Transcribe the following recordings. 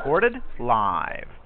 Recorded live.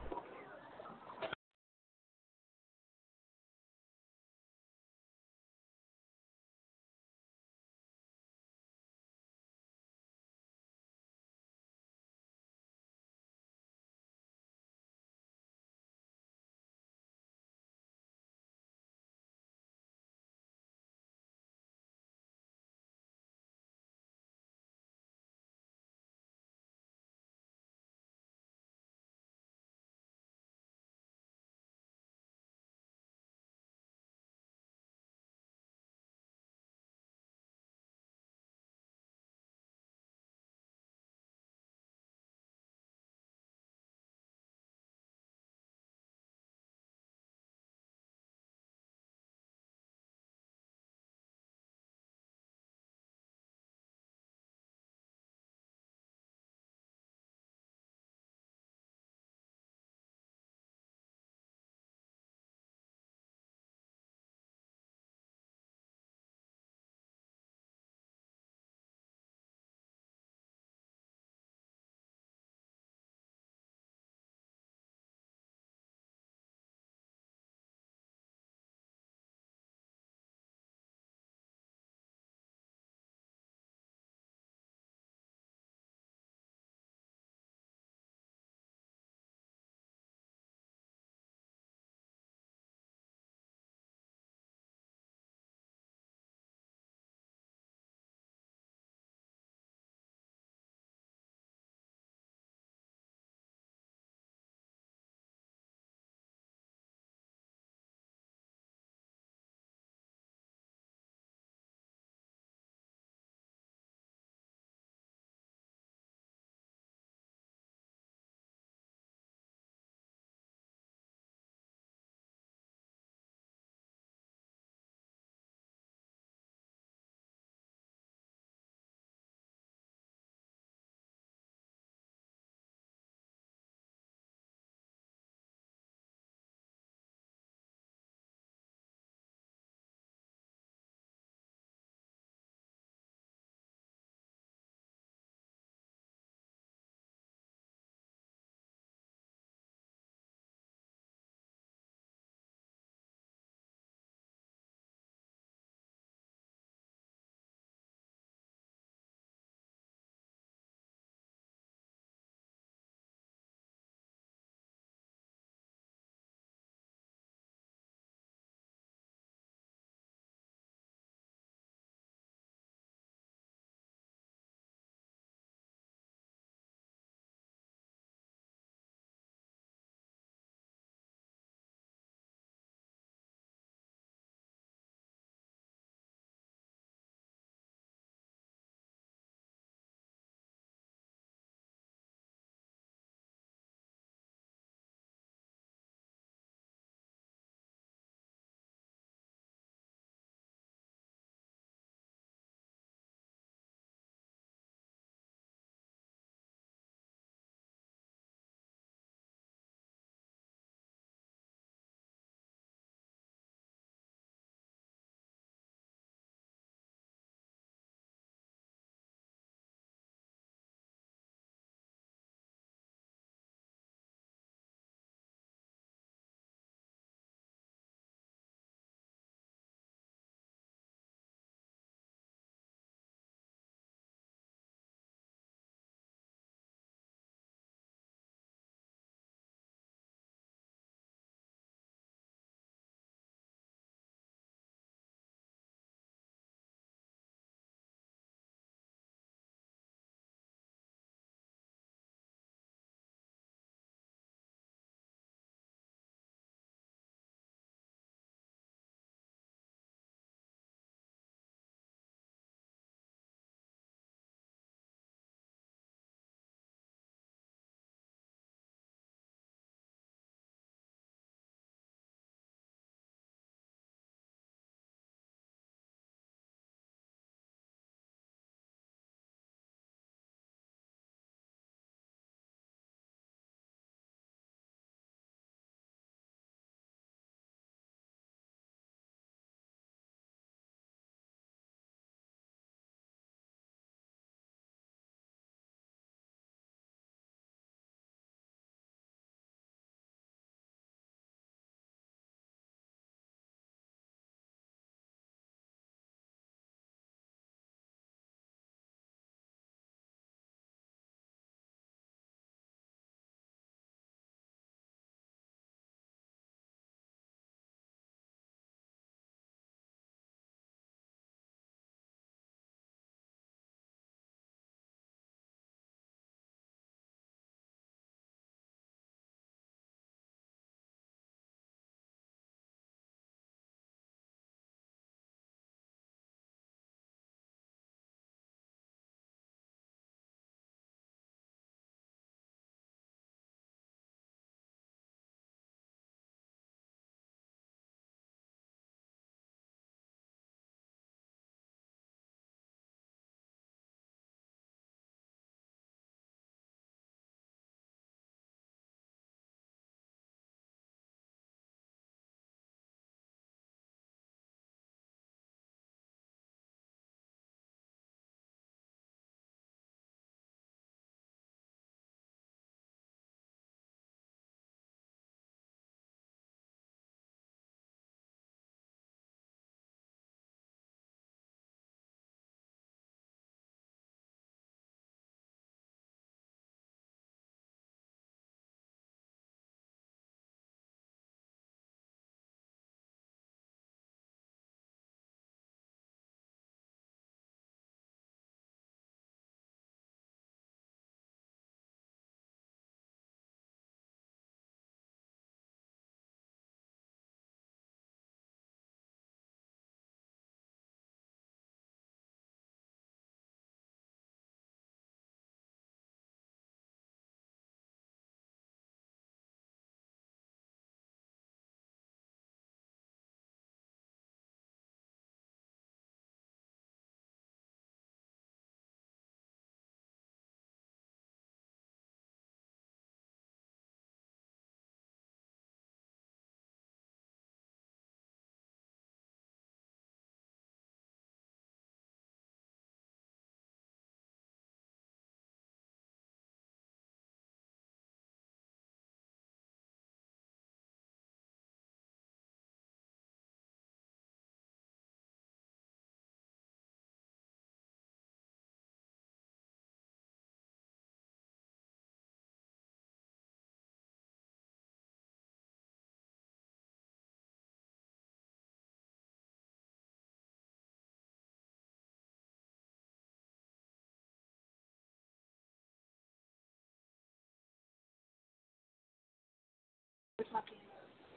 My?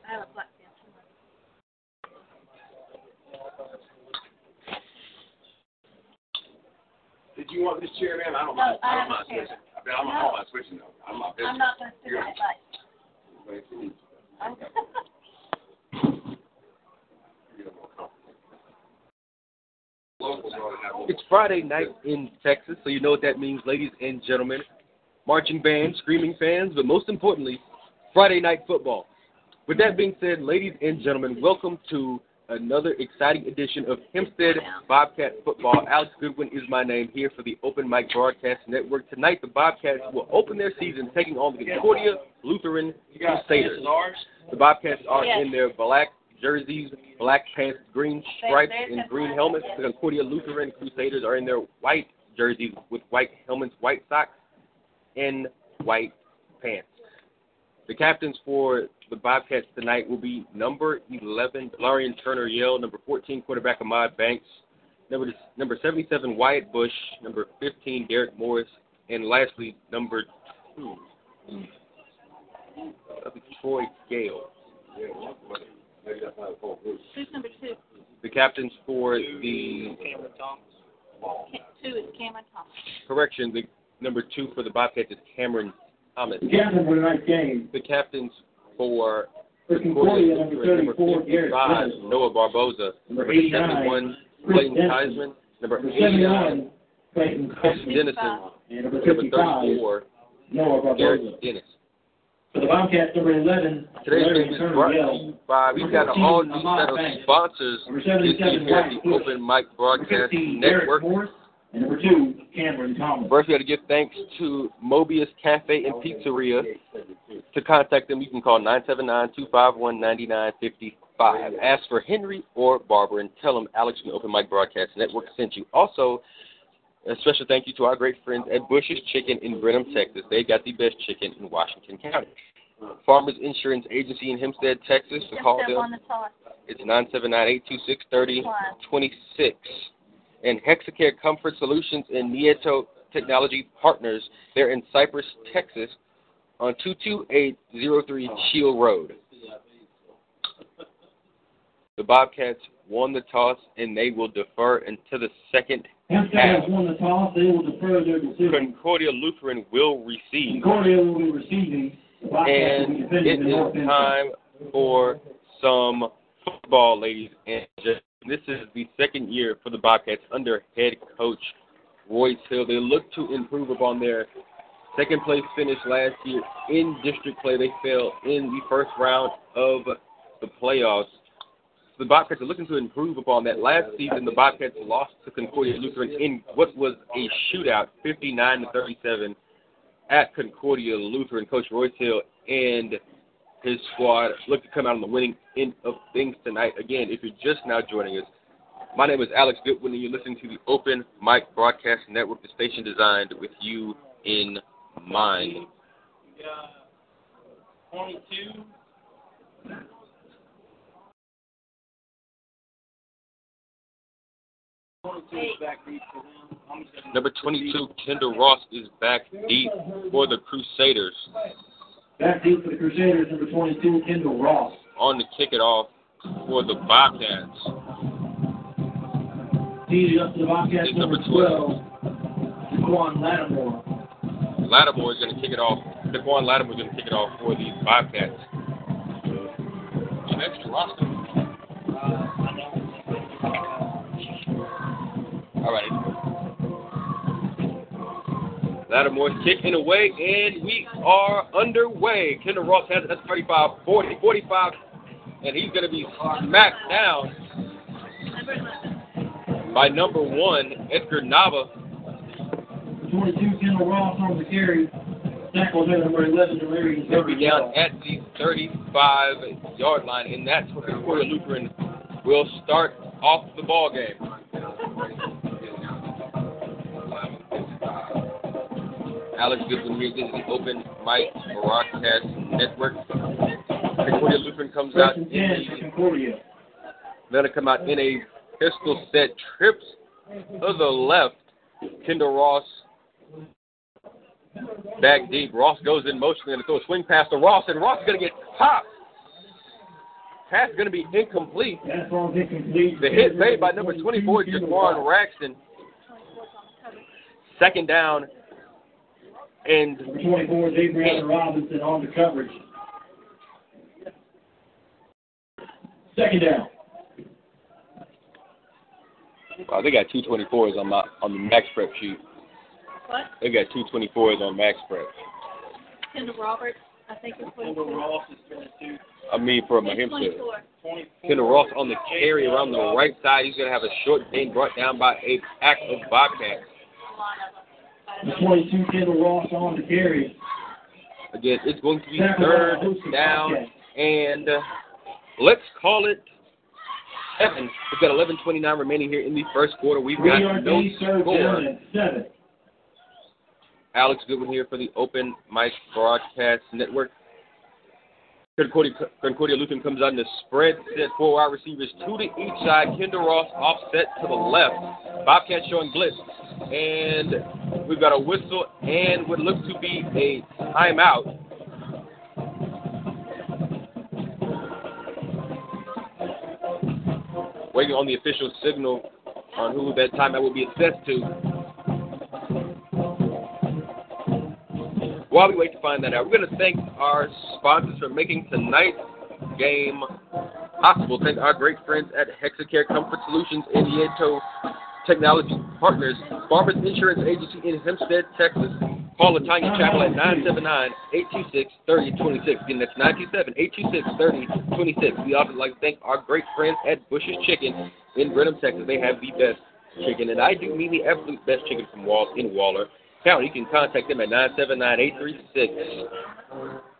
I have a black pen. Did you want this chair, man? I don't No, mind. I I don't mind switching. I mean, I'm, I No. don't mind switching though. I'm not I'm not going to sit that way. It's Friday night in Texas, so you know what that means, ladies and gentlemen. Marching band, screaming fans, but most importantly, Friday night football. With that being said, ladies and gentlemen, welcome to another exciting edition of Hempstead Bobcat Football. Alex Goodwin is my name here for the Open Mic Broadcast Network. Tonight, the Bobcats will open their season taking on the Concordia Lutheran Crusaders. The Bobcats are in their black jerseys, black pants, green stripes, and green helmets. The Concordia Lutheran Crusaders are in their white jerseys with white helmets, white socks, and white pants. The captains for the Bobcats tonight will be number 11, Larian Turner Yale, number 14, quarterback Ahmad Banks, number number 77, Wyatt Bush, number 15, Derek Morris, and lastly, number 2, uh, Troy Gale. Who's number two? The captains for the Two is Cameron Thomas. correction, the number two for the Bobcats is Cameron Thomas. The captain for tonight's game The captains for for Concordia, number 34, Garrett. Noah Barboza. Number 89, Clayton. Heisman. Number Number 89, 71, Clayton. Dennison. And number Number 55, 34, Noah Barboza. Garrett Dennis. For the Bobcats, number 11, Today's Larry game is brought to you by, we've got an all new set of sponsors this 77, here at the. Open Mic Broadcast 15, Derek Network. Morris. And number two, Cameron Thomas. First, we got to give thanks to Mobius Cafe and Pizzeria. To contact them, you can call 979-251-9955. Ask for Henry or Barbara and tell them Alex from the Open Mic Broadcast Network sent you. Also, a special thank you to our great friends at Bush's Chicken in Brenham, Texas. They got the best chicken in Washington County. Farmers Insurance Agency in Hempstead, Texas. To call up them. on the toss. It's 979-826-3026. And Hexacare Comfort Solutions and Nieto Technology Partners. They're in Cypress, Texas on 22803 Shield Road. The Bobcats won the toss and they will defer until the second half. has won the toss. They will defer their decision. Concordia Lutheran will receive. Concordia will be receiving. The Bobcats will be And it is time for some football, ladies and gentlemen. This is the second year for the Bobcats under head coach Royce Hill. They look to improve upon their second place finish last year in district play. They fell in the first round of the playoffs. The Bobcats are looking to improve upon that. Last season, the Bobcats lost to Concordia Lutheran in what was a shootout, 59 to 37 at Concordia Lutheran. Coach Royce Hill and his squad look to come out on the winning end of things tonight. Again, if you're just now joining us, my name is Alex Goodwin, and you're listening to the Open Mic Broadcast Network, the station designed with you in mind. Twenty-two. Number 22, Kendall Ross is back deep for the Crusaders. Back deep for the Crusaders, number 22, Kendall Ross. On to kick it off for the Bobcats. Teed up to the Bobcats, It's number number 12, Jaquan Lattimore. Lattimore is going to kick it off. Daquan Lattimore is going to kick it off for the Bobcats. Extra roster. All right. Lattimore's kicking away, and we are underway. Kendall Ross has it. 35, 40, 45, and he's going to be smacked down by number one, Edgar Nava. 22, Kendall Ross on the carry. Tackle there, number 11, Delirious He'll be down at the 35 yard line, and that's where Lutheran will start off the ball game. Alex Goodwin here. This the Open Mic Broadcast Network. Concordia Lutheran comes out in and 10 for the, Concordia. they're going to come out in a pistol set, trips to the left. Kendall Ross back deep. Ross goes in motion. Going to throw a swing pass to Ross, and Ross is going to get popped pass is going to be incomplete. Incomplete. The hit made by number 24, Jaquan Raxton. Second down, and Number 24 is Adriana Robinson on the coverage. Second down. wow, they got two 24s on my on the max prep sheet. What? They got two 24s on max prep. Kendall Roberts, I think is what Kendall Ross is 22. I mean, for my He's Hempstead. 24. Kendall Ross on the carry around the right side. He's going to have a short gain brought down by a pack of Bobcats. The 22 Kendall Ross on the carry. Again, it's going to be third down, and uh, let's call it seven. We've got 11:29 remaining here in the first quarter. We've got no score. Alex Goodwin here for the Open Mic Broadcast Network. Concordia, Lutheran comes out in the spread set four wide receivers, two to each side. Kendall Ross offset to the left. Bobcat showing blitz. And we've got a whistle and what looks to be a timeout. Waiting on the official signal on who that timeout will be assessed to. While we wait to find that out, we're going to thank our sponsors for making tonight's game possible. Thank our great friends at Hexacare Comfort Solutions and Nieto Technology Partners, Farmers Insurance Agency in Hempstead, Texas. Call Latanya Chapel at 979-826-3026. Again, that's 927-826-3026. We also like to thank our great friends at Bush's Chicken in Brenham, Texas. They have the best chicken, and I do mean the absolute best chicken from Wall in Waller County. You can contact them at 979-836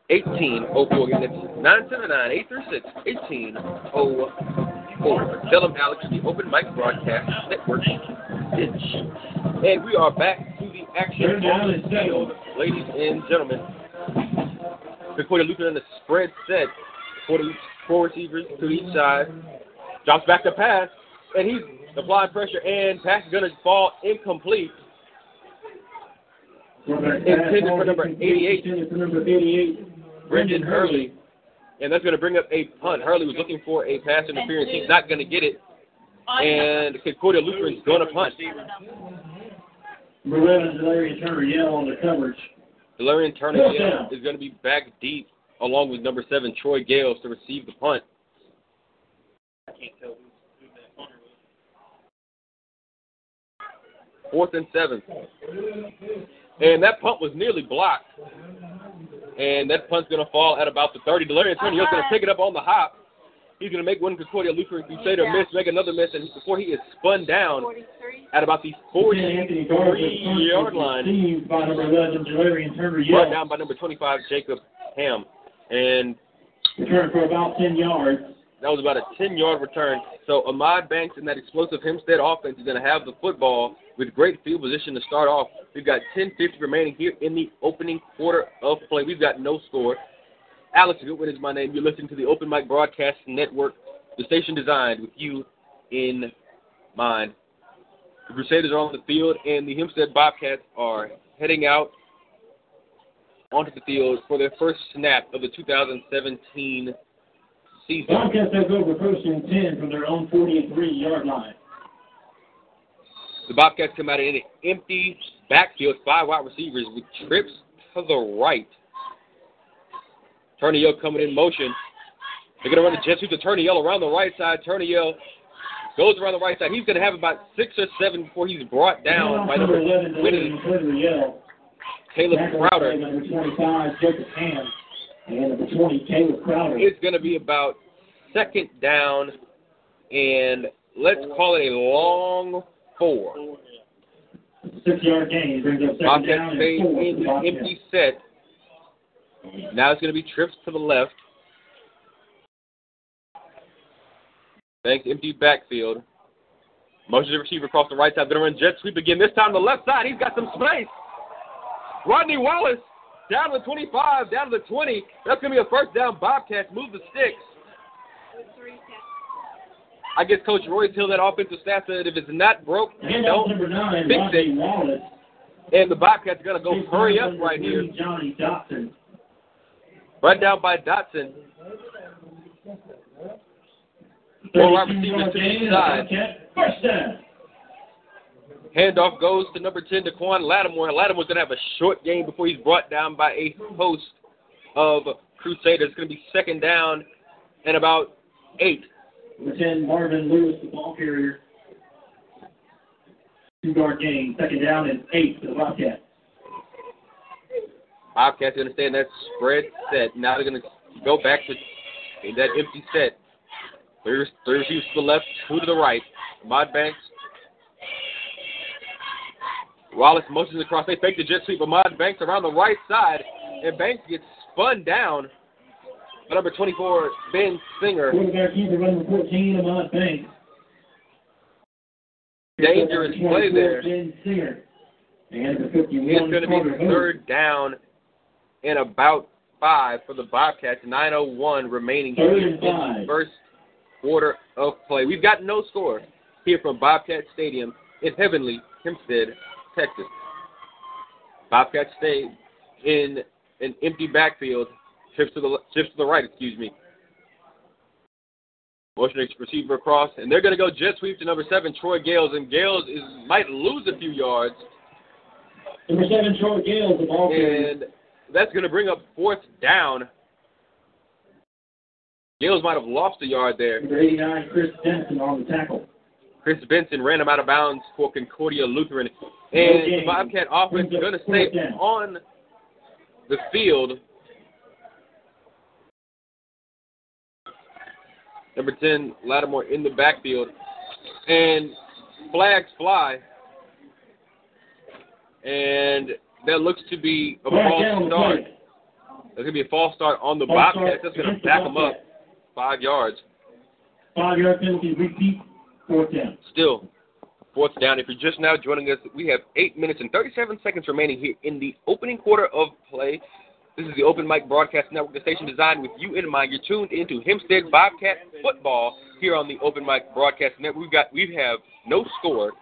1804. Again, that's 979 836 1804. Tell them Alex, the Open Mic Broadcast Network. And we are back to the action on the field, ladies and gentlemen. Concordia Lutheran in the spread set. Four, to each, four receivers to each side. Drops back to pass, and he's applying pressure, and pass is going to fall incomplete. Intended for number 88. Intended for number 88. Brendan Hurley. And that's going to bring up a punt. Hurley was looking for a pass interference. He's not going to get it. And Concordia Lutheran's going to punt. 11, Delarian Turner Yell on the coverage. Delarian Turner down. is going to be back deep along with number seven, Troy Gales, to receive the punt. Fourth and seven. And that punt was nearly blocked. And that punt's going to fall at about the 30. Delarian Turner Yale's going to pick it up on the hop. He's going to make one Concordia Lutheran Crusader miss, make another miss, and before he is spun down 43. at about the Anthony 43 yard line. Received by number 11, Delarian Turner brought down by number 25, Jacob Ham. And Return for about 10 yards. that was about a 10 yard return. So Ahmad Banks and that explosive Hempstead offense is going to have the football with great field position to start off. We've got 10.50 remaining here in the opening quarter of play. We've got no score. Alex Goodwin is my name. You're listening to the Open Mic Broadcast Network, the station designed with you in mind. The Crusaders are on the field, and the Hempstead Bobcats are heading out onto the field for their first snap of the 2017 season. Bobcats take over first and 10 from their own 43-yard line. The Bobcats come out in an empty backfield, five wide receivers with trips to the right. Turner Yell coming in motion. They're going to run the jet sweep to Turner Yell around the right side. Turner Yell goes around the right side. He's going to have about six or seven before he's brought down by number 11, 20, Delarian Turner Yell. Caleb Crowder. Number 25, Jacob Ham. And number 20, Caleb Crowder. It's going to be about second down, and let's call it a long four. Six-yard gain brings up second Bobcats down stay and four. in the empty set. Now it's going to be trips to the left. Thanks, empty backfield. Motion to receiver across the right side. Going to run jet sweep again. This time the left side. He's got some space. Rodney Wallace down to the 25, down to the 20. That's going to be a first down. Bobcats move the sticks. I guess Coach Roy told that offensive staff that if it's not broke, Handoff don't nine, fix Rodney it. Wallace. And the Bobcats going to go hurry up right here. Johnny Dotson. Run down by Dotson. Four wide receivers to each side. First down. Handoff goes to number 10, Daquan Lattimore. Lattimore's going to have a short game before he's brought down by a host of Crusaders. It's going to be second down and about eight. 10, Marvin Lewis, the ball carrier. Two yard gain, second down and eight for the Bobcats. Bobcats in that spread set. Now they're going to go back to that empty set. Three, three receivers to the left, two to the right. Ahmad Banks. Wallace motions across. They fake the jet sweep. Ahmad Banks around the right side, and Banks gets spun down. Number 24, Ben Singer. Quarterback keeper number 14, Ahmad Banks. Dangerous play there. Ben Singer. And the 51 It's going to be third down and about five for the Bobcats. 9:01 remaining here in the first quarter of play. We've got no score here from Bobcat Stadium in Heavenly, Hempstead, Texas. Bobcats stay in an empty backfield. Shifts to the shifts to the right. Excuse me. Motioning receiver across, and they're going to go jet sweep to number seven, Troy Gales, and Gales is might lose a few yards. Number seven, Troy Gales, the ball. And that's going to bring up fourth down. Gales might have lost a yard there. Number 89, Chris Denson on the tackle. Chris Benson ran him out of bounds for Concordia Lutheran. And the Bobcat offense is going to stay on the field. Number 10, Lattimore in the backfield. And flags fly. And that looks to be a false start. There's going to be a false start on the Bobcats. That's going to back them up five yards. Five yard penalty, repeat, fourth down. Still, fourth down. If you're just now joining us, we have eight minutes and 37 seconds remaining here in the opening quarter of play. This is the Open Mic Broadcast Network, the station designed with you in mind. You're tuned into Hempstead Bobcat football here on the Open Mic Broadcast Network. We've got we have no score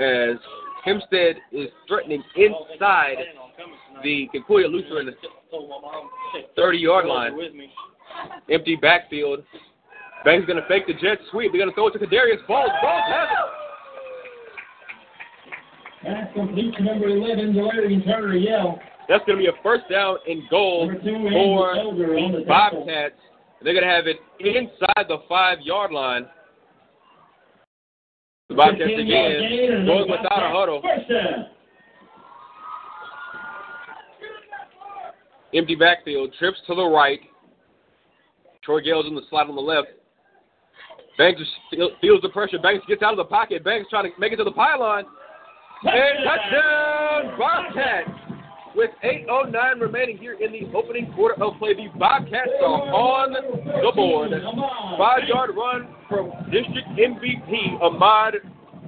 as Hempstead is threatening inside the Concordia Lutheran 30 yard line. Empty backfield. Banks going to fake the jet sweep. They're going to throw it to Kadarius has it. Pass complete to number 11, Delarian Turner, Yell. That's going to be a first down and goal for Andrew Elder on the. Bobcats. They're going to have it inside the five yard line. The Bobcats 15 yard gain, again going without a huddle. Empty backfield. Trips to the right. Troy Gales in the slot on the left. Banks feels the pressure. Banks gets out of the pocket. Banks trying to make it to the pylon. And touchdown, Bobcats! With 8.09 remaining here in the opening quarter of play, the Bobcats are on the board. Five yard run from district MVP Ahmad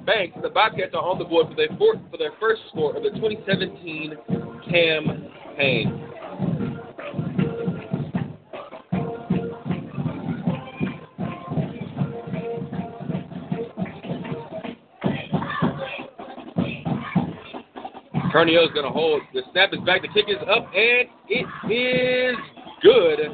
Banks. The Bobcats are on the board for their, fourth, for their first score of the 2017 campaign. Turnio is going to hold. The snap is back. The kick is up, and it is good.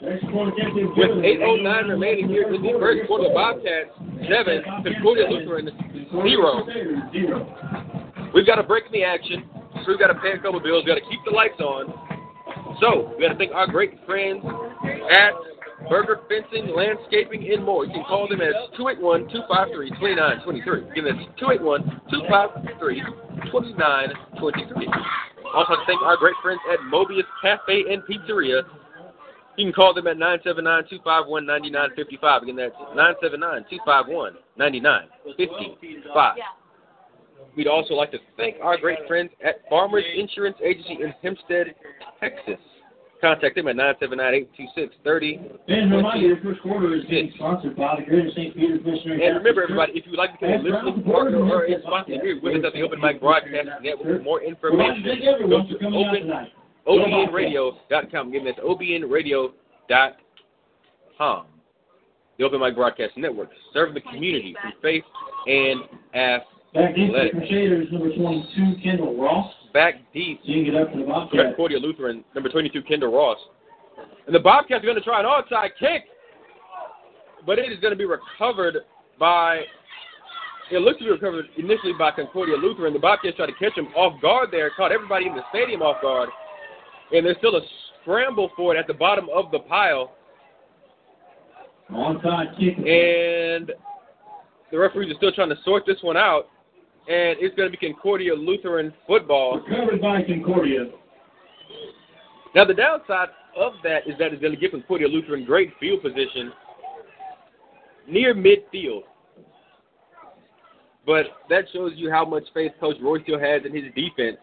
With 8.09 remaining here in the first quarter, Bobcats 7, Concordia Lutheran 0. Zero. We've got to break in the action, so we've got to pay a couple bills. We've got to keep the lights on. So, we got to thank our great friends at Burger Fencing, Landscaping, and more. You can call them at 281-253-2923. Again, that's 281-253-2923. Also, to thank our great friends at Mobius Cafe and Pizzeria. You can call them at 979-251-9955. Again, that's 979-251-9955. We'd also like to thank our great friends at Farmers Insurance Agency in Hempstead, Texas. Contact them at 979-826-30. And reminder, your first quarter is being sponsored by the Greater St. Peter's Missionary And remember, everybody, if you would like to become a listening partner or a sponsor here with us at the Open Mic Broadcast Network for more Church, we'd like to information, go to coming out open, obnradio.com. Again, that's obnradio.com. The Open Mic Broadcast Network, serving the community through faith and Back deep for the. Crusaders, number 22, Kendall Ross. Back deep, Seeing it up to the Bobcats. Concordia Lutheran, number 22, Kendall Ross. And the Bobcats are going to try an onside kick. but it is going to be recovered by. It looks to be recovered initially by Concordia Lutheran. The Bobcats tried to catch him off guard there, caught everybody in the stadium off guard, and there's still a scramble for it at the bottom of the pile. Onside kick. and the referees are still trying to sort this one out. And it's going to be Concordia Lutheran football. Recovered by Concordia. Now, the downside of that is that it's going to give Concordia Lutheran great field position near midfield. But that shows you how much faith Coach Roy still has in his defense.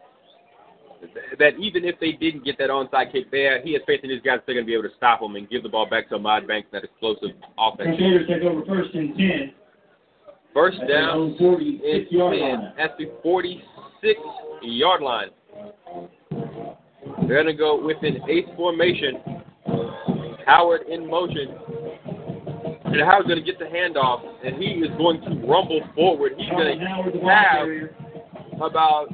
That even if they didn't get that onside kick there, he has faith in his guys they're going to be able to stop them and give the ball back to Ahmad Banks, that explosive offense. Crusaders take over first and 10. First down own 46 and 10 at the 46 yard line. They're going to go with an eighth formation. Howard in motion. And Howard's going to get the handoff, and he is going to rumble forward. He's going Now with the to have about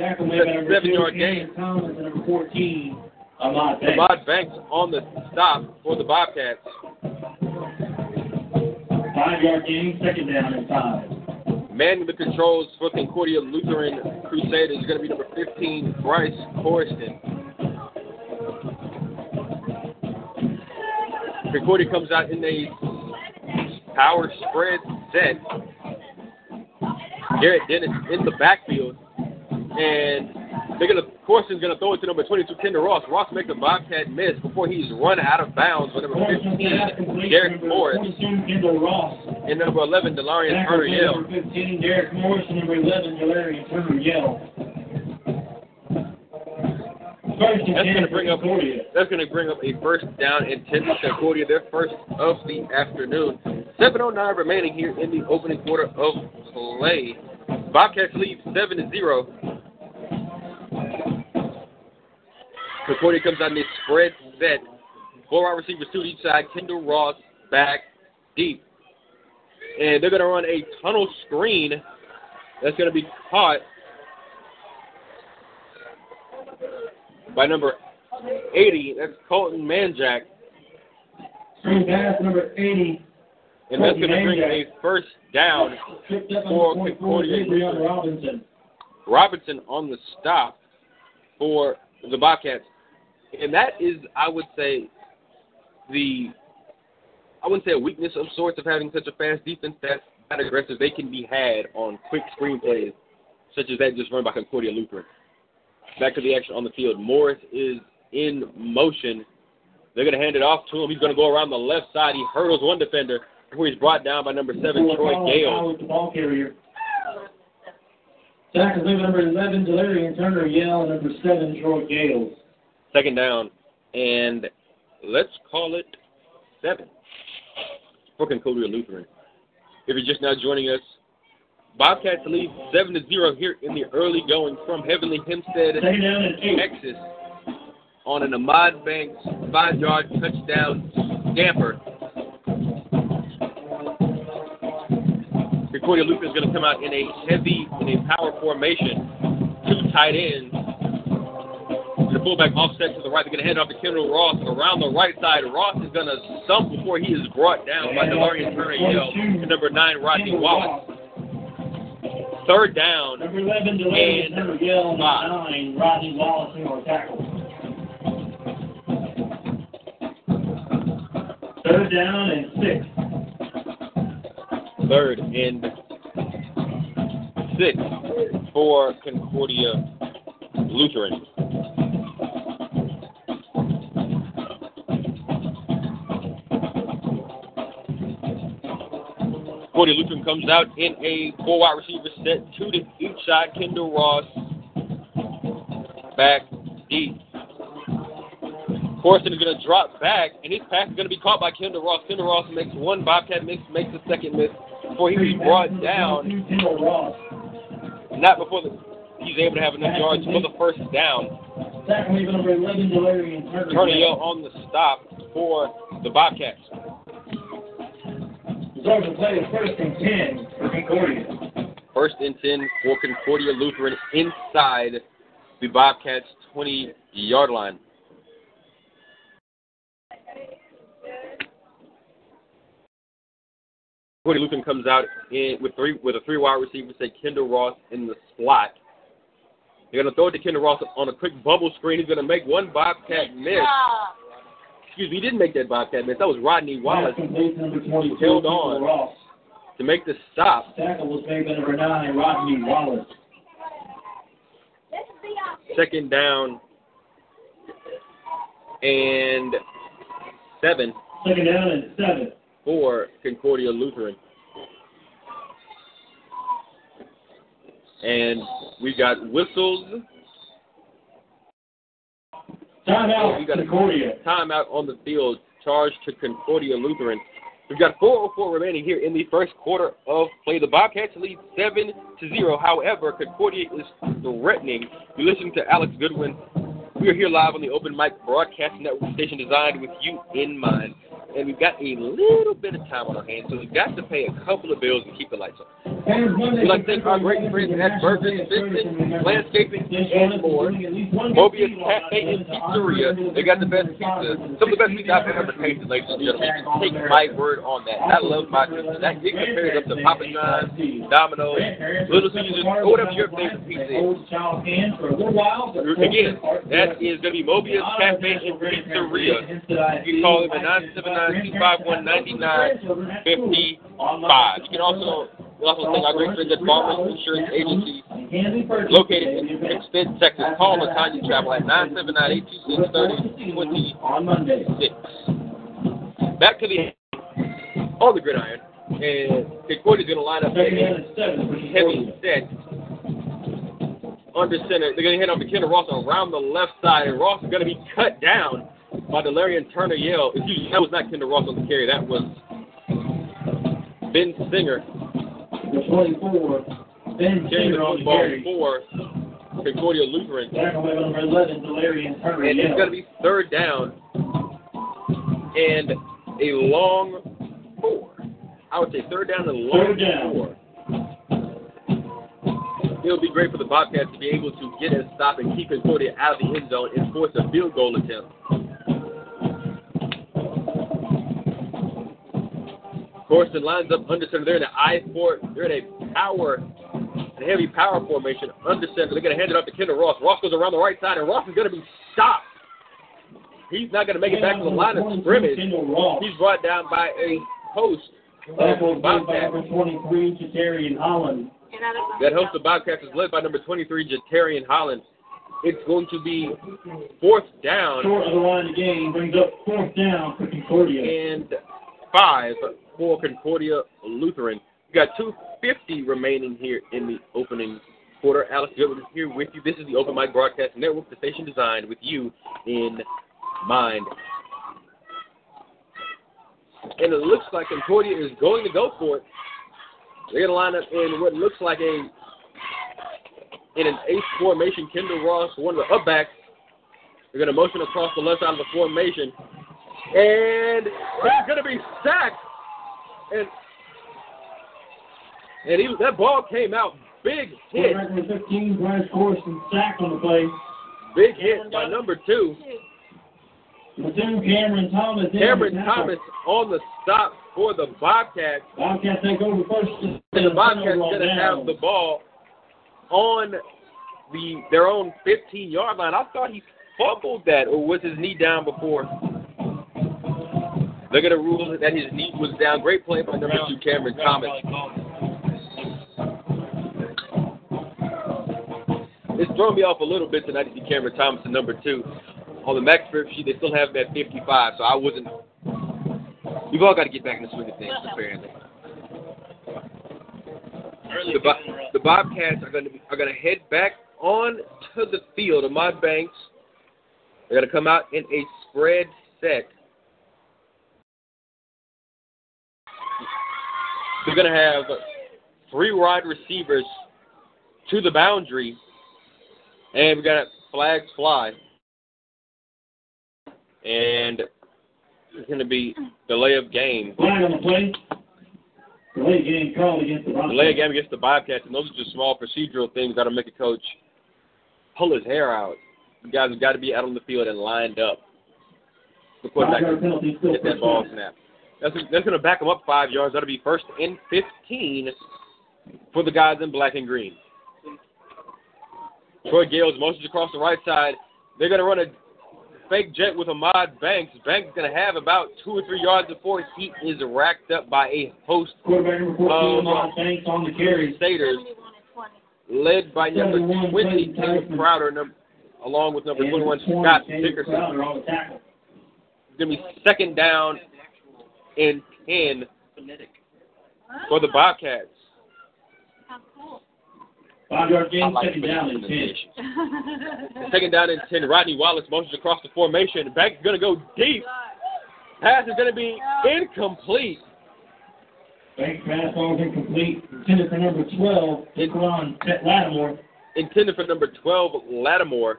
by seven yard gain. Thomas, and number 14, Ahmad Banks. Ahmad Banks on the stop for the Bobcats. Five yard gain, second down and five. Manning the controls for Concordia Lutheran Crusaders is going to be number 15, Bryce Corriston. Concordia comes out in a power spread set. Garrett Dennis in the backfield. And they're gonna Corson's gonna throw it to number 22, Kendall Ross. Ross makes a Bobcat miss before he's run out of bounds with number 15, Derek Morris, 22, and number 11, Delarian Turner Yell. number 15, Derek Morris, and number 11, Galarian Turner Yell. That's gonna bring up that's gonna bring up a first down and ten for Concordia, their first of the afternoon. Seven oh nine remaining here in the opening quarter of play. Bobcats lead seven to zero. Concordia comes out in this spread set. Four wide receivers to each side. Kendall Ross back deep. And they're gonna run a tunnel screen that's gonna be caught by number 80. That's Colton Manjack. Screen pass number 80. And that's going to bring a first down. For Concordia. Robinson. Robinson on the stop for the Bobcats. And that is, I would say, the I wouldn't say a weakness of sorts of having such a fast defense that's that aggressive. They can be had on quick screen plays, such as that just run by Concordia Lutheran. Back to the action on the field. Morris is in motion. They're going to hand it off to him. He's going to go around the left side. He hurdles one defender before he's brought down by number seven, Troy Gale. Foul with the ball carrier. Tackle made by number 11, Delarian Turner Yell, and number 7, Troy Gales. Second down, and let's call it seven for Concordia Lutheran. If you're just now joining us, Bobcats lead seven to zero here in the early going from Heavenly Hempstead, Second down and 8. Texas, on an Ahmad Banks five-yard touchdown scamper. Concordia Lutheran is going to come out in a heavy, in a power formation, two tight ends. The fullback offset to the right. They're going to hand off to Kendall Ross around the right side. Ross is going to stump before he is brought down by Delarian Turner Yell and number nine Rodney Wallace. Third down. Number 11, Delarian And Turner Yell, and five. number 9, Rodney Wallace, in our tackle. Third down and 6. Third and six for Concordia Lutheran. Concordia Lutheran comes out in a four wide receiver set, two to each side. Kendall Ross back deep. Corson is going to drop back, and his pass is going to be caught by Kendall Ross. Kendall Ross makes one Bobcat miss, makes the second miss before he was brought down. Not before the, he's able to have enough yards for the first down. Tackle made 11, Delarian Turner Turner Yell. Yell on the stop for the Bobcats. First and 10 for Concordia. First and 10 for Concordia Lutheran inside the Bobcats' 20 yard line. Concordia Lutheran comes out in with three with a three wide receiver, say Kendall Ross in the slot. They're gonna throw it to Kendall Ross on a quick bubble screen. He's gonna make one Bobcat miss. Excuse me, he didn't make that Bobcat miss. That was Rodney Wallace Pass complete to number 22, held on. To make the stop. Tackle was made by number nine, Rodney Wallace. Second down and seven. Second down and seven. For Concordia Lutheran. And we've got whistles, Timeout, We got a- Concordia. timeout on the field, charge to Concordia Lutheran. We've got 4:04 remaining here in the first quarter of play. The Bobcats lead seven to zero. However, Concordia is threatening. You listen to Alex Goodwin. We are here live on the Open Mic Broadcast Network station designed with you in mind. And we've got a little bit of time on our hands, so we've got to pay a couple of bills and keep the lights on. We'd like to thank our great friends at Burgers, Fencing, Landscaping, and more. Mobius Cafe and Pizzeria. They got the best pizza. Some of the best pizza I've ever tasted, ladies and gentlemen. Take my word on that. I love my pizza. That it compares up to Papa John's, Domino's, Little Caesars, or whatever your favorite pizza is. Again, that is going to be Mobius Cafe and Pizzeria. You can call them at 979-251-9955. You can also, we also thank our great friends at Farmers Insurance Agency, located in Pittsburgh, Texas. Call Latanya Travel at 979-826-3026. Back to the on the gridiron, and Concordia's going to line up for heavy set under center. They're going to off to Kendall Ross around the left side, and Ross is going to be cut down by Delarian Turner Yale. Excuse me, that was not Kendall Ross on the carry. That was Ben Singer The 24, Ben carrying Singer on the carry. for Concordia Lutheran. Tackle by number 11, Delarian Turner. And it's going to be third down and a long four. I would say third down and a long Third down. four. It'll be great for the Bobcats to be able to get a stop and keep Concordia out of the end zone and force a field goal attempt. Corson lines up under center. They're in an I four. They're in a power, a heavy power formation under center. They're going to hand it off to Kendall Ross. Ross goes around the right side, and Ross is going to be stopped. He's not going to make it back to the line of scrimmage. He's brought down by a host by Bobcats. number 23, Jatarian Holland. That host of Bobcats is led by number 23, Jatarian Holland. It's going to be fourth down Short of the line of game, brings up fourth down for Concordia. and five for Concordia Lutheran. We got 250 remaining here in the opening quarter. Alex Goodwin is here with you. This is the Open Mic Broadcast Network, the station designed with you in mind. And it looks like Concordia is going to go for it. They're going to line up in what looks like a in an ace formation. Kendall Ross, one of the upbacks. They're going to motion across the left side of the formation. And he's going to be sacked. And and he, that ball came out big hit, number 15, Bryce Corson, sacked on the play. big hit by number two. Platoon Cameron Thomas. Cameron. Thomas on the stop for the Bobcats. Bobcats take over first. And the Bobcats going to have the ball on the their own 15 yard line. I thought he fumbled that, or was his knee down before? They're going to rule that his knee was down. Great play by number two, Cameron Thomas. It's thrown me off a little bit tonight to see Cameron Thomas at number two. On the max script sheet, they still have that 55, so I wasn't. We've all got to get back in the swing of things, apparently. The, Bo- the Bobcats are going to are going to head back on to the field. Ahmad Banks. They're going to come out in a spread set. They're going to have three wide receivers to the boundary, and we've got flags fly. And it's going to be delay of game. Flag on the play. Delay game called against the Bobcats. Delay of game against the Bobcats, and those are just small procedural things that'll make a coach pull his hair out. You guys have got to be out on the field and lined up. The quarterback Five-yard penalty still get that ball snap. That's that's going to back them up five yards. That'll be first and 15 for the guys in black and green. Troy Gales motions across the right side. They're going to run a fake jet with Ahmad Banks. Banks going to have about two or three yards before he is racked up by a host Quarterback number 14, Oh, Banks on the carry. Crusaders, 71 and 20. led by number 20, Clayton Caleb Crowder, along with number 21, Scott Dickerson. It's going to be second down and 10 for the Bobcats. Five yard gain, like second down and 10. pronunciation. Second down and 10. Rodney Wallace motions across the formation. Banks is going to go deep. Pass is going to be incomplete. Banks pass falls incomplete. Intended for number 12, Daquan Lattimore. Intended for number 12, Lattimore.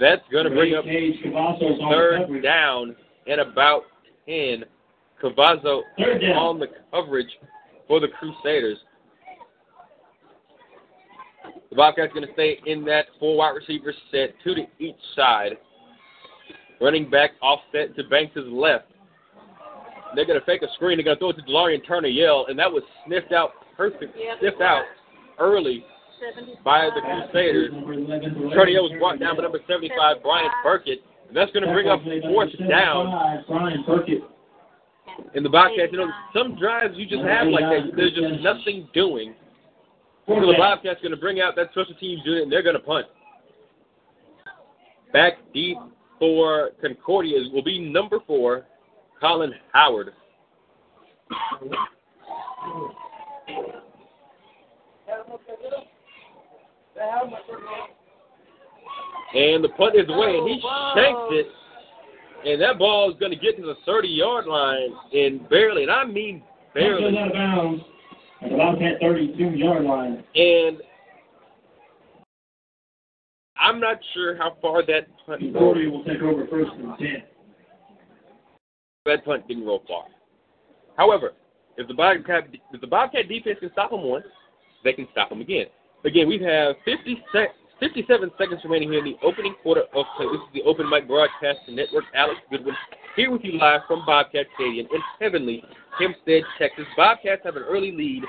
That's going to bring up Cage Cavazos on the third down and about 10. Cavazos Third down. on the coverage for the Crusaders. The Bobcats going to stay in that four wide receiver set, two to each side. Running back offset to Banks' left. They're going to fake a screen. They're going to throw it to Delarian Turner Yell, and that was sniffed out perfect, Yep. sniffed out early by the Crusaders. Number 11, Turner Yell was brought down by number 75, Brian Burkett. And that's going to bring up fourth down. Brian Burkett. In the Bobcats, you know, some drives you just have like that. There's just nothing doing. So the Bobcats going to bring out that special teams unit and they're going to punt. Back deep for Concordia will be number four, Colin Howard. And the punt is away, and he shanks it. And that ball is going to get to the 30 yard line and barely, and I mean Barely. Barely. out of the Bobcat 32 yard line. And I'm not sure how far that punt. Concordia will take over first and 10. That punt didn't roll far. However, if the Bobcat if the Bobcat defense can stop them once, they can stop them again. Again, we have 50 sec, 57 seconds remaining here in the opening quarter of play. This is the Open Mic Broadcast Network. Alex Goodwin here with you live from Bobcat Stadium in heavenly Hempstead, Texas. Bobcats have an early lead,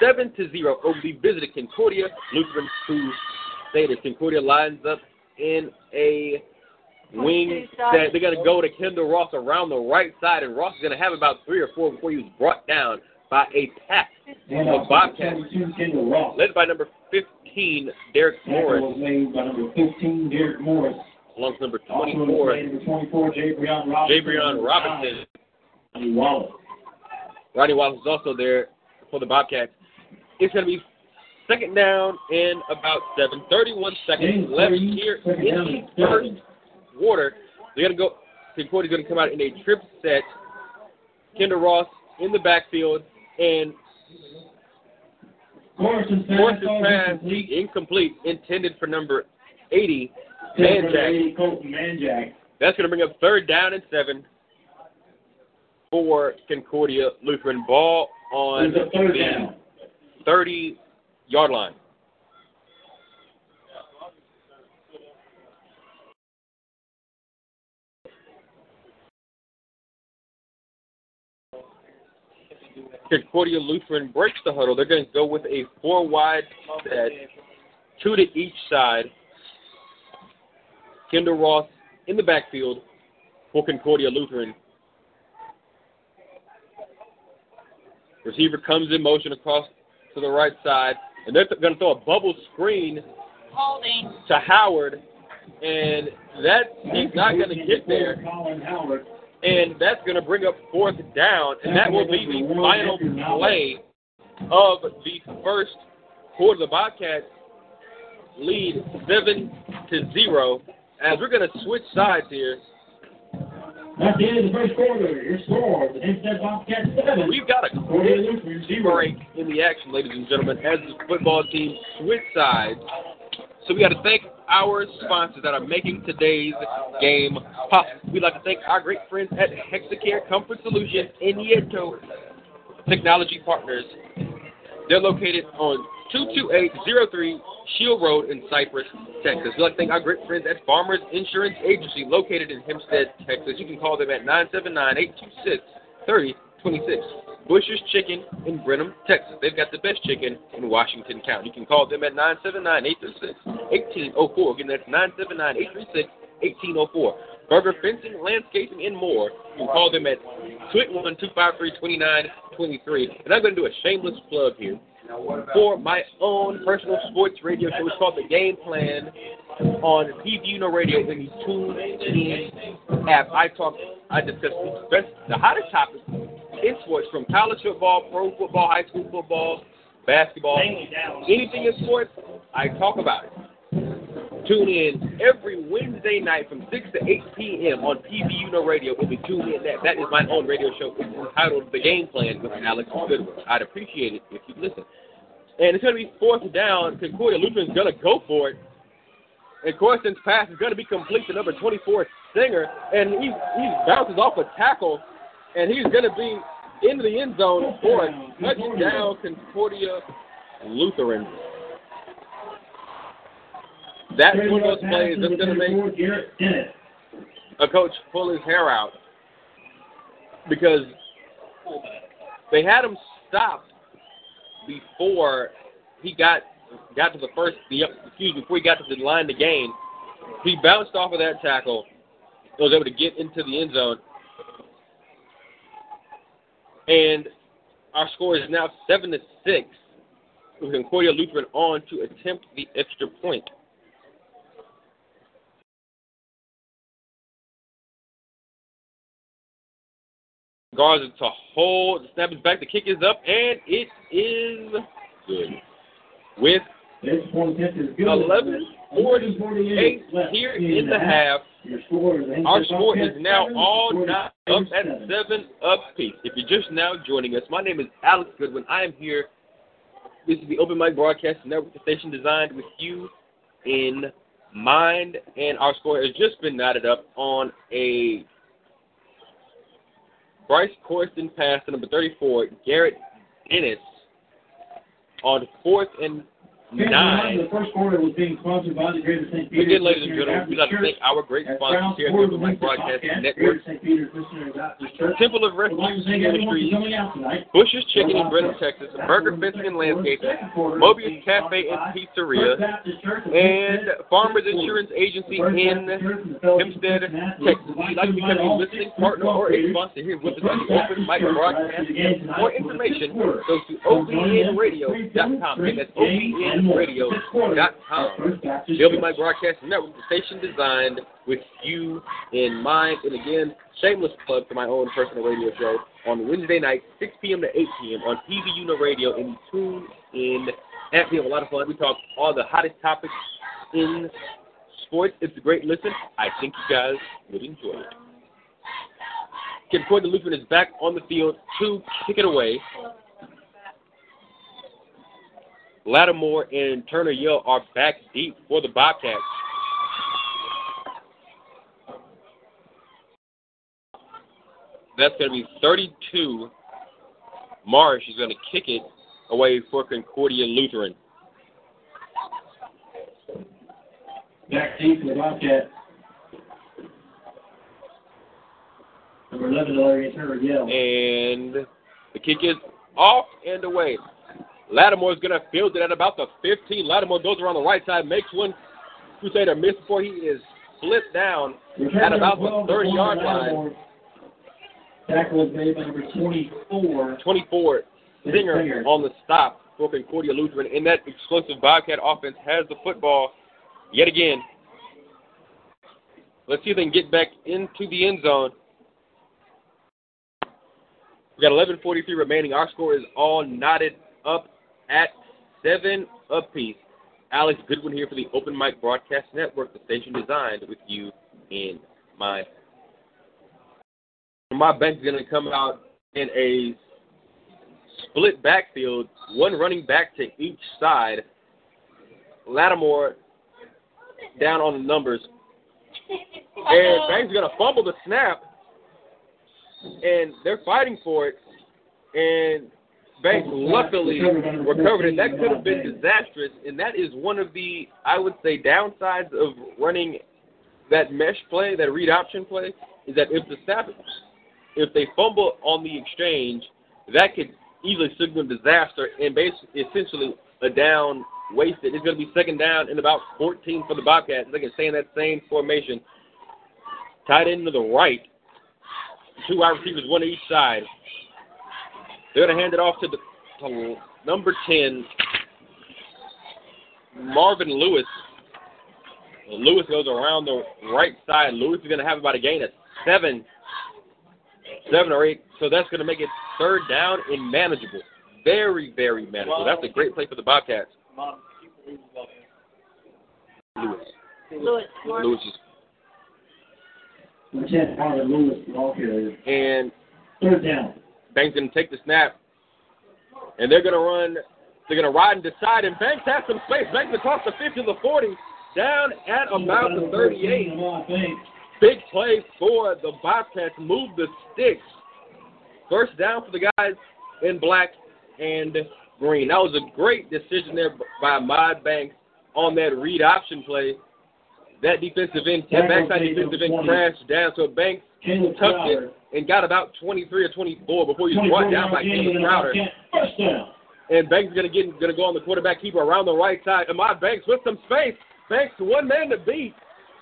seven to zero over the visited Concordia Lutheran Crusaders. Concordia lines up in a wing that they're going to go to Kendall Ross around the right side, and Ross is going to have about three or four before he was brought down by a pack of Bobcats, 72, Kendall Ross. led by number 15, Derek Morris, made by number 15, Derek Morris. Along with number 24, played number 24, Jabrion Robinson. Jabrion Robinson. Rodney Wallace. Rodney Wallace is also there for the Bobcats. It's going to be second down and about seven. 31 seconds left here in the first quarter. They're going to go. Concordia's going to come out in a trip set. Kendall Ross in the backfield, and Morris's pass incomplete. intended for number 80, Number Manjack. Colton Manjack. That's going to bring up third down and seven for Concordia Lutheran. Ball on third the down. 30 yard line. Concordia Lutheran breaks the huddle. They're going to go with a four wide set, two to each side. Kendall Ross in the backfield for Concordia Lutheran. Receiver comes in motion across to the right side, and they're going to throw a bubble screen Holding. to Howard, and that he's not going to get there, and that's going to bring up fourth down, and that will be the final play of the first quarter. The Bobcats lead seven to zero. As we're going to switch sides here, That's the end of the first quarter. Your score, the Hempstead Bobcats 7. we've got a quick Lutheran 0. break in the action, ladies and gentlemen, as the football team switch sides. So we got to thank our sponsors that are making today's game possible. We'd like to thank our great friends at Hexacare Comfort Solutions in Nieto Technology Partners. They're located on 22803 Shield Road in Cypress, Texas. We'd like to thank our great friends at Farmers Insurance Agency located in Hempstead, Texas. You can call them at 979-826-3026. Bush's Chicken in Brenham, Texas. They've got the best chicken in Washington County. You can call them at 979-836-1804. Again, that's 979-836-1804. Burger Fencing, Landscaping, and more. You can call them at 281-253-2923. And I'm going to do a shameless plug here for my own personal sports radio show. It's called The Game Plan on PVUNO Radio in the TuneIn app. I talk, I discuss the best, the hottest topics in sports from college football, pro football, high school football, basketball, anything in sports, I talk about it. Tune in every Wednesday night from 6 to 8 p.m. on PVUNO Radio. If you tune in, that, that is my own radio show. It's entitled The Game Plan with Alex Goodwin. I'd appreciate it if you listen. And it's going to be fourth down. Concordia Lutheran's going to go for it. And Corson's pass is going to be complete to number 24, Singer. And he, he bounces off a tackle, and he's going to be into the end zone for a touchdown, Concordia Lutheran. That's one of those plays that's going to make a coach pull his hair out because they had him stopped before he got got to the first the excuse before he got to the line to gain. He bounced off of that tackle, and was able to get into the end zone, and our score is now seven to six. With Concordia Lutheran on to attempt the extra point. Guards to hold. The snap is back. The kick is up, and it is good. With This one test is good. 11:48 here in the half, Your score is our score is now all not up at seven. seven apiece. If you're just now joining us, my name is Alex Goodwin. I am here. This is the Open Mic Broadcast Network, the station designed with you in mind, and our score has just been knotted up on a Bryce Corson pass to number 34, Garrett Ennis, on fourth and nine. The first quarter was being sponsored by the Greater St. Peter. Again, ladies and gentlemen, we'd like to thank our great sponsors here at the Open Mic Broadcast Network. St. Peter's Missionary Baptist Church. Temple of We'd Refuge thank everyone for Ministries, coming out tonight. Bush's Chicken in Brenham, Texas, Burger Fencing and Landscaping, Mobius Cafe and Pizzeria, and Farmers Insurance Agency in Hempstead, Texas. You'd like to become a listening partner or a sponsor here with us on the Open Mic Broadcast, for more information, go to OBNRadio.com. Again, that's OBNRadio.com. The Open Mic broadcasting Network, the station designed with you in mind. And again, shameless plug for my own personal radio show on Wednesday night, 6 p.m. to 8 p.m. on PVUNO Radio and tune in. And we have a lot of fun. We talk all the hottest topics in sports. It's a great listen. I think you guys would enjoy it. Concordia Lutheran is back on the field to kick it away. Lattimore and Turner Yell are back deep for the Bobcats. That's going to be 32. Marsh is going to kick it away for Concordia Lutheran. Back deep for the Bobcat. Number 11, Larry Turner, Yell. And the kick is off and away. Lattimore's going to field it at about the 15. Lattimore goes around the right side, makes one Crusader miss before he is flipped down at about the 30 yard line. Tackle was made by number 24. 24 Singer on the stop for Concordia Lutheran. And that explosive Bobcat offense has the football yet again. Let's see if they can get back into the end zone. We got 11:43 remaining. Our score is all knotted up at seven apiece. Alex Goodwin here for the Open Mic Broadcast Network, the station designed with you in mind. My is going to come out in a split backfield, one running back to each side. Lattimore down on the numbers. And Banks going to fumble the snap. And they're fighting for it. And Banks luckily recovered it. That could have been disastrous, and that is one of the, I would say, downsides of running that mesh play, that read option play, is that if the snap, if they fumble on the exchange, that could easily signal disaster and basically essentially a down wasted. It's going to be second down and about 14 for the Bobcats. They can stay in that same formation, tied into the right, two wide receivers, one to each side. They're going to hand it off to the to number 10, Marvin Lewis. Lewis goes around the right side. Lewis is going to have about a gain of seven, seven or eight. So that's going to make it third down and manageable. Very, very manageable. That's a great play for the Bobcats. Lewis. Lewis. Mark. Lewis is, Marvin Lewis, ball carrier. and Third down. Banks going to take the snap, and they're going to run. They're going to ride and decide, and Banks has some space. Banks across the 50 to the 40, down at about the 38. Big play for the Bobcats. Move the sticks. First down for the guys in black and green. That was a great decision there by Mod Banks on that read option play. That defensive end, that backside defensive end crashed down, so Banks tucked it and got about 23 or 24 before he was brought down by Caleb Crowder. First down. And Banks is going to get to go on the quarterback keeper around the right side. Ahmad Banks with some space. Banks one man to beat.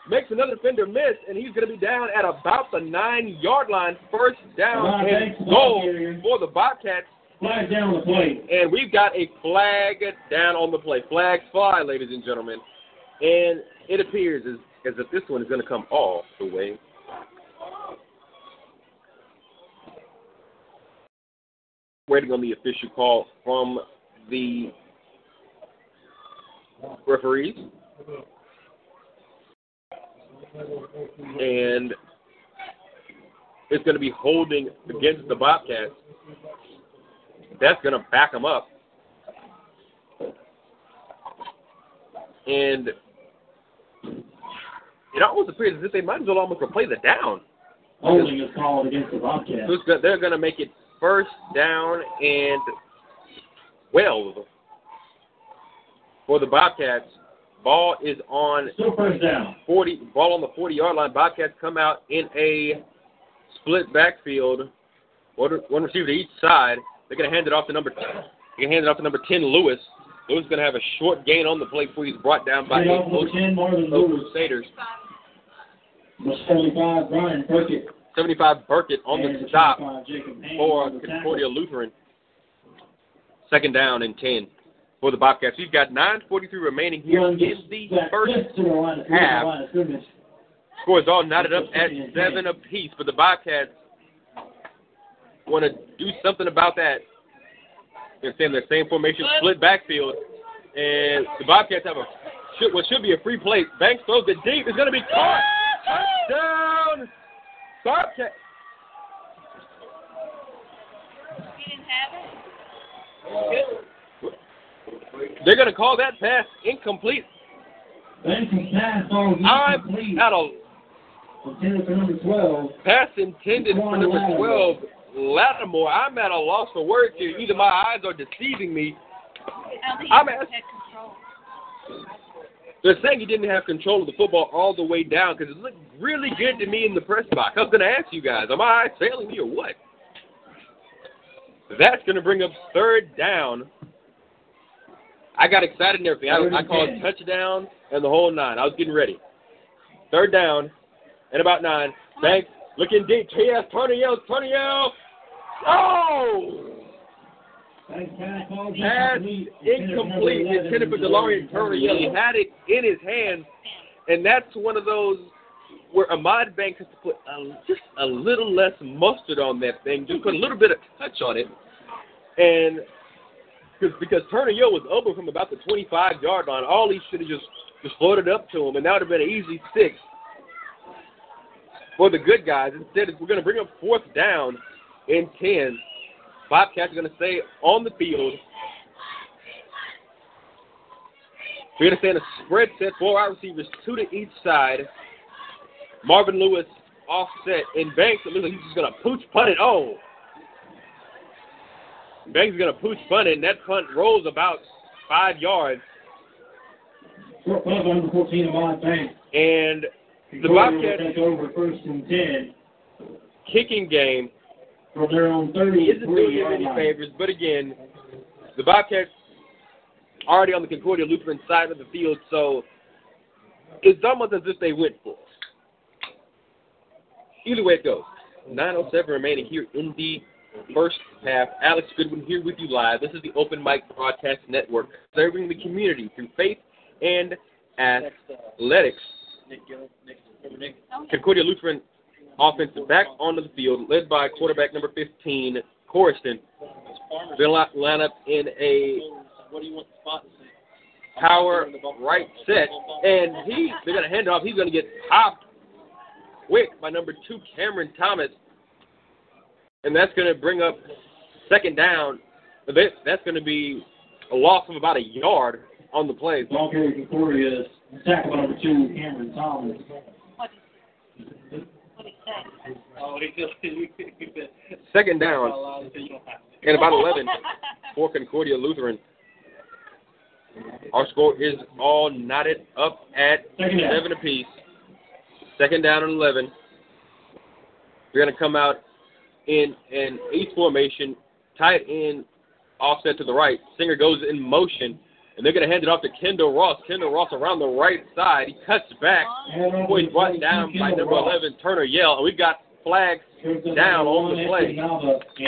Makes another defender miss, and he's going to be down at about the nine yard line. First down Ahmad and Banks, goal for the Bobcats. Flag down the plate. And we've got a flag down on the play. Flags fly, ladies and gentlemen. And it appears as, as if this one is going to come all the way. Waiting on the official call from the referees. And it's going to be holding against the Bobcats that's going to back them up. And it almost appears as if they might as well almost replay the down. Holding is called against the Bobcats. So they're going to make it first down and 12 for the Bobcats. Ball is on Still first down. 40. Ball on the 40 yard line. Bobcats come out in a split backfield. One, one receiver to each side. They're going to hand it off to number. They're going to hand it off to number 10, Lewis. Lewis is going to have a short gain on the play before he's brought down by eight off number 10, Marvin Oak Lewis. Crusaders. Number 75, Brian Burkett. 75 Burkett on the stop 25, Jacob Haynes for on. Concordia Lutheran. Second down and 10 for the Bobcats. We've got 9.43 remaining here in the first just to the line of half. Scores all knotted up at seven apiece, but the Bobcats want to do something about that. They're saying the same formation, split backfield, and the Bobcats have a should, what should be a free play. Banks throws it deep. It's going to be caught. Touchdown, Bobcats. He didn't have it? They're going to call that pass incomplete. Banks' pass ball is I'm at a Intended for number 12. pass intended for number 12, Lattimore. I'm at a loss for words here. Either my eyes are deceiving me. I don't think I'm at. They're saying he didn't have control of the football all the way down because it looked really good to me in the press box. I was going to ask you guys, am I failing me or what? That's going to bring up third down. I got excited and everything. I, I called touchdown and the whole nine. I was getting ready. Third down and about nine. Banks looking deep. T.S. Turner yells, Turner yells. Oh! Pass incomplete. Intended for Delarian Turner. He had it in his hand, and that's one of those where Ahmad Banks has to put a, just a little less mustard on that thing, just put a little bit of touch on it, and because because Turner Yo was open from about the 25 yard line, all he should have just just floated up to him, and that would have been an easy six for the good guys. Instead, we're going to bring up fourth down in 10. Bobcats are going to stay on the field. We're going to stay in a spread set, four wide receivers, two to each side. Marvin Lewis offset, in Banks, it looks like he's just going to pooch punt it. Oh. Banks is going to push punt it, and that punt rolls about five yards. Short punt number 14, Ahmad Banks. And the Bobcats over first and 10 kicking game from their own 30 isn't doing him any favors, but again, the Bobcats already on the Concordia Lutheran side of the field, so it's almost as if they went for it. Either way it goes. 9.07 remaining here in the first half. Alex Goodwin here with you live. This is the Open Mic Broadcast Network, serving the community through faith and athletics. Concordia Lutheran offense back onto the field, led by quarterback number 15, Corriston. They'll li- line up in a power right set, and he they're going to hand off. He's going to get popped quick by number two, Cameron Thomas, and that's going to bring up second down. That's going to be a loss of about a yard on the play. Ball carrier Concordia is tackled by number 2, Cameron Thomas. Second down and about 11 for Concordia Lutheran. Our score is all knotted up at Second down. seven apiece. Second down and 11. We're going to come out in an eight formation, tight end, offset to the right. Singer goes in motion, and they're going to hand it off to Kendall Ross. Kendall Ross around the right side. He cuts back before he's brought down by number 11, Turner Yell. And we've got flags down on the play.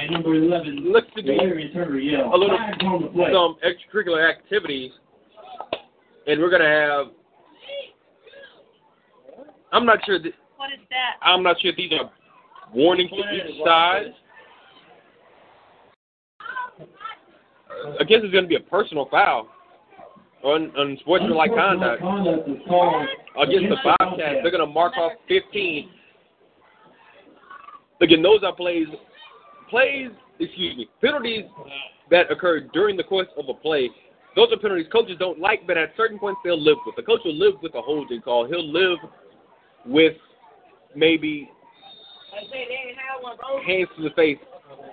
And number 11, Looks to be Larry Turner Yell. a little Flags on the play. some extracurricular activities, and we're gonna have. I'm not sure. What is that? I'm not sure if these are warnings to each side. I guess it's gonna be a personal foul on unsportsmanlike conduct Conduct is called against the Bobcats. They're gonna mark off 15. Again, those are plays, plays. Excuse me, penalties that occur during the course of a play. Those are penalties coaches don't like, but at certain points they'll live with. The coach will live with a holding call. He'll live with maybe hands to the face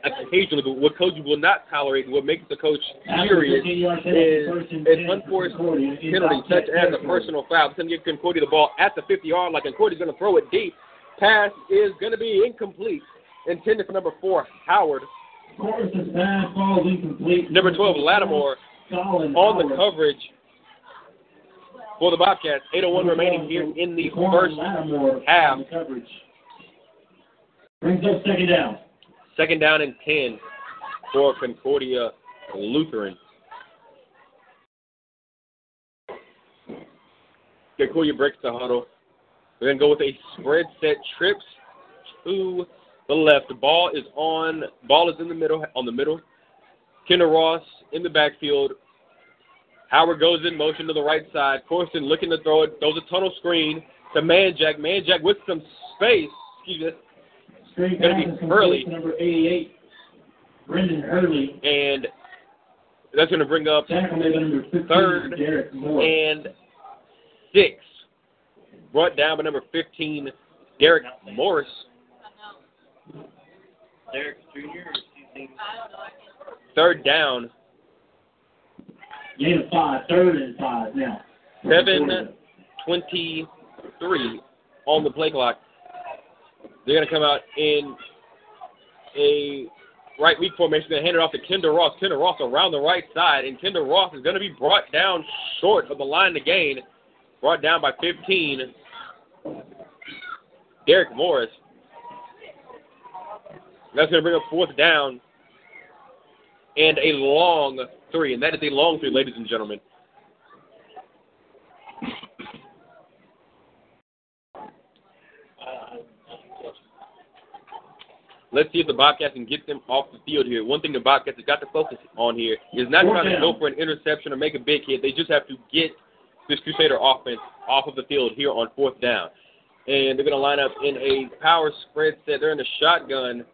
occasionally, but what coaches will not tolerate and what makes the coach furious is an unforced penalty such as a personal foul. It's going to give Concordia the ball at the 50 yard line. Concordia's going to throw it deep. Pass is going to be incomplete. Intended for number four, Howard. Number 12, Lattimore on the coverage for the Bobcats. 8.01 remaining here in the first Lattimore half. coverage. Brings up second down. Second down and 10 for Concordia Lutheran. Concordia breaks the huddle. We're going to go with a spread set trips to the left. The ball is on, ball is in the middle, on the middle. Kendall Ross in the backfield. Howard goes in motion to the right side. Corson looking to throw it, throws a tunnel screen to Manjack. Manjack with some space. Excuse me. Straight Gonna be Hurley. number 88, Brendan Hurley. And that's going to bring up Tackle number Third and six. Brought down by number 15, Derek Morris. Derek Jr. Third down, Gain of five, third and five now. seven twenty-three on the play clock. They're going to come out in a right weak formation. To hand it off to Kendall Ross. Kendall Ross around the right side, and Kendall Ross is going to be brought down short of the line to gain. Brought down by 15. Derek Morris. That's going to bring up fourth down and a long three, and that is a long three, ladies and gentlemen. Let's see if the Bobcats can get them off the field here. One thing the Bobcats have got to focus on here is not trying to go for an interception or make a big hit. They just have to get this Crusader offense off of the field here on fourth down. And they're going to line up in a power spread set. They're in the shotgun.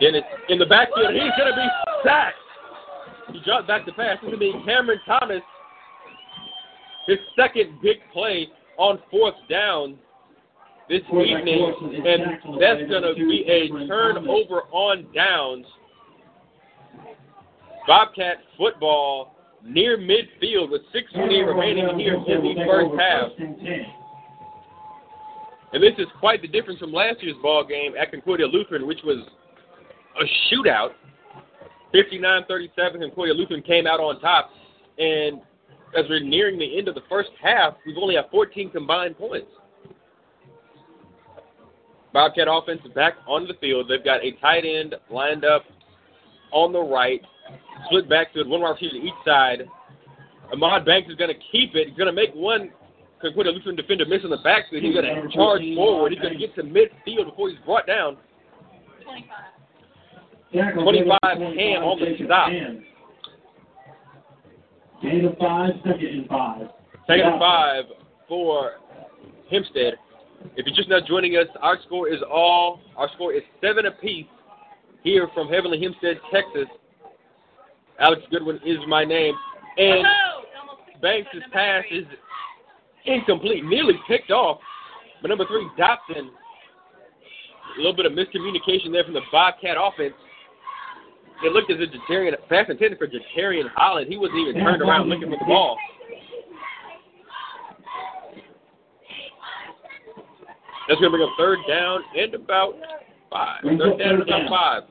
Dennis in the backfield. He's going to be sacked. He dropped back to pass. This is going to be Cameron Thomas. His second big play on fourth down this evening. And that's going to be a turnover on downs Bobcat football near midfield with 6:28 remaining here in the first half. And this is quite the difference from last year's ball game at Concordia Lutheran, which was a shootout. 59-37, Concordia Lutheran came out on top. And as we're nearing the end of the first half, we've only had 14 combined points. Bobcat offense back on the field. They've got a tight end lined up on the right, split backfield, one wide receiver to each side. Ahmad Banks is going to keep it. He's going to make one Concordia Lutheran defender miss in the backfield. He's going to charge forward. He's going to get to midfield before he's brought down. 25 Ham on the stop. Gain of five, second and five. Second and five for Hempstead. If you're just now joining us, our score is all our score is seven apiece here from Heavenly Hempstead, Texas. Alex Goodwin is my name. And Banks' pass is incomplete, nearly picked off. But number three, Dobson. A little bit of miscommunication there from the Bobcat offense. It looked as if Jatarian, pass intended for Jatarian Holland. He wasn't even turned around looking for the ball. That's going to bring up third down and about five. Third down and about five.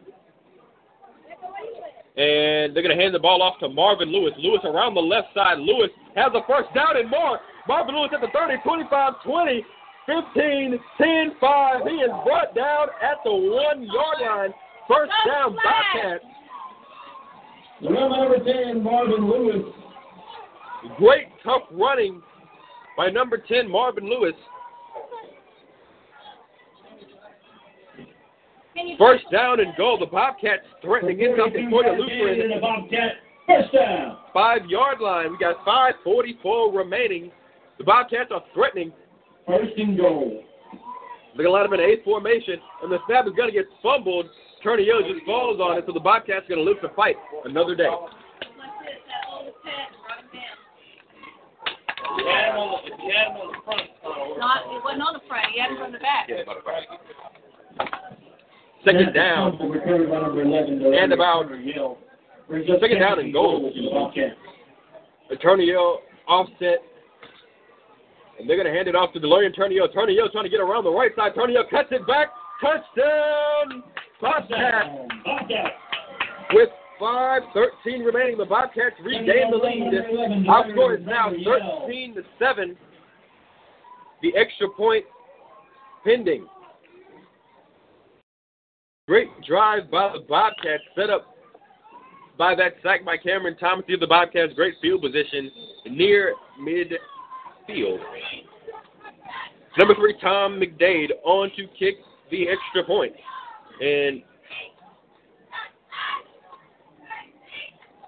And they're going to hand the ball off to Marvin Lewis. Lewis around the left side. Lewis has the first down and more. Marvin Lewis at the 30, 25, 20, 15, 10, 5. He is brought down at the one yard line. First down, Bobcats. Number 10, Marvin Lewis. Great tough running by number 10, Marvin Lewis. First down and goal. The Bobcats threatening inside the Concordia Lutheran. The Bobcat. First down. Five yard line. We got 5.44 remaining. The Bobcats are threatening. First and goal. They're going to line up in an eight formation, and the snap is going to get fumbled. Turnio just falls on it, so the Bobcats are going to live to fight another day. Not, it wasn't on the front. He had him from the back. Second down. Recovered by number 11, though. And about Yale. Brings up second down and goal. the Turnio offset. And they're going to hand it off to Delarian Turnio. Turnio trying to get around the right side. Turnio cuts it back. Touchdown! Bobcats! Bobcats. With 5.13 remaining, the Bobcats regain the lead. Our score is now 13 to 7. The extra point pending. Great drive by the Bobcats, set up by that sack by Cameron Thomas. The Bobcats great field position near midfield. Number three, Tom McDade, on to kick the extra point. And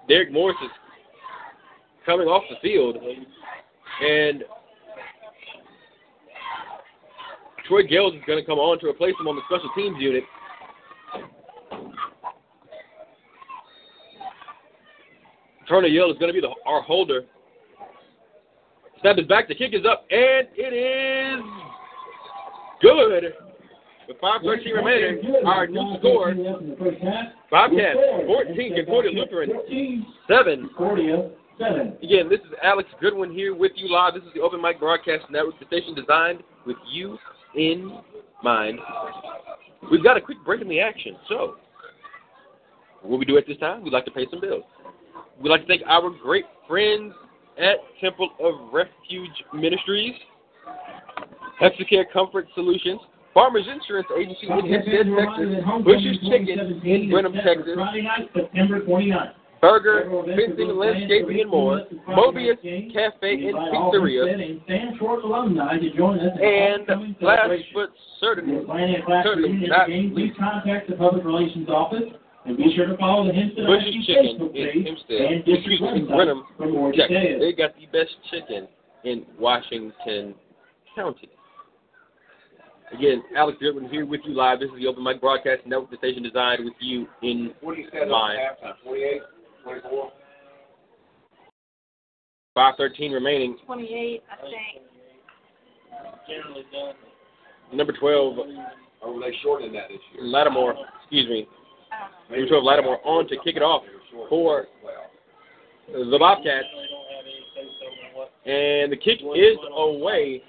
Derek Morris is coming off the field. And Troy Gales is going to come on to replace him on the special teams unit. Turner Yell is going to be the, our holder. Snap is back. The kick is up, and it is good. With 5.13 remaining, our new score, Bobcats 14, Concordia Lutheran 7. Concordia, 7. Again, this is Alex Goodwin here with you live. This is the Open Mic Broadcast Network, the station designed with you in mind. We've got a quick break in the action, so what we do at this time, we'd like to pay some bills. We'd like to thank our great friends at Temple of Refuge Ministries, Hexacare Comfort Solutions, Farmers Insurance Agency in Hempstead, Texas, Bush's Chicken in Brenham, Texas, Friday night, September 29th. Burger, Fencing, Landscaping, and more, Mobius Cafe and Pizzeria, And Sam alumni to join us. and upcoming Last. But Certainly, If planning a certainly not please least, contact the Public Relations Office and be sure to follow the Hempstead Bush's ISD Chicken Facebook page Hempstead, and excuse district website Brenham, for more Texas. details. They got the best chicken in Washington County. Again, Alex Goodwin here with you live. This is the Open Mic Broadcast Network, the station designed with you in What do you say mind. halftime? 28, 24? 5.13 remaining. 28, I think. Number 12, Or were they shortening that this year? Lattimore, excuse me. I Number 12, Lattimore on to kick it off for the Bobcats. And the kick is away.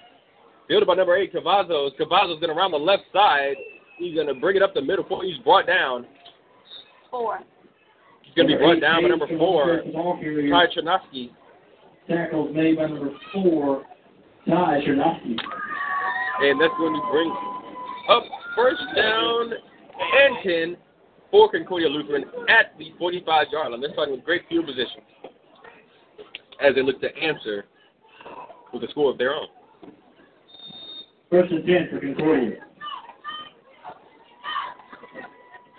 Fielded by number 8, Cavazos. Cavazos going to round the left side. He's going to bring it up the middle. Four. He's brought down. Four. He's going to be brought down by number 4, Ty Chernovsky. Tackles made by number four, Ty Chernovsky. And that's going to bring up first down and 10 for Concordia Lutheran at the 45 yard line. They're starting with great field position as they look to answer with a score of their own. First and ten for Concordia.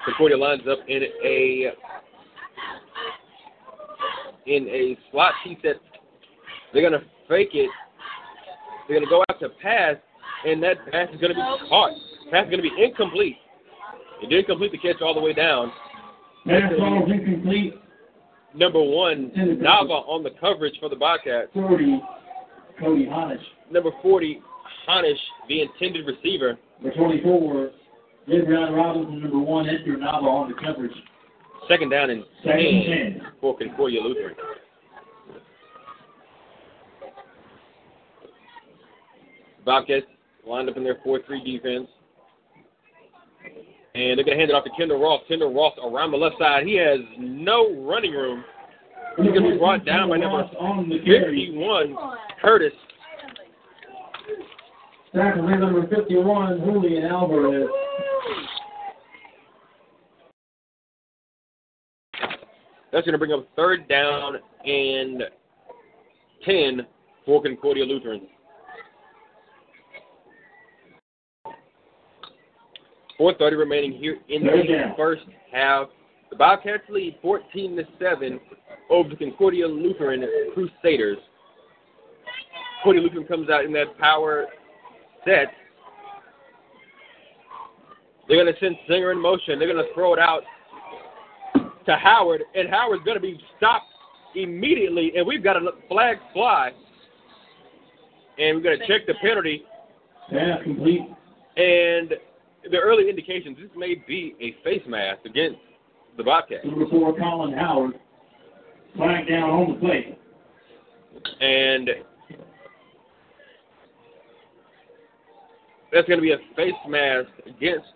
Concordia lines up in a in a slot sheet that they're gonna fake it. They're gonna go out to pass, and that pass is gonna be caught. Pass is gonna be incomplete. It didn't complete the catch all the way down. Ball is incomplete. Number one, Nava on the coverage for the Bobcats. 40, Cody Honish. Number 40, Hanish, the intended receiver. Number 24, Gabriel Robinson. Number one, Edgar Nava on the coverage. Second down and Second 10 and 10. for Concordia Lutheran. Bobcats lined up in their 4 3 defense. And they're going to hand it off to Kendall Ross. Kendall Ross around the left side. He has no running room. He's going to be brought down by number on the carry. 51, Curtis. Made number 51, Julian Alvarez. That's going to bring up third down and 10 for Concordia Lutheran. Four thirty remaining here in the down. first half. The Bobcats lead fourteen to seven over the Concordia Lutheran Crusaders. Concordia Lutheran comes out in that power set. They're going to send Singer in motion. They're going to throw it out to Howard, and Howard's going to be stopped immediately, and we've got a flag fly, and we're going to check the penalty. Pass complete. And the early indications, this may be a face mask against the Bobcats. Four, Colin Howard. Flag down on the plate. And that's going to be a face mask against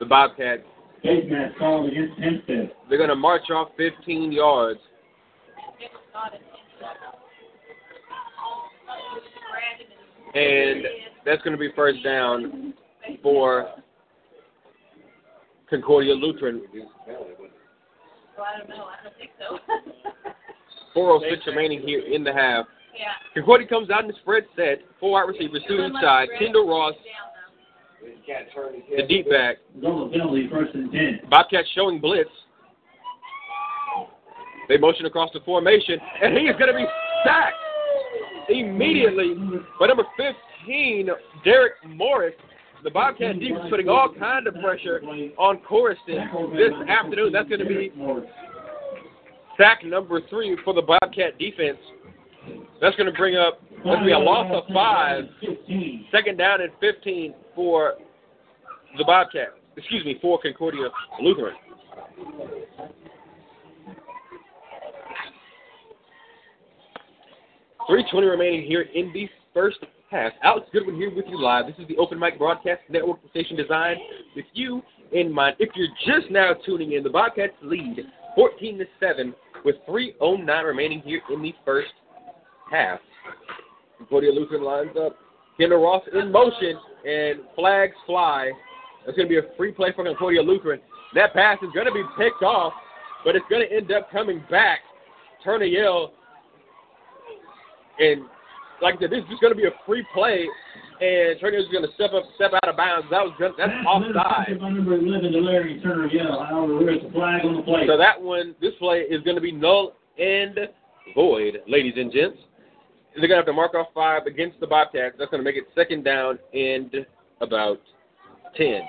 the Bobcats. Face mask called against Hempstead. They're going to march off 15 yards. And that's going to be first down for Concordia Lutheran. Well, I don't know. I don't think so. 406 remaining here in the half. yeah. Concordia comes out in the spread set. Four wide receivers, two each side. Kendall Ross, the deep back. Double penalty, first and ten. Bobcats showing blitz. They motion across the formation, and he is going to be sacked immediately by number 15, Derek Morris. The Bobcat defense putting all kind of pressure on Coriston this afternoon. That's going to be sack number three for the Bobcat defense. That's going to bring up, that's be a loss of five. Second down and 15 for the Bobcat. Excuse me, for Concordia Lutheran. Three twenty remaining here in the first Alex Goodwin here with you live. This is the Open Mic Broadcast Network station designed with you in mind. If you're just now tuning in, the Bobcats lead 14 to seven with 3:09 remaining here in the first half. Concordia Lutheran lines up. Kendall Ross in motion, and flags fly. That's going to be a free play for Concordia Lutheran. That pass is going to be picked off, but it's going to end up coming back. Turner Yell, and like I said, this is just going to be a free play, and Turner is going to step up, step out of bounds. That was good. That's offside. Number 11, to Larry Turner Yell. However, there's a flag on the plate. So that one, this play is going to be null and void, ladies and gents. They're going to have to mark off five against the Bobcats. That's going to make it second down and about 10.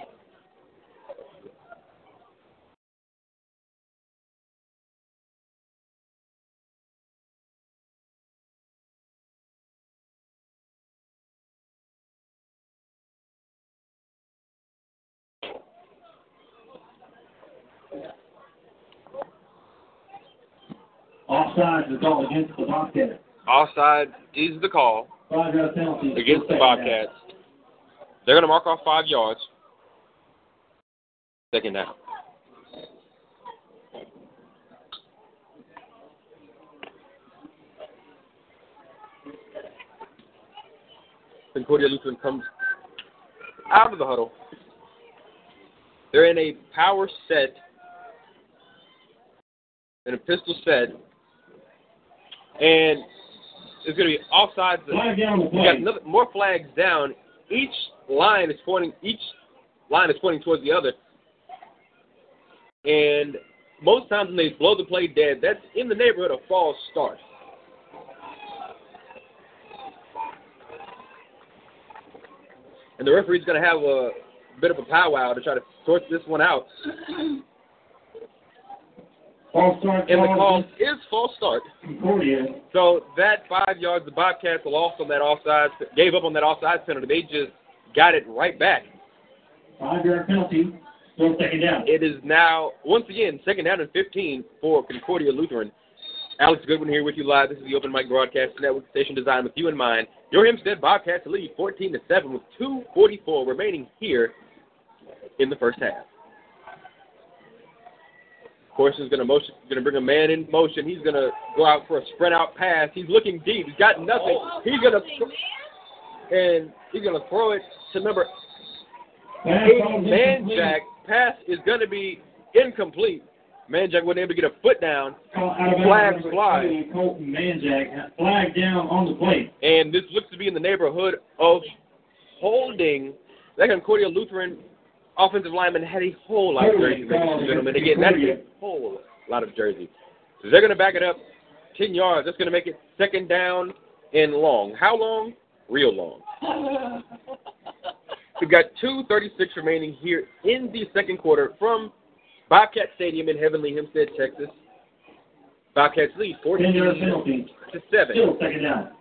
Offside is called against the Bobcats. Offside is the call Five yard penalty. against the Second down. Bobcats. They're going to mark off five yards. Second down. Concordia Lutheran comes out of the huddle. They're in a power set, in a pistol set, and it's going to be offsides. Flag down the We play. got another, more flags down. Each line is pointing. Each line is pointing towards the other. And most times when they blow the play dead, that's in the neighborhood of false start. And the referee's going to have a bit of a powwow to try to sort this one out. False start And the call is false start. Concordia. So that five yards, the Bobcats lost on that offside, gave up on that offside penalty. They just got it right back. Five yard penalty. Still second down. It is now, once again, second down and 15 for Concordia Lutheran. Alex Goodwin here with you live. This is the Open Mic Broadcast Network station designed with you in mind. Your Hempstead Bobcats lead 14 to 7 with 2:44 remaining here in the first half. Course, is going to motion, going to bring a man in motion. He's going to go out for a spread out pass. He's looking deep. He's got nothing. He's going to and he's going to throw it to number eight. Manjack. Pass is going to be incomplete. Manjack wasn't able to get a foot down, Flag fly. Manjack. Flag down on the plate. and this looks to be in the neighborhood of holding. That Concordia Lutheran offensive lineman had a whole lot of jerseys, ladies and gentlemen. Again, that's a whole lot of jerseys. So they're going to back it up 10 yards. That's going to make it second down and long. How long? Real long. We've got 2.36 remaining here in the second quarter from Bobcat Stadium in Heavenly Hempstead, Texas. Bobcats lead 14 Ten to 7. Still second down.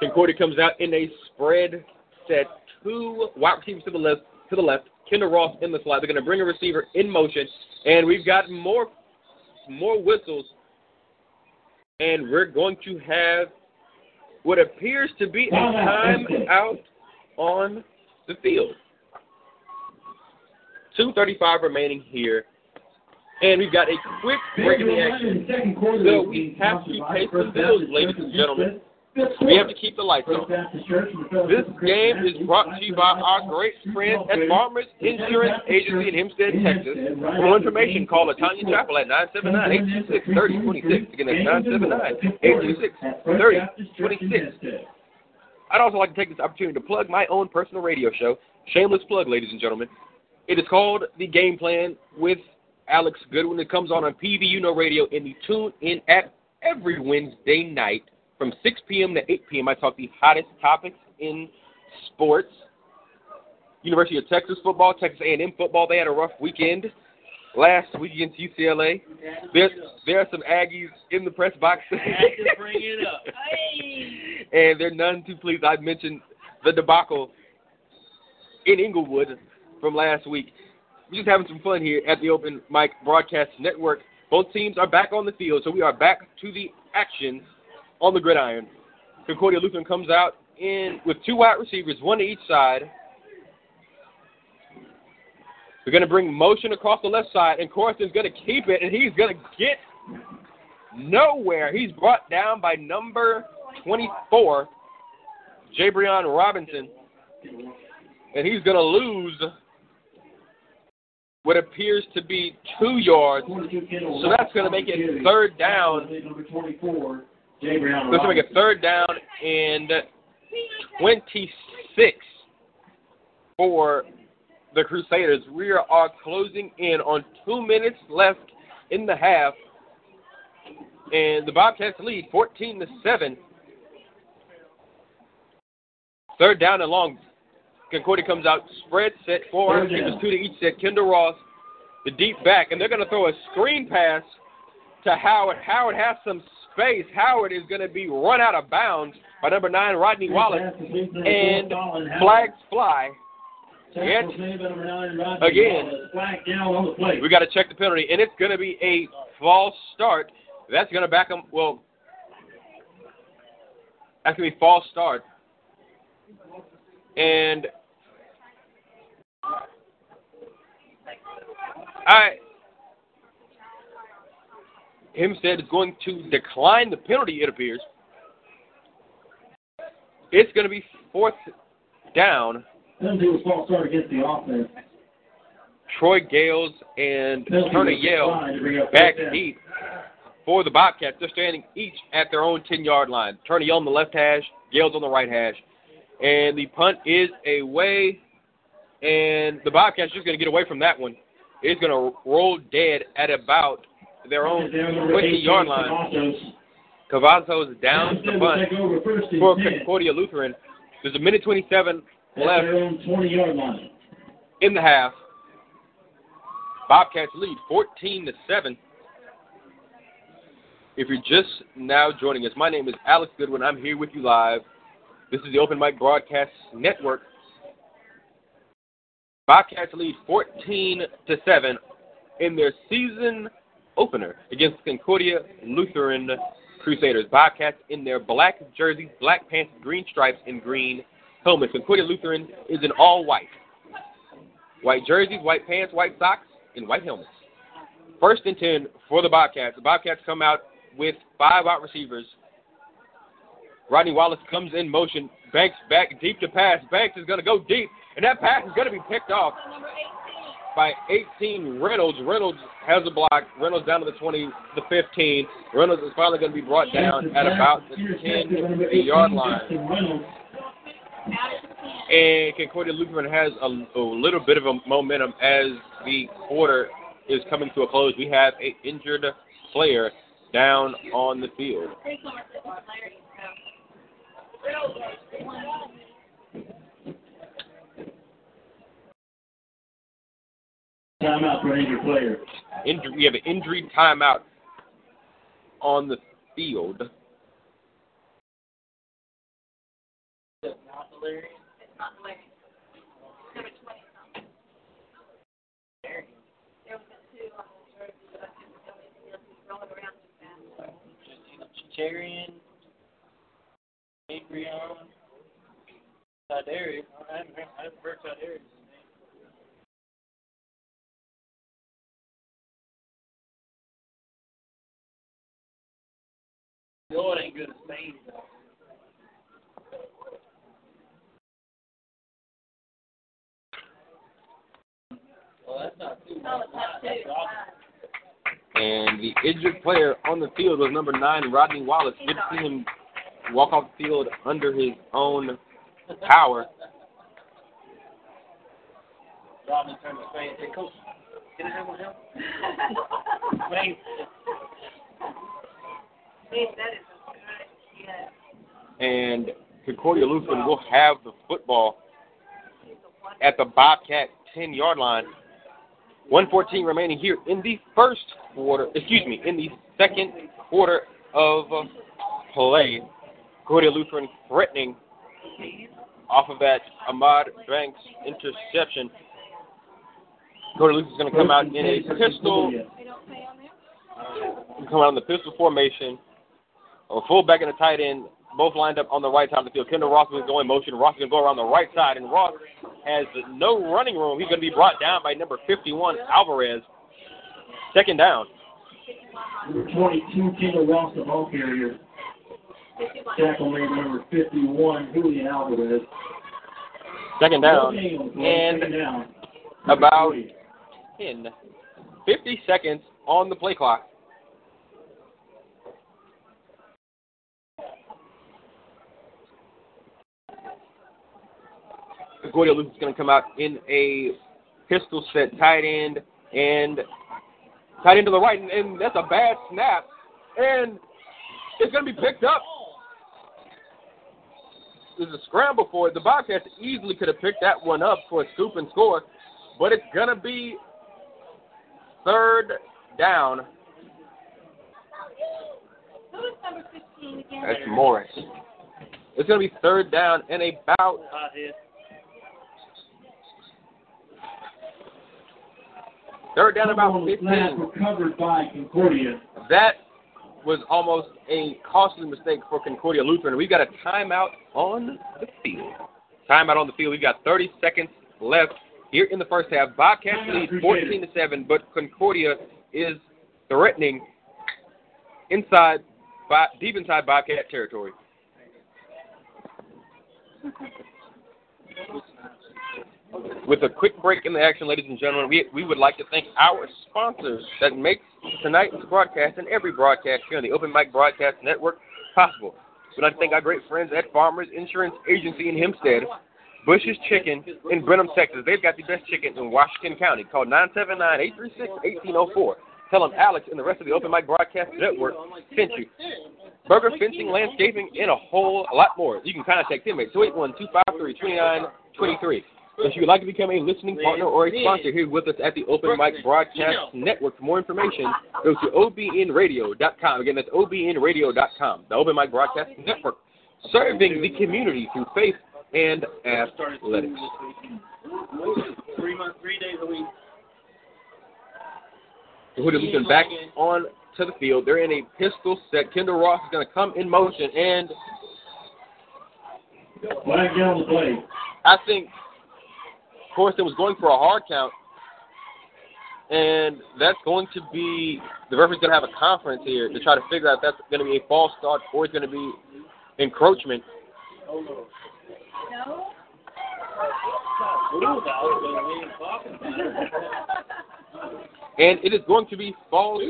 Concordia comes out in a spread set. Two wide receivers to the left. To the left. Kendall Ross in the slot. They're going to bring a receiver in motion, and we've got more more whistles, and we're going to have what appears to be a time out on the field. Two thirty-five remaining here, and we've got a quick break in the action. Second quarter. So we have to pay some bills, ladies and gentlemen. We have to keep the lights on. This game is brought to you by our great friends at Farmers Insurance Agency in Hempstead, Texas. For more information, call Latanya Chapel at 979-826-3026. Again, that's 979-826-3026. I'd also like to take this opportunity to plug my own personal radio show, shameless plug, ladies and gentlemen. It is called The Game Plan with Alex Goodwin. It comes on on PVU No Radio in the Tune In app every Wednesday night from 6 p.m. to 8 p.m. I talk the hottest topics in sports. University of Texas football, Texas A&M football. They had a rough weekend last week against UCLA. There, there are some Aggies in the press box. bring it up. and they're none too pleased. I mentioned the debacle in Inglewood from last week. We're just having some fun here at the Open Mic Broadcast Network. Both teams are back on the field, so we are back to the action on the gridiron. Concordia Lutheran comes out in with two wide receivers, one to each side. We're going to bring motion across the left side, and Corson's going to keep it, and he's going to get nowhere. He's brought down by number 24, Jabrion Robinson, and he's going to lose what appears to be two yards. So that's going to make it third down. Number 24, Jay Brown. Going to make it third down and 26 for the Crusaders. We are closing in on two minutes left in the half, and the Bobcats lead 14 to seven. Third down and long. Concordia comes out, spread set, four receivers, two to each set. Kendall Ross, the deep back, and they're going to throw a screen pass to Howard. Howard has some space. Howard is going to be run out of bounds by number nine, Rodney Wallace, and flags fly. yet. Tackle made by number nine, Rodney Again. Wallace. Flag down on the play. We got to check the penalty, and it's going to be a false start. That's going to back them. Well, that's going to be false start. And I, Hempstead is going to decline the penalty. It appears. It's going to be fourth down. Penalty was false start against the offense. Troy Gales and Penalty Turner Yale declined to bring up back deep for the Bobcats. They're standing each at their own 10 yard line. Turner Yale on the left hash, Gales on the right hash. And the punt is away, and the Bobcats just going to get away from that one. It's going to roll dead at about their own Down number 20 yard line. Cavazos. Is down the punt take over first and for Concordia Lutheran. There's a minute 27 left 20 yard line. in the half. Bobcats lead 14 to 7. If you're just now joining us, my name is Alex Goodwin. I'm here with you live. This is the Open Mic Broadcast Network. Bobcats lead 14 to 7 in their season opener against Concordia Lutheran Crusaders. Bobcats in their black jerseys, black pants, green stripes, and green helmets. Concordia Lutheran is in all white. White jerseys, white pants, white socks, and white helmets. First and 10 for the Bobcats. The Bobcats come out with five out receivers. Rodney Wallace comes in motion. Banks back deep to pass. Banks is going to go deep, and that pass is going to be picked off by 18 Reynolds. Reynolds has a block. Reynolds down to the 20, the 15. Reynolds is finally going to be brought down at about the 10 yard line. And Concordia Lutheran has a, a little bit of a momentum as the quarter is coming to a close. We have an injured player down on the field. Timeout for an injured player. Injury, we have an injury timeout on the field. Charian, Adrian, Tiberius. I haven't, I haven't heard Tiberius' name. Lord ain't good at Spain, though. Well, that's not too oh, bad. And the injured player on the field was number nine, Rodney Wallace. Good to see him walk off the field under his own power. Rodney turned to Spain and said, Coach, can I have one help? And Concordia Lutheran will have the football at the Bobcat 10 yard line. 114 remaining here in the first quarter, excuse me, in the second quarter of play. Concordia Lutheran threatening off of that Ahmad Banks interception. Concordia Lutheran's going to come out in a pistol, come out in the pistol formation. A fullback and a tight end, both lined up on the right side of the field. Kendall Ross is going motion. Ross is going to go around the right side, and Ross has no running room. He's going to be brought down by number 51, Alvarez. Second down. Number 22, Kendall Ross, the ball carrier. Tackle made number 51, Julian Alvarez. Second down. And about 10, 50 seconds on the play clock. Concordia is going to come out in a pistol set tight end and tight end to the right, and, and that's a bad snap. And it's going to be picked up. There's a scramble for it. The Bobcats easily could have picked that one up for a scoop and score, but it's going to be third down. That's Morris. It's going to be third down and about Hot head. Third down about Fumble on the snap 15. recovered by Concordia. That was almost a costly mistake for Concordia Lutheran. We've got a timeout on the field. Timeout on the field. We've got 30 seconds left here in the first half. Bobcats Timeout, lead 14 to 7, but Concordia is threatening inside, Bo- deep inside Bobcat territory. With a quick break in the action, ladies and gentlemen, we, we would like to thank our sponsors that make tonight's broadcast and every broadcast here on the Open Mic Broadcast Network possible. We'd like to thank our great friends at Farmers Insurance Agency in Hempstead, Bush's Chicken in Brenham, Texas. They've got the best chicken in Washington County. Call 979-836-1804. Tell them Alex and the rest of the Open Mic Broadcast Network sent you. Burger, fencing, landscaping, and a whole lot more. You can contact them at 281-253-2923. If you would like to become a listening partner or a sponsor here with us at the Open Mic Broadcast Network, for more information, go to obnradio.com. Again, that's obnradio.com. The Open Mic Broadcast Network, serving the community through faith and athletics. Three months, three days a week. Who have been back on to the field. They're in a pistol set. Kendall Ross is going to come in motion, and Flag down the play. I think Corson was going for a hard count, and that's going to be the referee's going to have a conference here to try to figure out if that's going to be a false start or it's going to be encroachment. And it is going to be false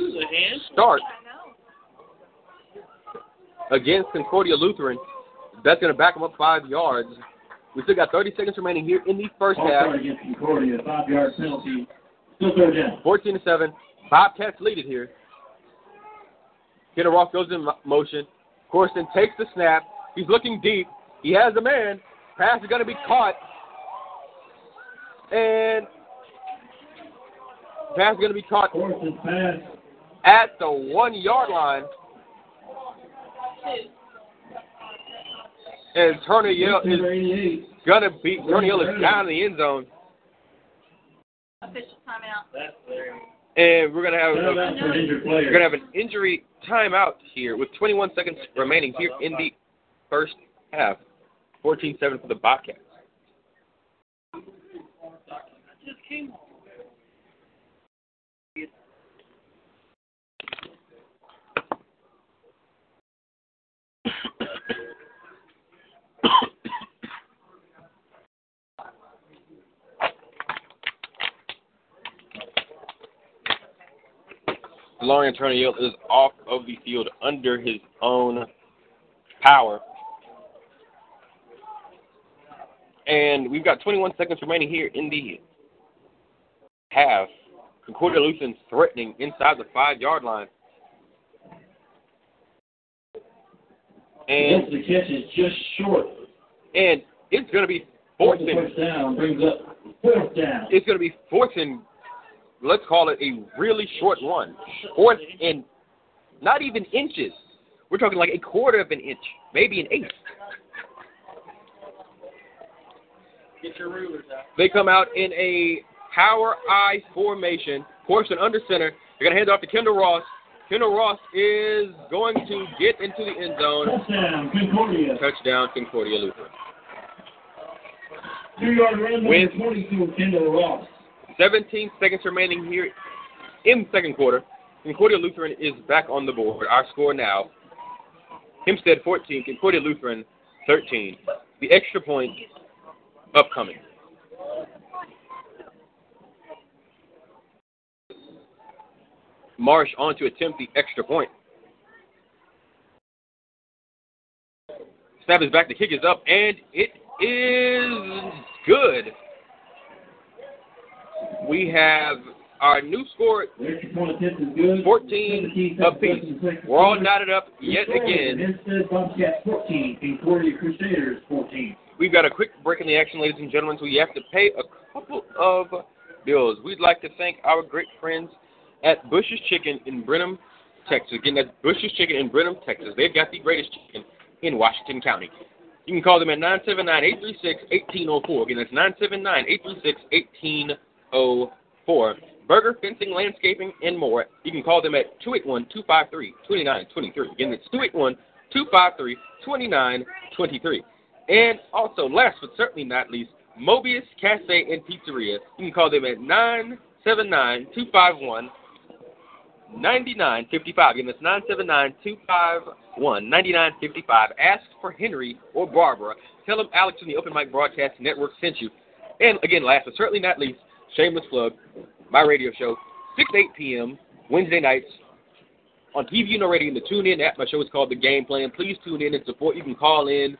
start against Concordia Lutheran. That's going to back them up five yards. We still got 30 seconds remaining here in the first All half. start against Concordia. Five yard penalty. Still third down. 14 to 7. Bobcats lead it here. Kendall Ross goes in motion. Corson takes the snap. He's looking deep. He has a man. Pass is going to be caught. And pass is going to be caught Corson pass. at the one yard line. And Turner Yell is going to be, Turner Yell is down in the end zone. Official timeout. And we're going to have a, an We're going to have an injury timeout here with 21 seconds remaining here in the first half. 14 7 for the Bobcats. Delarian Turner is off of the field under his own power. And we've got 21 seconds remaining here in the half. Concordia Lutheran threatening inside the five yard line. And the catch is just short. and it's going to be fourth Fourth down brings up fourth down. it's going to be fourth and let's call it a really short one. Fourth and not even inches. We're talking like a quarter of an inch, maybe an eighth. Get your rulers out. They come out in a power eye formation. Corson under center. They're going to hand it off to Kendall Ross. Kendall Ross is going to get into the end zone. Touchdown, Concordia. Touchdown, Concordia Lutheran. Two yard run number With- 22, Kendall Ross. 17 seconds remaining here in the second quarter. Concordia Lutheran is back on the board. Our score now Hempstead 14, Concordia Lutheran 13. The extra point upcoming. Marsh on to attempt the extra point. Snap is back. The kick is up, and it is good. We have our new score The extra point attempt is good. 14 17 apiece. We're all knotted up yet again. Hempstead Bobcats 14, Concordia Crusaders 14. We've got a quick break in the action, ladies and gentlemen, so we have to pay a couple of bills. We'd like to thank our great friends at Bush's Chicken in Brenham, Texas. Again, that's Bush's Chicken in Brenham, Texas. They've got the greatest chicken in Washington County. You can call them at 979-836-1804. Again, that's oh 979-836-1804. burger, fencing, landscaping, and more. You can call them at 281-253-2923. Again, it's 281-253-2923. And also, last but certainly not least, Mobius Cafe and Pizzeria. You can call them at 979-251 9955. Again, that's 979 251 9955. Ask for Henry or Barbara. Tell them Alex from the Open Mic Broadcast Network sent you. And again, last but certainly not least, shameless plug, my radio show, 6 8 p.m. Wednesday nights on TV Know Radio and the Tune In app. My show is called The Game Plan. Please tune in and support. You can call in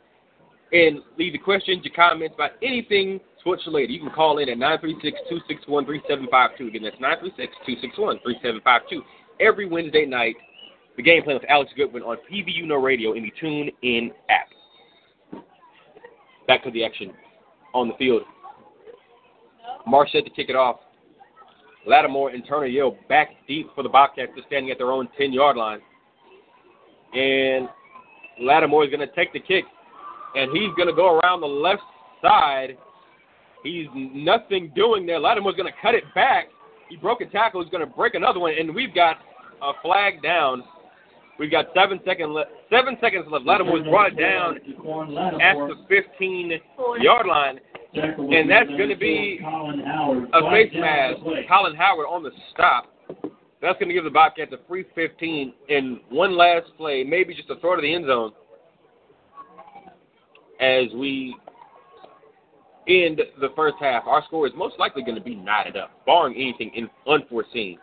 and leave the questions, your comments about anything sports related. You can call in at 936-261-3752. Again, that's 936-261-3752. Every Wednesday night, the game plan with Alex Goodwin on PVU No Radio in the Tune In app. Back to the action on the field. Mark said to kick it off. Lattimore and Turner Yale back deep for the Bobcats. They're standing at their own 10 yard line. And Lattimore is going to take the kick and he's going to go around the left side. He's nothing doing there. Lattimore's going to cut it back. He broke a tackle. He's going to break another one, and we've got a flag down. We've got seven seconds left. Seven seconds left. Lattimore's brought down at the 15-yard line, and that's going to be a face mask. Colin Howard on the stop. That's going to give the Bobcats a free 15 and one last play, maybe just a throw to the end zone as we end the first half. Our score is most likely going to be knotted up, barring anything in, unforeseen.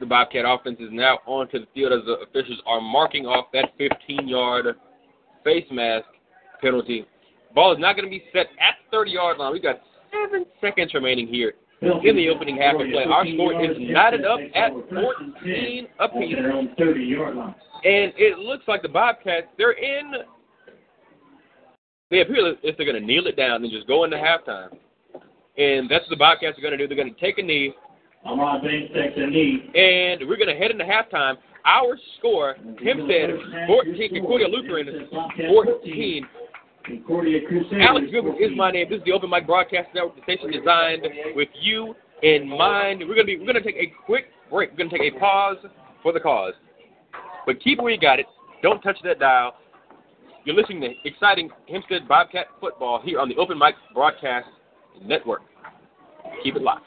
The Bobcat offense is now onto the field as the officials are marking off that 15 yard face mask penalty. Ball is not going to be set at the 30 yard line. We've got seven seconds remaining here in the opening half of play. Our score is knotted up at 14 apiece. And it looks like the Bobcats, they're in. They appear as if they're going to kneel it down and just go into halftime. And that's what the Bobcats are going to do. They're going to take a knee. Amon Bates takes a knee. And we're going to head into halftime. Our score, Hempstead 14, Concordia Lutheran 14, Alex Goodwin is my name. This is the Open Mic Broadcast Network, the station designed with you in mind. We're gonna be we're gonna take a quick break. We're gonna take a pause for the cause. But keep where you got it. Don't touch that dial. You're listening to exciting Hempstead Bobcat football here on the Open Mic Broadcast Network. Keep it locked.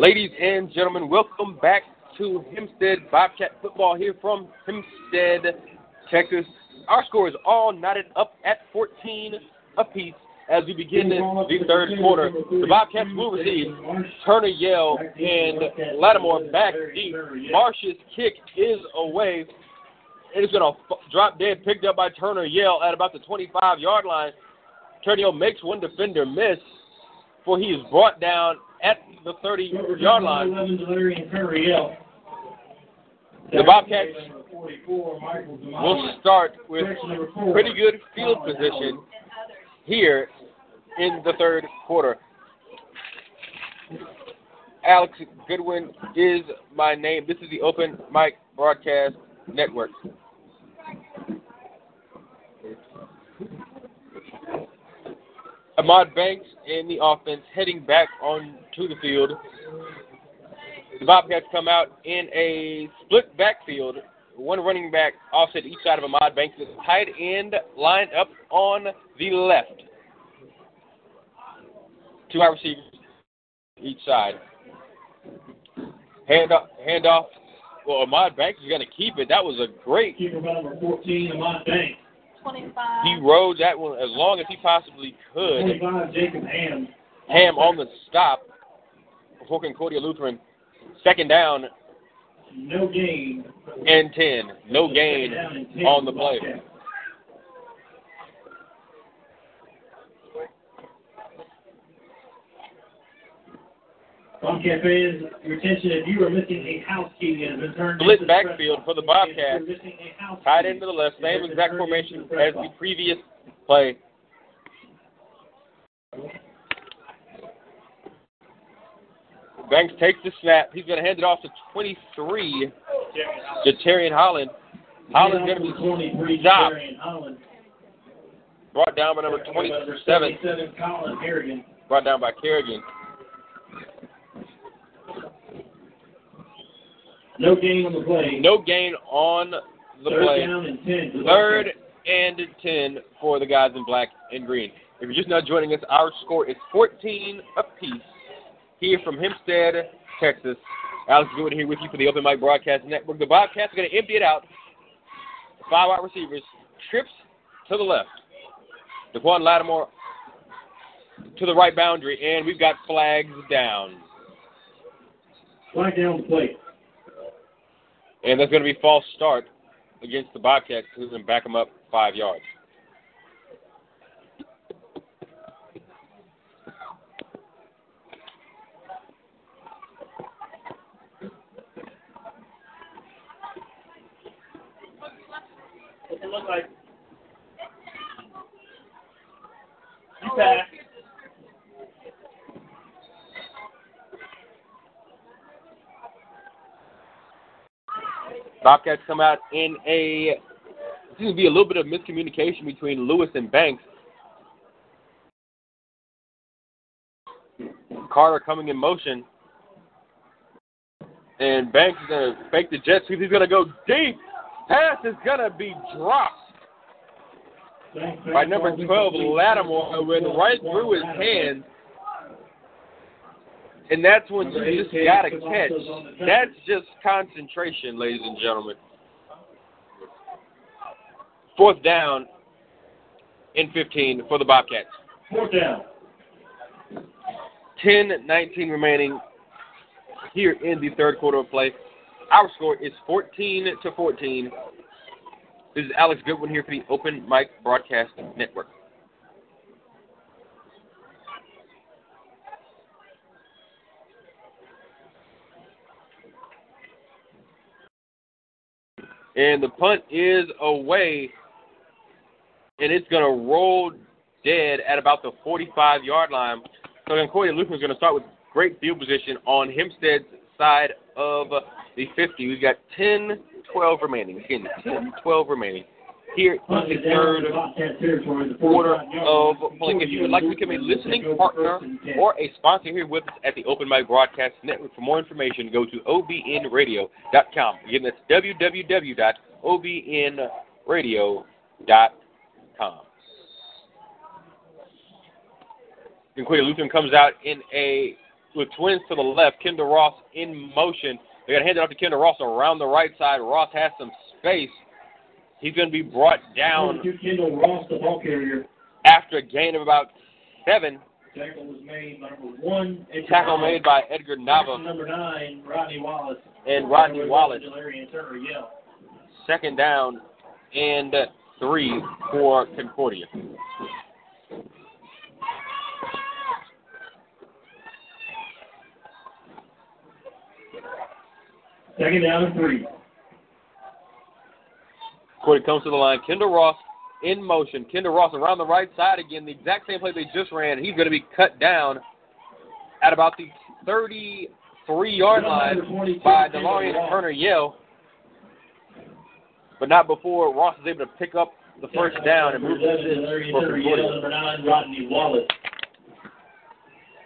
Ladies and gentlemen, welcome back to Hempstead Bobcat football here from Hempstead, Texas. Our score is all knotted up at 14 apiece as we begin the third quarter. The Bobcats will receive Turner Yell and Lattimore back deep. Marsh's kick is away. It is going to drop dead, picked up by Turner Yell at about the 25 yard line. Turner Yell makes one defender miss, for he is brought down at the 30 yard line. The Bobcats will start with pretty good field position here in the third quarter. Alex Goodwin is my name. This is the Open Mic Broadcast Network. Ahmad Banks in the offense heading back onto the field. The Bobcats come out in a split backfield. One running back offset each side of Ahmad Banks. The tight end lined up on the left. Two wide receivers each side. Hand off, hand off. Well, Ahmad Banks is going to keep it. That was a great. Keeper number 14, Ahmad Banks. 25. He rode that one as long as he possibly could. 25, Jacob Ham. Ham on the stop for Concordia Lutheran. Second down No gain. and 10. No gain Second down and 10 on the for play. Fans, your attention, if you are missing a house key, has been turned Split backfield for the Bobcats. you're missing a house Tied into the left. Same exact formation as the previous play. Banks takes the snap. He's going to hand it off to 23, Jatarian Holland. Holland's going to be 23, stopped. Holland. brought down by number 27, Harrigan. brought down by Kerrigan. No gain on the play. No gain on the Third play. down and 10. the Third and 10 for the guys in black and green. If you're just now joining us, our score is 14 apiece here from Hempstead, Texas. Alex Goodwin here with you for the Open Mic Broadcast Network. The Bobcats are going to empty it out. Five wide receivers. Trips to the left. Daquan Lattimore to the right boundary, and we've got flags down. Flag down the plate. And there's going to be false start against the Bobcats, who's going to back them up five yards. What's it look like? You pass. Bobcats come out in a seems to be a little bit of miscommunication between Lewis and Banks. Carter coming in motion. And Banks is going to fake the jet sweep. He's going to go deep. Pass is going to be dropped by number 12, Lattimore, went right through his hands. And that's when you just got to catch. That's just concentration, ladies and gentlemen. Fourth down in 15 for the Bobcats. Fourth down. 10 19 remaining here in the third quarter of play. Our score is 14 to 14. This is Alex Goodwin here for the Open Mic Broadcast Network. And the punt is away, and it's going to roll dead at about the 45 yard line. So Concordia Lutheran is going to start with great field position on Hempstead's side of the 50. We've got 10, 12 remaining. Again, 10, 12 remaining. Here in the third quarter of. If you would like to become a listening partner or a sponsor here with us at the Open Mic Broadcast Network, for more information, go to obnradio.com. Again, that's www.obnradio.com. Concordia Lutheran comes out in a with twins to the left. Kendall Ross in motion. They got to hand it off to Kendall Ross around the right side. Ross has some space. He's going to be brought down 22 Kendall Ross, the ball carrier. after a gain of about seven. Tackle was made number one. Edgar Tackle Nava. made by Edgar Nava Number nine, Rodney Wallace. and Rodney Wallace. Delarian Turner, Yell. Second down and three for Concordia. Second down and three. Concordia comes to the line. Kendall Ross in motion. Kendall Ross around the right side again. The exact same play they just ran. He's going to be cut down at about the 33 yard line by Delarian Turner Yell. But not before Ross is able to pick up the first down and move Delarian for. Concordia. Rodney Wallace.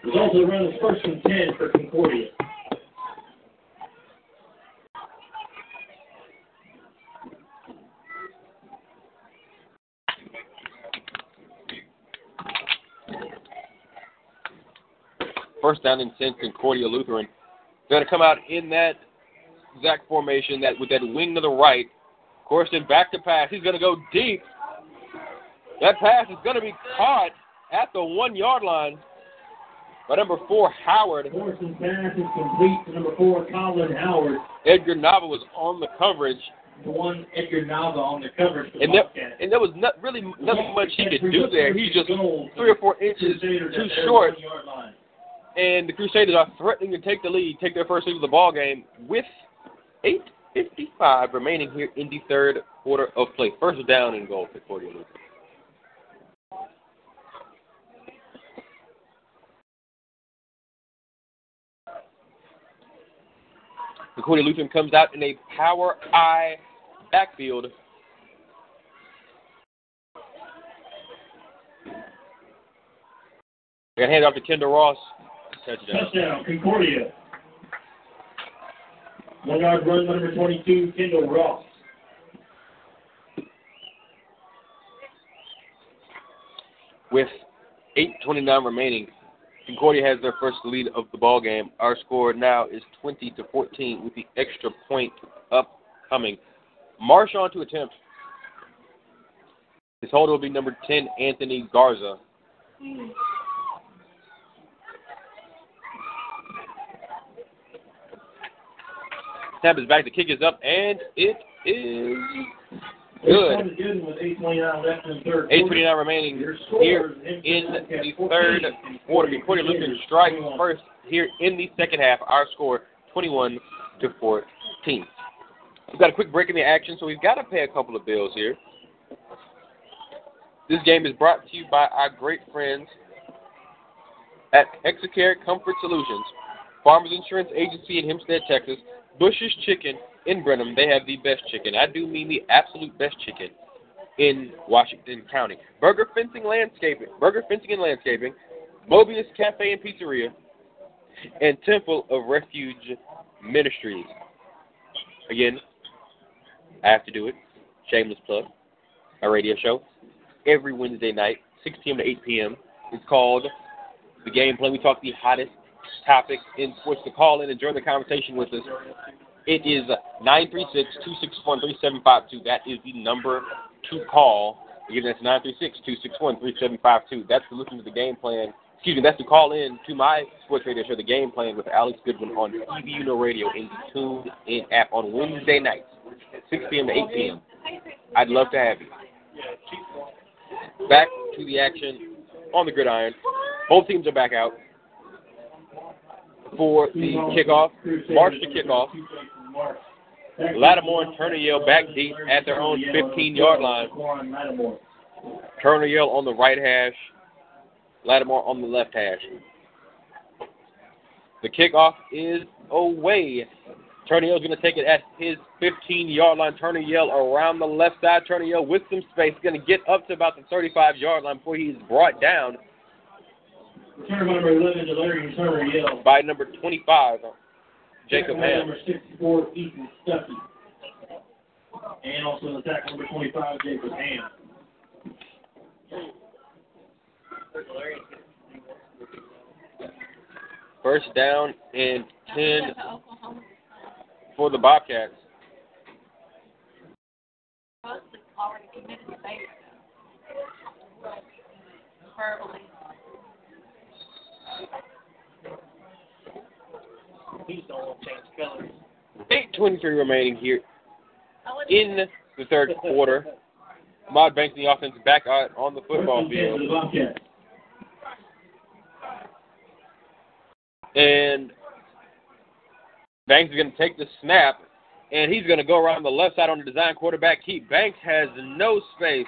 Results of the run first and ten for Concordia. First down and 10, Concordia Lutheran. They're going to come out in that exact formation, that with that wing to the right. Corson back to pass. He's going to go deep. That pass is going to be caught at the one yard line by number four, Howard. Morrison pass is complete to number four, Colin Howard. Edgar Nava was on the coverage, The one Edgar Nava on the coverage the and there, and there was not really nothing much he could do there. He's just three or four inches too short, and the Crusaders are threatening to take the lead, take their first lead of the ball game with 8:55 remaining here in the third quarter of play. First down and goal for Concordia Lutheran. Concordia Lutheran comes out in a power I backfield. They're going to hand it off to Kendall Ross. Touchdown. Touchdown, Concordia. One yard run, number 22, Kendall Ross. With 8:29 remaining, Concordia has their first lead of the ball game. Our score now is 20 to 14 with the extra point upcoming. Marsh on to attempt. His holder will be number 10, Anthony Garza. Snap is back. The kick is up, and it is good. Good. good 8.29 in the third. 8:29 remaining here in the third quarter. Concordia Lutheran strikes first here in the second half. Our score 21 to 14. We've got a quick break in the action, so we've got to pay a couple of bills here. This game is brought to you by our great friends at Exicare Comfort Solutions, Farmers Insurance Agency in Hempstead, Texas, Bush's Chicken in Brenham. They have the best chicken. I do mean the absolute best chicken in Washington County. Burger Fencing Landscaping, Burger Fencing and Landscaping, Mobius Cafe and Pizzeria, and Temple of Refuge Ministries. Again, I have to do it. Shameless plug. My radio show every Wednesday night, 6 p.m. to 8 p.m. It's called The Game Plan. We talk the hottest topics in sports. To call in and join the conversation with us, it is 936-261-3752. That is the number to call. Again, that's 936-261-3752. That's to listen to the game plan. Excuse me, that's to call in to my sports radio show, The Game Plan, with Alex Goodwin on TV Uno Radio in the Tuned In app on Wednesday nights, 6 p.m. to 8 p.m. I'd love to have you. Back to the action on the gridiron. Both teams are back out for the kickoff. Marsh to kickoff. Lattimore and Turner Yell back deep at their own 15-yard line. Turner Yell on the right hash. Lattimore on the left hash. The kickoff is away. Turner Yell's going to take it at his 15-yard line. Turner Yell around the left side. Turner Yell with some space. Going to get up to about the 35-yard line before he's brought down Return number 11, Delarian Turner, Yell. by number 25, Jacob Tackle Ham. Number 64, Ethan Stuckey. And also the tackle number 25, Jacob Ham. First down and 10 That's to Oklahoma. for the Bobcats. Already committed to Baylor. Verbally. Please don't change colors. 8.23 remaining here in the third quarter. Mod Banks the offense back out on the football First and 10 for field. And Banks is going to take the snap, and he's going to go around the left side on the design quarterback keep. Banks has no space,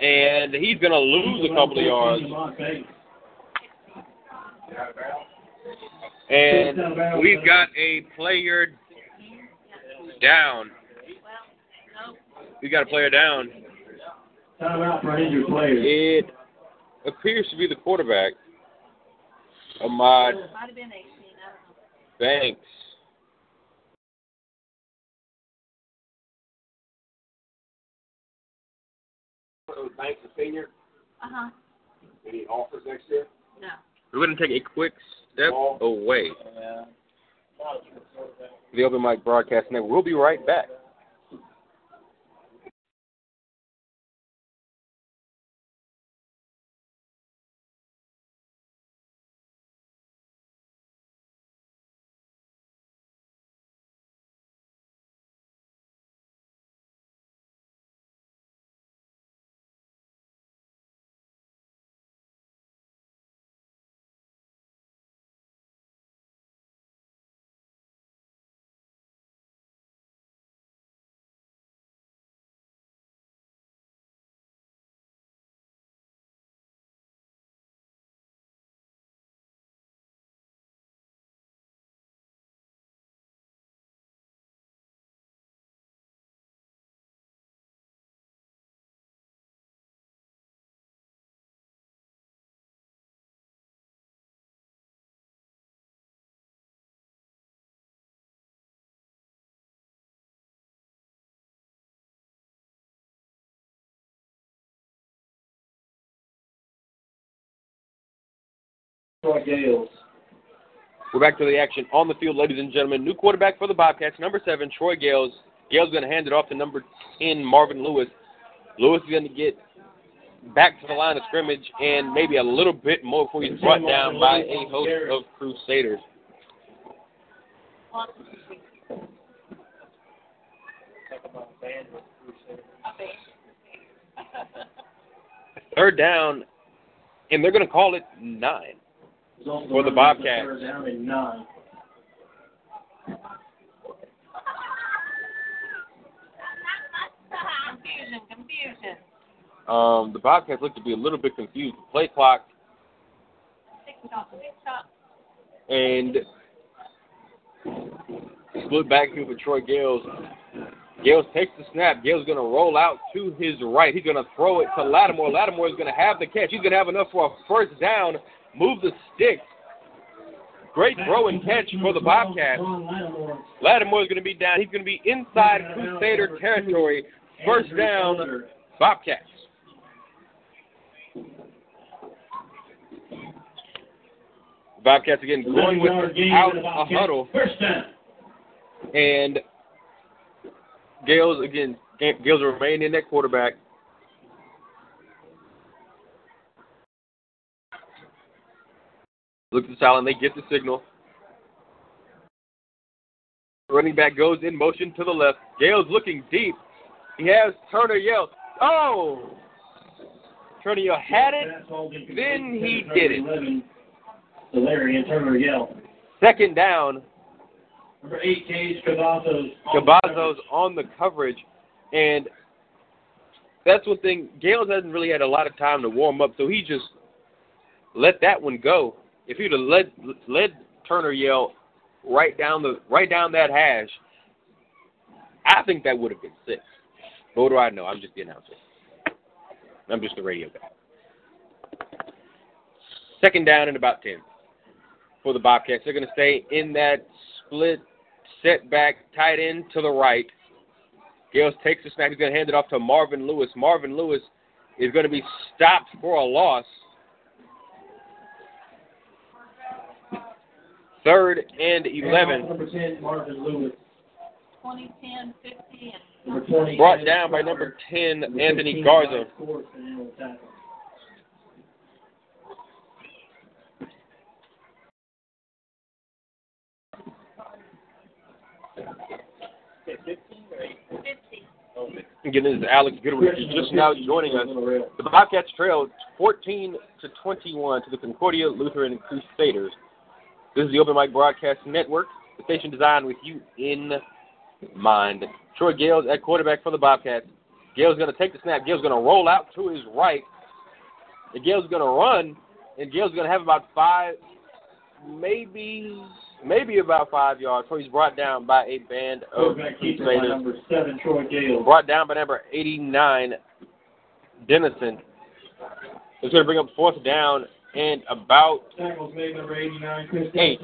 and he's going to lose a couple of yards. And we've got a player down. We've got a player down. Timeout for injured player. It appears to be the quarterback, Ahmad Might have been 18. I don't know. Banks. Banks a senior. Uh huh. Any offers next year? No. We're going to take a quick step away. Yeah. The Open Mic Broadcast Network. We'll be right back. Troy Gales. We're back to the action on the field, ladies and gentlemen. New quarterback for the Bobcats, number seven, Troy Gales. Gales is going to hand it off to number 10, Marvin Lewis. Lewis is going to get back to the line of scrimmage and maybe a little bit more before he's brought down by a host of Crusaders. Third down, and they're going to call it nine. For the Bobcats. Um, the Bobcats look to be a little bit confused. Play clock and split backfield for Troy Gales. Gales takes the snap. Gales going to roll out to his right. He's going to throw it to Lattimore. Lattimore is going to have the catch. He's going to have enough for a first down. Move the stick. Great throw and catch for the Bobcats. Lattimore is going to be down. He's going to be inside Crusader territory. First down, Bobcats. Bobcats again going without a huddle. First down. And Gales again. Gales remain in that quarterback. Look at the silent. They get the signal. Running back goes in motion to the left. Gales looking deep. He has Turner Yell. Oh! Turner Yell had it. Then he did it. So Delarian Turner Yell. Second down. Number eight, Cage Cavazos. Cavazos on the coverage, and that's one thing. Gales hasn't really had a lot of time to warm up, so he just let that one go. If he'd have led led Turner Yell right down the right down that hash, I think that would have been six. But what do I know? I'm just the announcer. I'm just the radio guy. Second down and about ten for the Bobcats. They're going to stay in that split setback tight end to the right. Gales takes the snap. He's going to hand it off to Marvin Lewis. Marvin Lewis is going to be stopped for a loss. Third and 11. Number 10, Marvin Lewis. 2010, 50, and 20. Brought down by number 10, Number Anthony 15, Garza. Ryan Swartz, and then we'll tackle. Again, this is Alex Goodwin. If you're just now joining us, the Bobcats trailed 14 to 21 to the Concordia Lutheran Crusaders. This is the Open Mic Broadcast Network, the station designed with you in mind. Troy Gales at quarterback for the Bobcats. Gales going to take the snap. Gales going to roll out to his right. And Gales going to run, and Gales going to have about five, maybe, maybe about five yards. So he's brought down by a band of Quarterback keeper by Crusaders. number 7, Troy Gale. Brought down by number 89, Dennison. It's going to bring up fourth down and about Tackles made number 89, Chris Eight.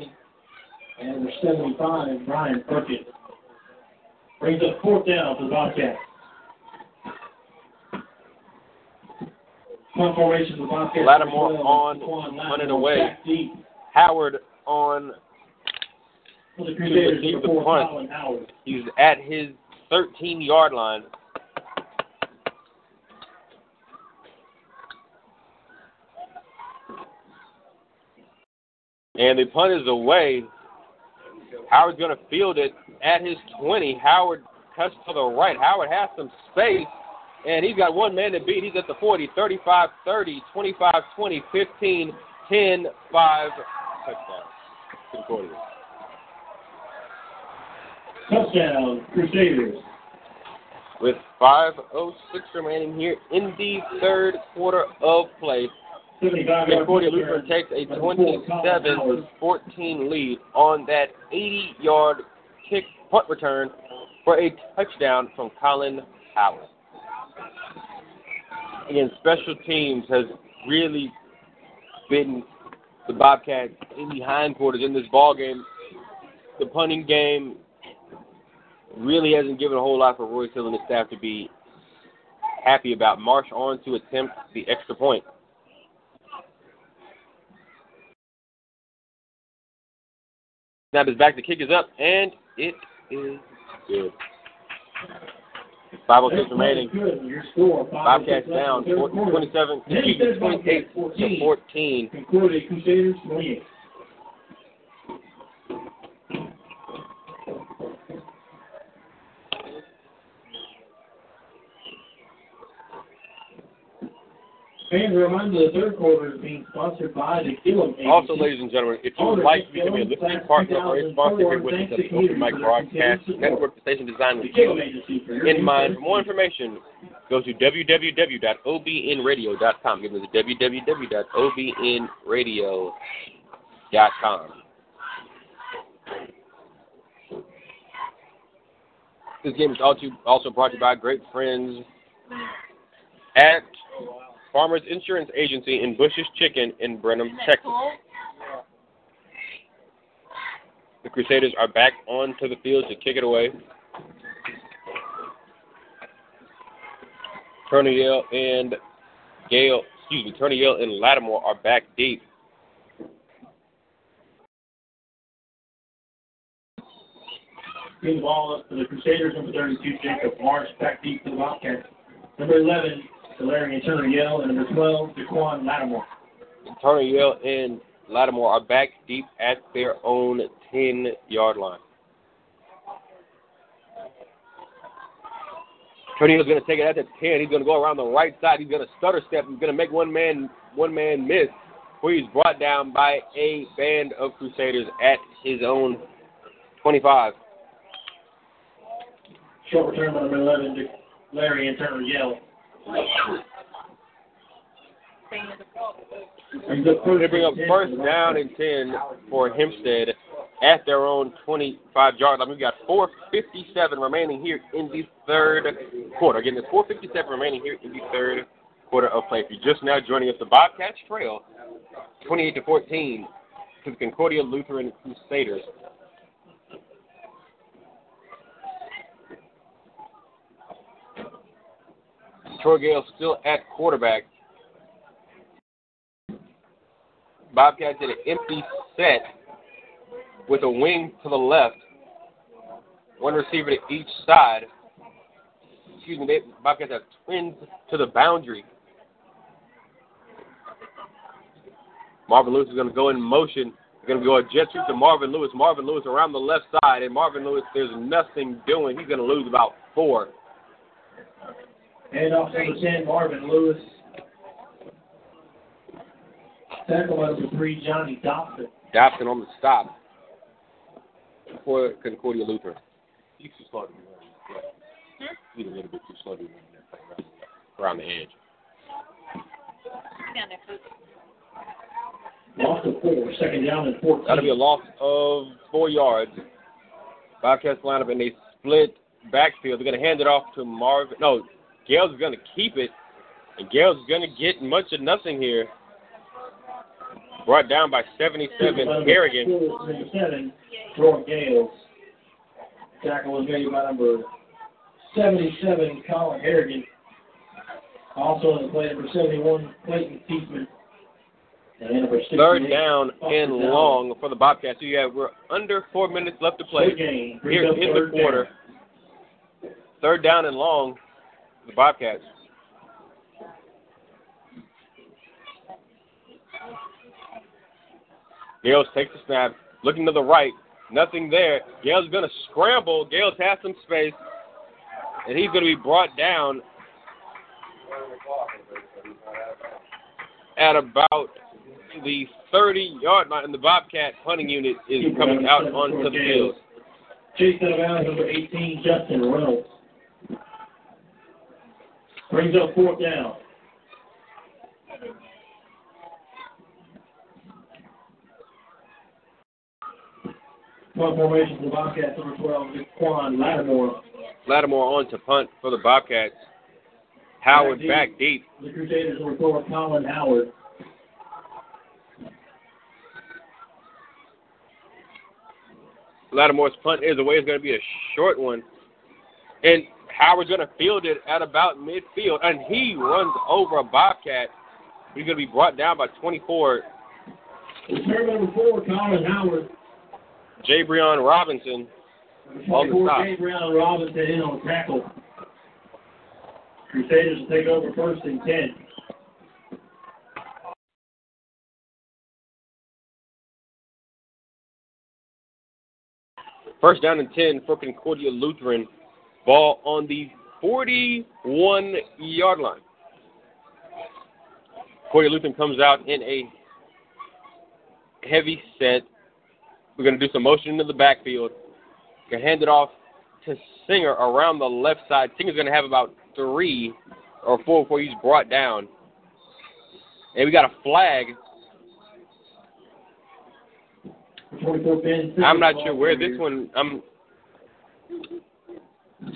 And number 75, Brian Burkett. Brings up fourth down for the Bobcats. Punt formation for the Bobcats. Lattimore Number 12, on, running away. Howard on. For the the punt. He's at his 13 yard line. And the punt is away. Howard's going to field it at his 20. Howard cuts to the right. Howard has some space, and he's got one man to beat. He's at the 40, 35 30, 25 20, 15 10 5. Touchdown. Concordia. Touchdown, Crusaders. with 5.06 remaining here in the third quarter of play. 75 Concordia Lutheran takes a Number four, Colin Howard. 27-14 lead on that 80-yard kick punt return for a touchdown from Colin Howard. Again, special teams has really been the Bobcats in the hindquarters in this ball game. The punting game really hasn't given a whole lot for Royce Hill and his staff to be happy about. Marsh on to attempt the extra point. Snap is back. The kick is up, and it is good. 506 remaining. Bobcats down left in the third 14, quarter. 27, Then excuse me, says Bobcats 28 to 14. Concordia Crusaders 28. Fans, a reminder the third quarter is being sponsored by the Gillum Agency. Also, ladies and gentlemen, if you would like to become a listening partner or a sponsor here with us at the Open Mic Broadcast Network, the station designed with Gillum you Agency for your in mind. For more information, go to www.obnradio.com. Give us www.obnradio.com. This game is also brought to you by great friends at Farmers Insurance Agency in Bush's Chicken in Brenham, Texas. cool? The Crusaders are back onto the field to kick it away. Turner Yale and Gale, excuse me, Turner Yale and Lattimore are back deep. Bring the ball up to the Crusaders, number 32, Jacob Marsh, back deep to the Wildcats. Number 11, Delarian Turner Yell, and number 12, Daquan Lattimore. Turner Yale and Lattimore are back deep at their own 10 yard line. Turner Yale's going to take it at the 10. He's going to go around the right side. He's going to stutter step. He's going to make one man one man miss. Where he's brought down by a band of Crusaders at his own 25. Short return by number 11, Delarian Turner Yell. They bring up first down and 10 for Hempstead at their own 25 yard line. We've got 4.57 remaining here in the third quarter. Again, there's 4.57 remaining here in the third quarter of play. If you're just now joining us, the Bobcats trail 28 to 14 to the Concordia Lutheran Crusaders. Troy Gale still at quarterback. Bobcats did an empty set. with a wing to the left, one receiver to each side. Excuse me, they Bobcats have twins to the boundary. Marvin Lewis is going to go in motion. He's going to go a jet sweep to Marvin Lewis. Marvin Lewis around the left side, and Marvin Lewis, there's nothing doing. He's going to lose about four. And off number 10, Marvin Lewis. Tackle by number three, Johnny Dobson. Dobson on the stop for Concordia Lutheran. He's too slow to be running. Hmm? He's a little bit too slow to be running that thing around around. the edge. Down there, coach. Loss of four, second down and 14. That'll be a loss of four yards. Bobcats line up in a split backfield. They're going to hand it off to Marvin. No, Gales is going to keep it, and Gales is going to get much of nothing here. Brought down by 77 Harrigan. Number seven, Troy Gales. Tackle was made by number 77, Colin Harrigan. Also in the play, number 71, Clayton Teesman. And number 68, Third down and long for the Bobcats. So you have we're under four minutes left to play. Here in the quarter. down. Third down and long, the Bobcats. Gales takes the snap, looking to the right, nothing there. Gales going to scramble. Gales has some space, and he's going to be brought down at about the 30 yard line, and the Bobcat punting unit is coming out onto the field. Chase out of bounds, number 18, Justin Reynolds. Brings up fourth down. Punt formation for the Bobcats, number 12, Quan Lattimore. Lattimore on to punt for the Bobcats. Howard back deep. The Crusaders, number 4, Colin Howard. Lattimore's punt is away. It's going to be a short one. And Howard's going to field it at about midfield. And he runs over a Bobcat. He's going to be brought down by 24. Return number 4, Colin Howard. Jabrion Robinson on the 24, stop. Brown Robinson in on tackle. Crusaders will take over first and 10. First down and 10 for Concordia Lutheran. Ball on the 41 yard line. Concordia Lutheran comes out in a heavy set. We're going to do some motion into the backfield. We're Going to hand it off to Singer around the left side. Singer's going to have about three or four before he's brought down. And we got a flag. I'm not sure where this one. I'm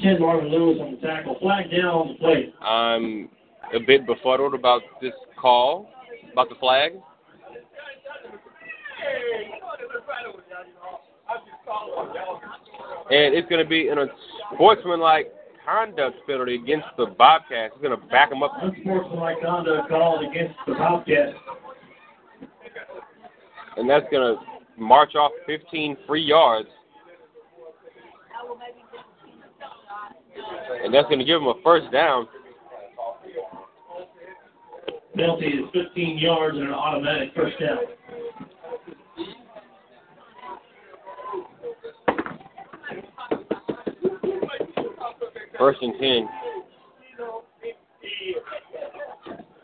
10 Marvin Lewis on the tackle. Flag down on the plate. I'm a bit befuddled about this call, about the flag. And it's going to be an unsportsmanlike conduct penalty against the Bobcats. It's going to back them up. Unsportsmanlike conduct called against the Bobcats. And that's going to march off 15 free yards. And that's going to give them a first down. Penalty is 15 yards and an automatic first down. First and 10.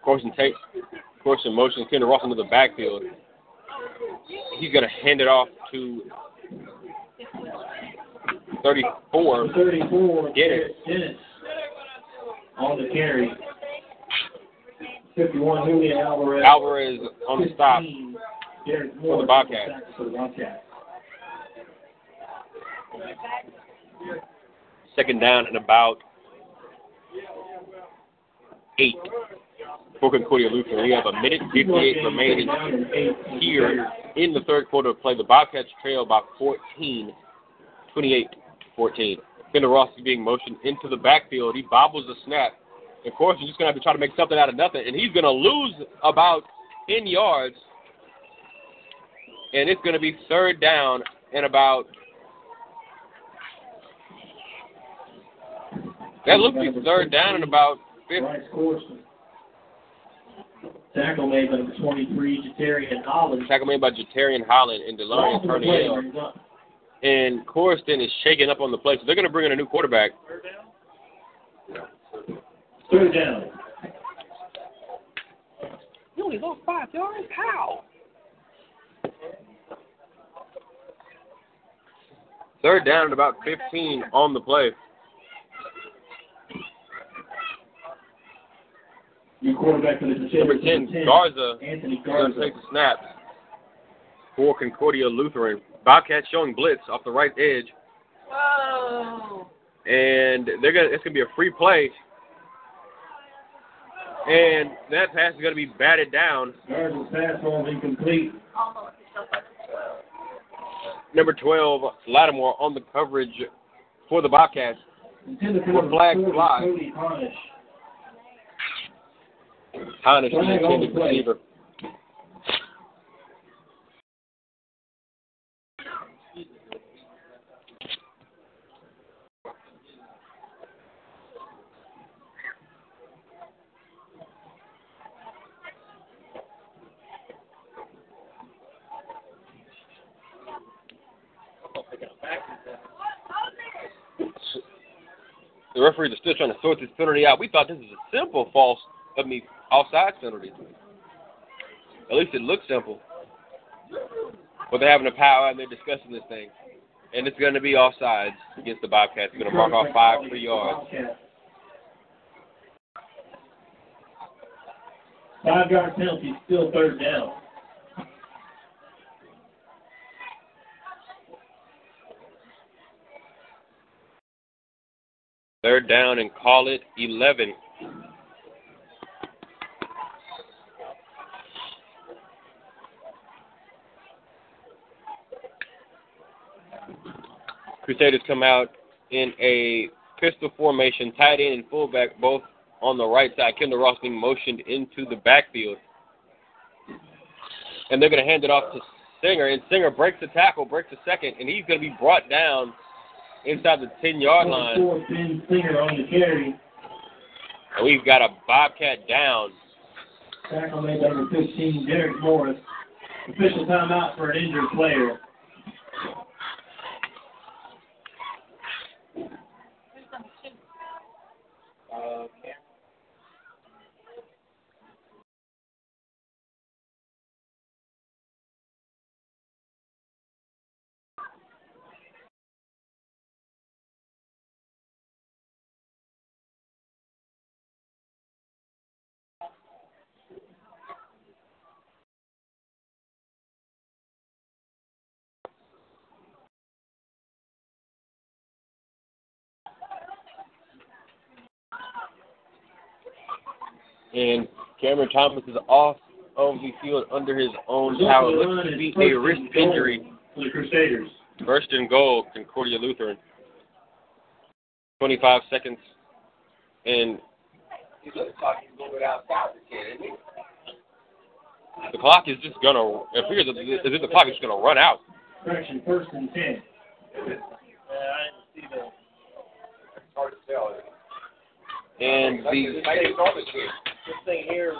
Corson takes, Corson motions Kendall Ross into the backfield. He's going to hand it off to 34. 34, Dennis. Dennis on the carry. 51, Julian Alvarez. Alvarez on the stop. For the Bobcats. For the Bobcats. Second down and about eight for Concordia Lutheran. We have a minute 58 remaining here in the third quarter of play. The Bobcats trail by 14, 28 14. Fender Ross is being motioned into the backfield. He bobbles the snap. Of course, he's just going to have to try to make something out of nothing. And he's going to lose about 10 yards. And it's going to be third down and about that looks like third down and about fifth. Bryce Tackle made by 23, Jatarian Holland. Tackle made by Jatarian Holland and DeLorean Ball from And Coruscant is shaking up on the play, so they're going to bring in a new quarterback. Third down. You only lost five yards? How? Third down and about 15 on the play. New quarterback for the Number Crusaders. 10, Garza, Anthony is going to Garza. take the snaps for Concordia Lutheran. Bobcats showing blitz off the right edge, Whoa. and they're gonna. It's gonna be a free play, and that pass is gonna be batted down. Garza's pass falls incomplete. Almost. It's up at 12. Number 12, Lattimore on the coverage for the Bobcats. For What flag 40, fly? Cody Harnish. The Flag on intended play. The referees are still trying to sort this penalty out. We thought this was a simple false, I mean, offside penalty. At least it looks simple. But they're having a power and they're discussing this thing. And it's going to be offsides against the Bobcats. They're going to mark off five free yards. Five yard penalty, still third down. Third down and call it 11. Crusaders come out in a pistol formation, tight end and fullback, both on the right side. Kendall Ross being motioned into the backfield. And they're going to hand it off to Singer, and Singer breaks the tackle, breaks the second, and he's going to be brought down inside the 10 yard line. Four, Ben Singer on the carry. And we've got a Bobcat down. Tackle made number 15, Derek Morris. Official timeout for an injured player. Who's number two? And Cameron Thomas is off of the field under his own power. Looks to be first a wrist goal injury. For the Crusaders. First and goal, Concordia Lutheran. 25 seconds. And the clock is just going to, it appears as if- the clock is just going to run out. Correction, first and 10. Yeah, I didn't see the. And the, This thing here.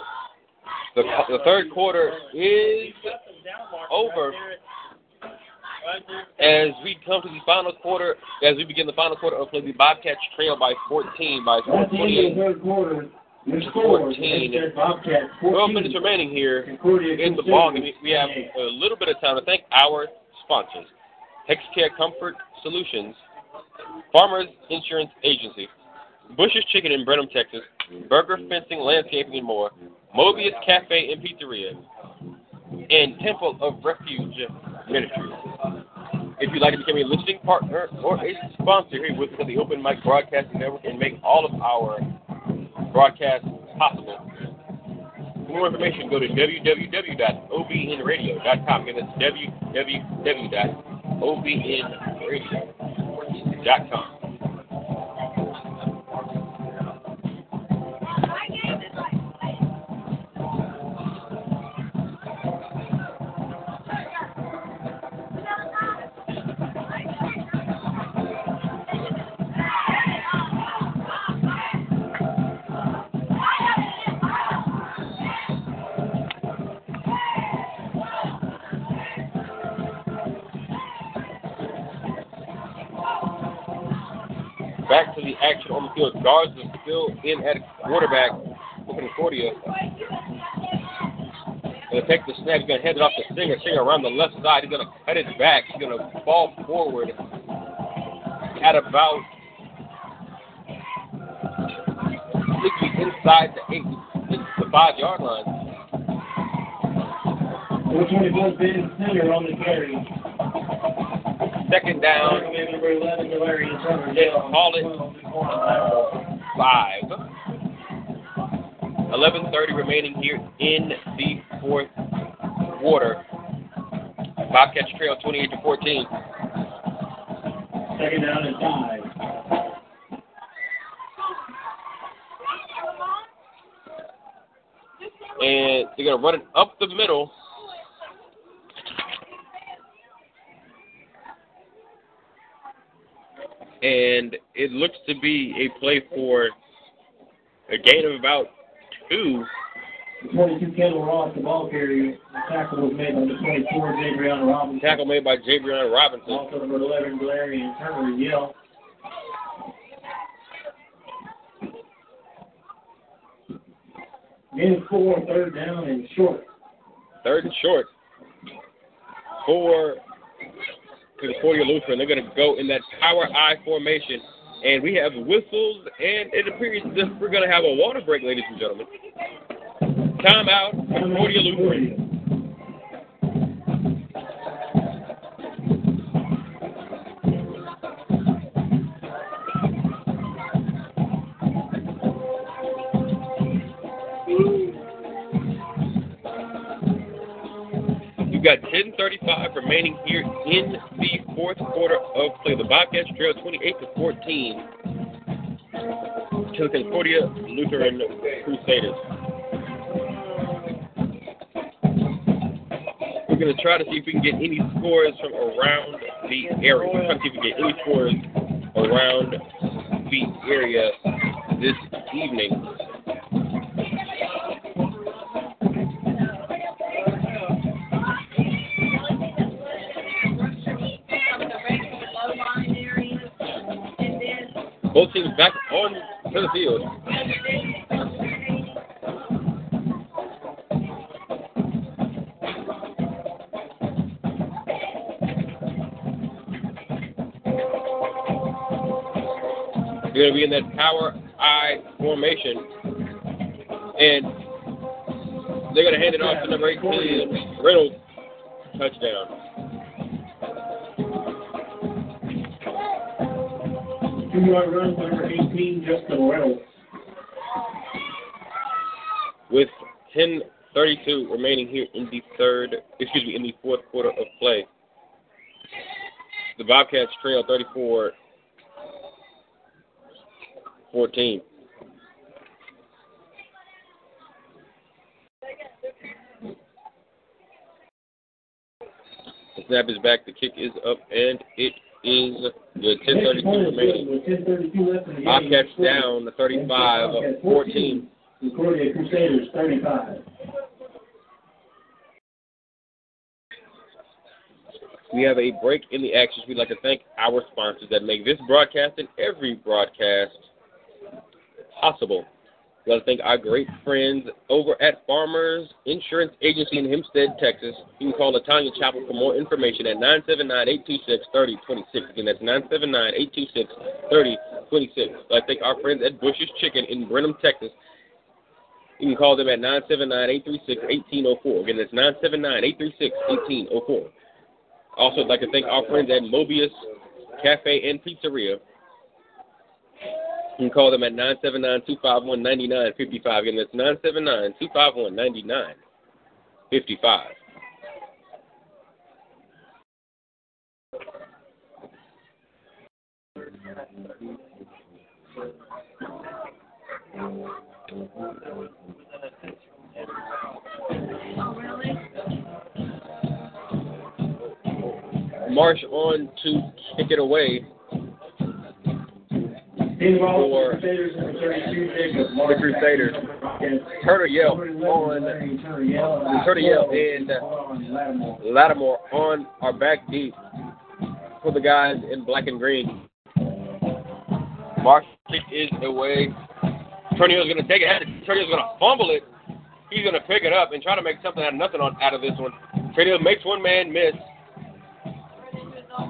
the, the third quarter is Got some down marks over. Right there. Right there. as we come to the final quarter, as we begin the final quarter of play, the Bobcats trail by 14 by At the end of the 28. third quarter, 14. Hempstead Bobcats 12 minutes remaining here in the Crusaders ball game. We have a little bit of time to thank our sponsors. HexCare Comfort Solutions, Farmers Insurance Agency, Bush's Chicken in Brenham, Texas, Burger Fencing, Landscaping, and more, Mobius Cafe and Pizzeria, and Temple of Refuge Ministries. If you'd like to become a listening partner or a sponsor here with the Open Mic Broadcasting Network and make all of our broadcasts possible, for more information, go to www.obnradio.com. Again, that's www.obnradio.com. field. Guards are still in at quarterback for Concordia. Gonna take the snap. He's gonna hand it off to Singer. Singer around the left side. He's gonna cut it back. He's gonna fall forward at about inside the eight, the five yard line. Number 24, Ben Singer on the carry. Second down, 11, Delarian call it five. 11:30 remaining here in the fourth quarter. Bobcats trail 28 to 14. Second down and five. and they're gonna run it up the middle. And it looks to be a play for a gain of about two. 22, Kendall Ross, the ball carrier. The tackle was made by the 24, Jabrion Robinson. Tackle made by Jabrion Robinson. Also number 11, Delarian Turner, Yell. In four, third down and short. Third and short for Concordia Lutheran. They're going to go in that power I formation. And we have whistles, and it appears that we're going to have a water break, ladies and gentlemen. Time Timeout, Concordia Lutheran. Got 10:35 remaining here in the fourth quarter of play. The Bobcats trail 28 to 14 to the Concordia Lutheran Crusaders. We're going to try to see if we can get any scores from around the area. We're trying to see if we can get any scores around the area this evening. Both teams back on to the field. You're going to be in that power I formation. And they're going to hand it off to number 18, Reynolds. Touchdown. Two-yard run number 18, Justin Reynolds. with 10:32 remaining here in the third, excuse me, in the fourth quarter of play. The Bobcats trail 34 14. The snap is back, the kick is up, and it is good. 10:32 remaining. With 10:32 left in the game. Bobcats down the 35 of 14. Concordia Crusaders 35. We have a break in the action. We'd like to thank our sponsors that make this broadcast and every broadcast possible. We'd like to thank our great friends over at Farmers Insurance Agency in Hempstead, Texas. You can call Latanya Chapel for more information at 979-826-3026. Again, that's 979-826-3026. I'd like to thank our friends at Bush's Chicken in Brenham, Texas. You can call them at 979-836-1804. Again, that's 979-836-1804. Also, I'd like to thank our friends at Mobius Cafe and Pizzeria. You can call them at 979-251-9955. Again, that's 979-251-9955. Marsh on to kick it away For Crusaders number 32, Jacob. the Crusaders. Turner Yell on Turner Yell and Lattimore. On our back deep for the guys in black and green. Mark is away. Turner is going to take it. Turner is going to fumble it. He's going to pick it up and try to make something out of nothing on, out of this one. Turnio makes one man miss.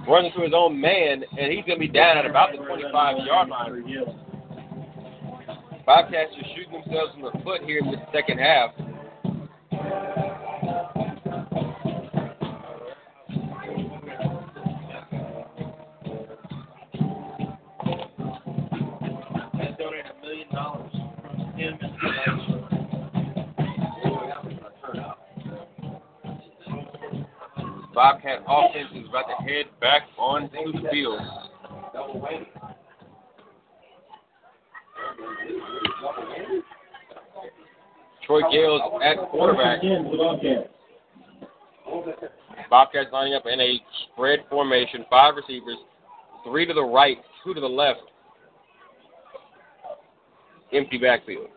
Runs into his own man, and he's going to be down at about the 25 yard line. Bobcats are shooting themselves in the foot here in the second half. Bobcat offense about to head back onto the field. Troy Gales at quarterback. Bobcats lining up in a spread formation, five receivers, three to the right, two to the left. Empty backfield.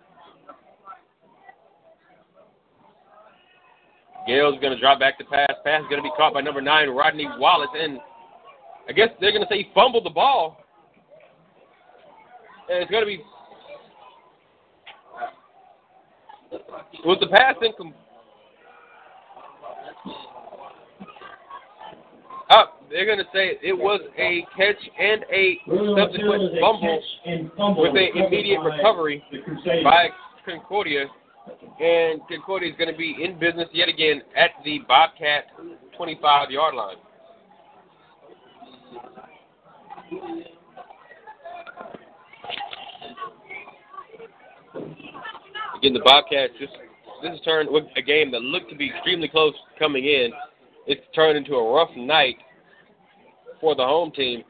Gale's going to drop back to pass. Pass is going to be caught by number nine, Rodney Wallace. And I guess they're going to say he fumbled the ball. And it's going to be. Was the pass incomplete? Up. Uh, they're going to say it was a catch and a subsequent fumble with an immediate recovery by Concordia. And Concordia is going to be in business yet again at the Bobcat 25 yard line. Again, the Bobcats, this, this has turned a game that looked to be extremely close coming in. It's turned into a rough night for the home team.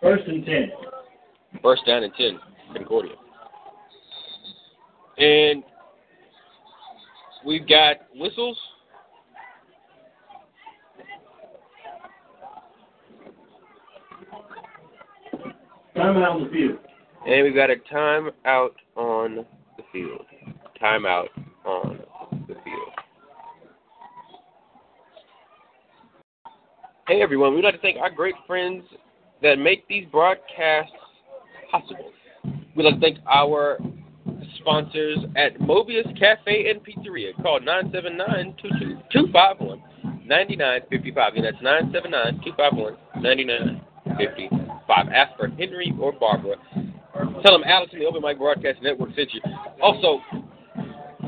First and ten. First down and 10, Concordia. And we've got whistles. Timeout on the field. And we've got a timeout on the field. Timeout on the field. Hey everyone, we'd like to thank our great friends that make these broadcasts possible. We'd like to thank our sponsors at Mobius Cafe and Pizzeria. Call 979-251-9955. And that's 979-251-9955. Ask for Henry or Barbara. Tell them Alex and the Open Mic Broadcast Network sent you. Also,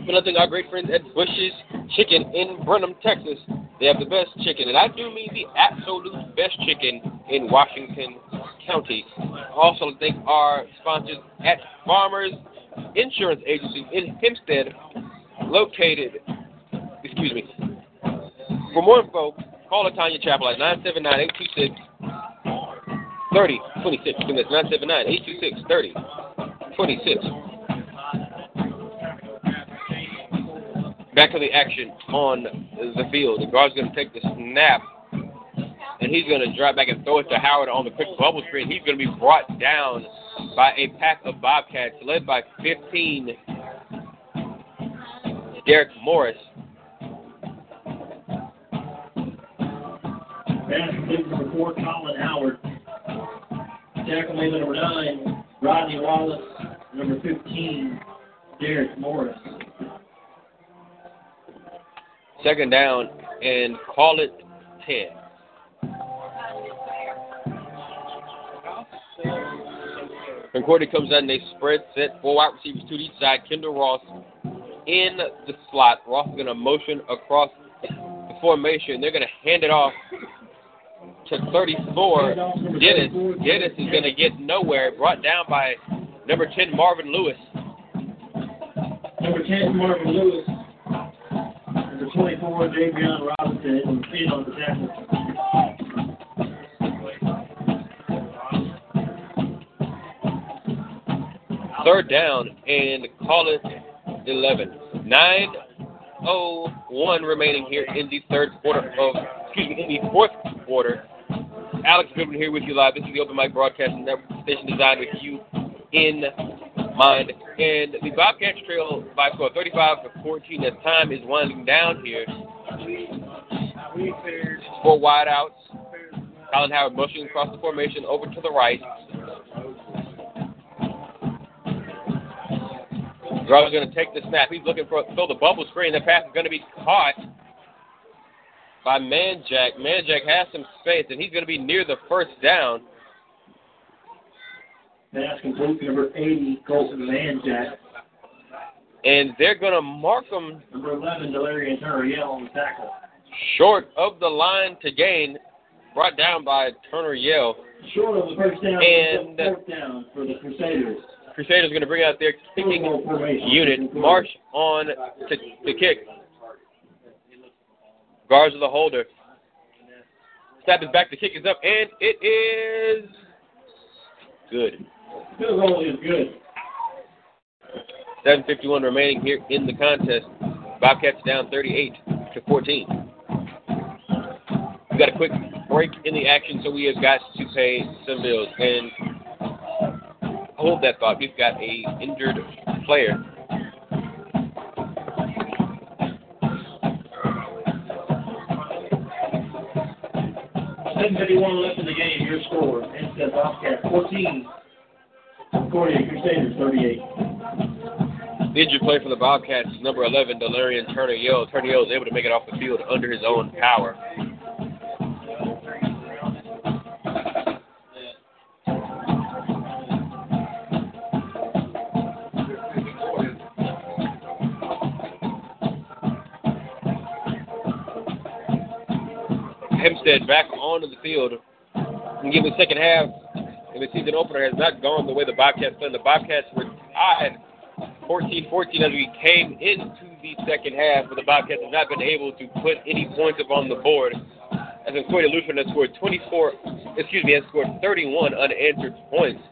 to thank our great friends at Bush's Chicken in Brenham, Texas. They have the best chicken, and I do mean the absolute best chicken in Washington County. Also, thank our sponsors at Farmers Insurance Agency in Hempstead, located, excuse me. For more info, call Latanya Chapel at 979 826 3026. Again, that's 979 826 3026. Back to the action on the field. The guard's going to take the snap, and he's going to drive back and throw it to Howard on the quick bubble screen. He's going to be brought down by a pack of Bobcats led by 15, Derek Morris. Pass four, Colin Howard. Tackle number nine, Rodney Wallace. Number 15, Derek Morris. Second down, and call it 10. Concordia comes out and they spread set, four wide receivers to each side. Kendall Ross in the slot. Ross is going to motion across the formation. They're going to hand it off to 34. Dennis. Dennis is going to get nowhere. Brought down by number 10, Marvin Lewis. Number 10, Marvin Lewis. Number 24, Javion Robinson. And on the tackle. Third down and call it 11. 9.01 remaining here in the third quarter of, excuse me, in the fourth quarter. Alex Goodwin here with you live. This is the Open Mic Broadcasting Network station designed with you in mind. And the Bobcats trail by score 35 to 14 as time is winding down here. Four wideouts. Colin Howard motioning across the formation over to the right. Grover's going to take the snap. He's looking for throw the bubble screen. The pass is going to be caught by Manjack. Manjack has some space, and he's going to be near the first down. Pass complete number 80, Colton Manjack. And they're going to mark him Number 11, Delarian Turner Yell on the tackle. short of the line to gain, brought down by Turner Yell. Short of the first down, And- fourth down for the Crusaders. Crusaders going to bring out their kicking unit. March on to the kick. Guards of the holder. Snap is back. The kick is up, and it is good. Goal is good. 7:51 remaining here in the contest. Bobcats down 38 to 14. We got a quick break in the action, so we have got to pay some bills. And hold that thought. We've got a injured player. Seven left in the game. Your score: Hempstead Bobcat 14, Concordia Crusaders 38. The injured player for the Bobcats, is number 11, Delarian Turner Yell. Turner Yell is able to make it off the field under his own power. Back onto the field. And given the second half and the season opener has not gone the way the Bobcats planned. The Bobcats were tied 14-14 as we came into the second half, but the Bobcats have not been able to put any points up on the board. As Concordia Lutheran has scored 24, excuse me, has scored 31 unanswered points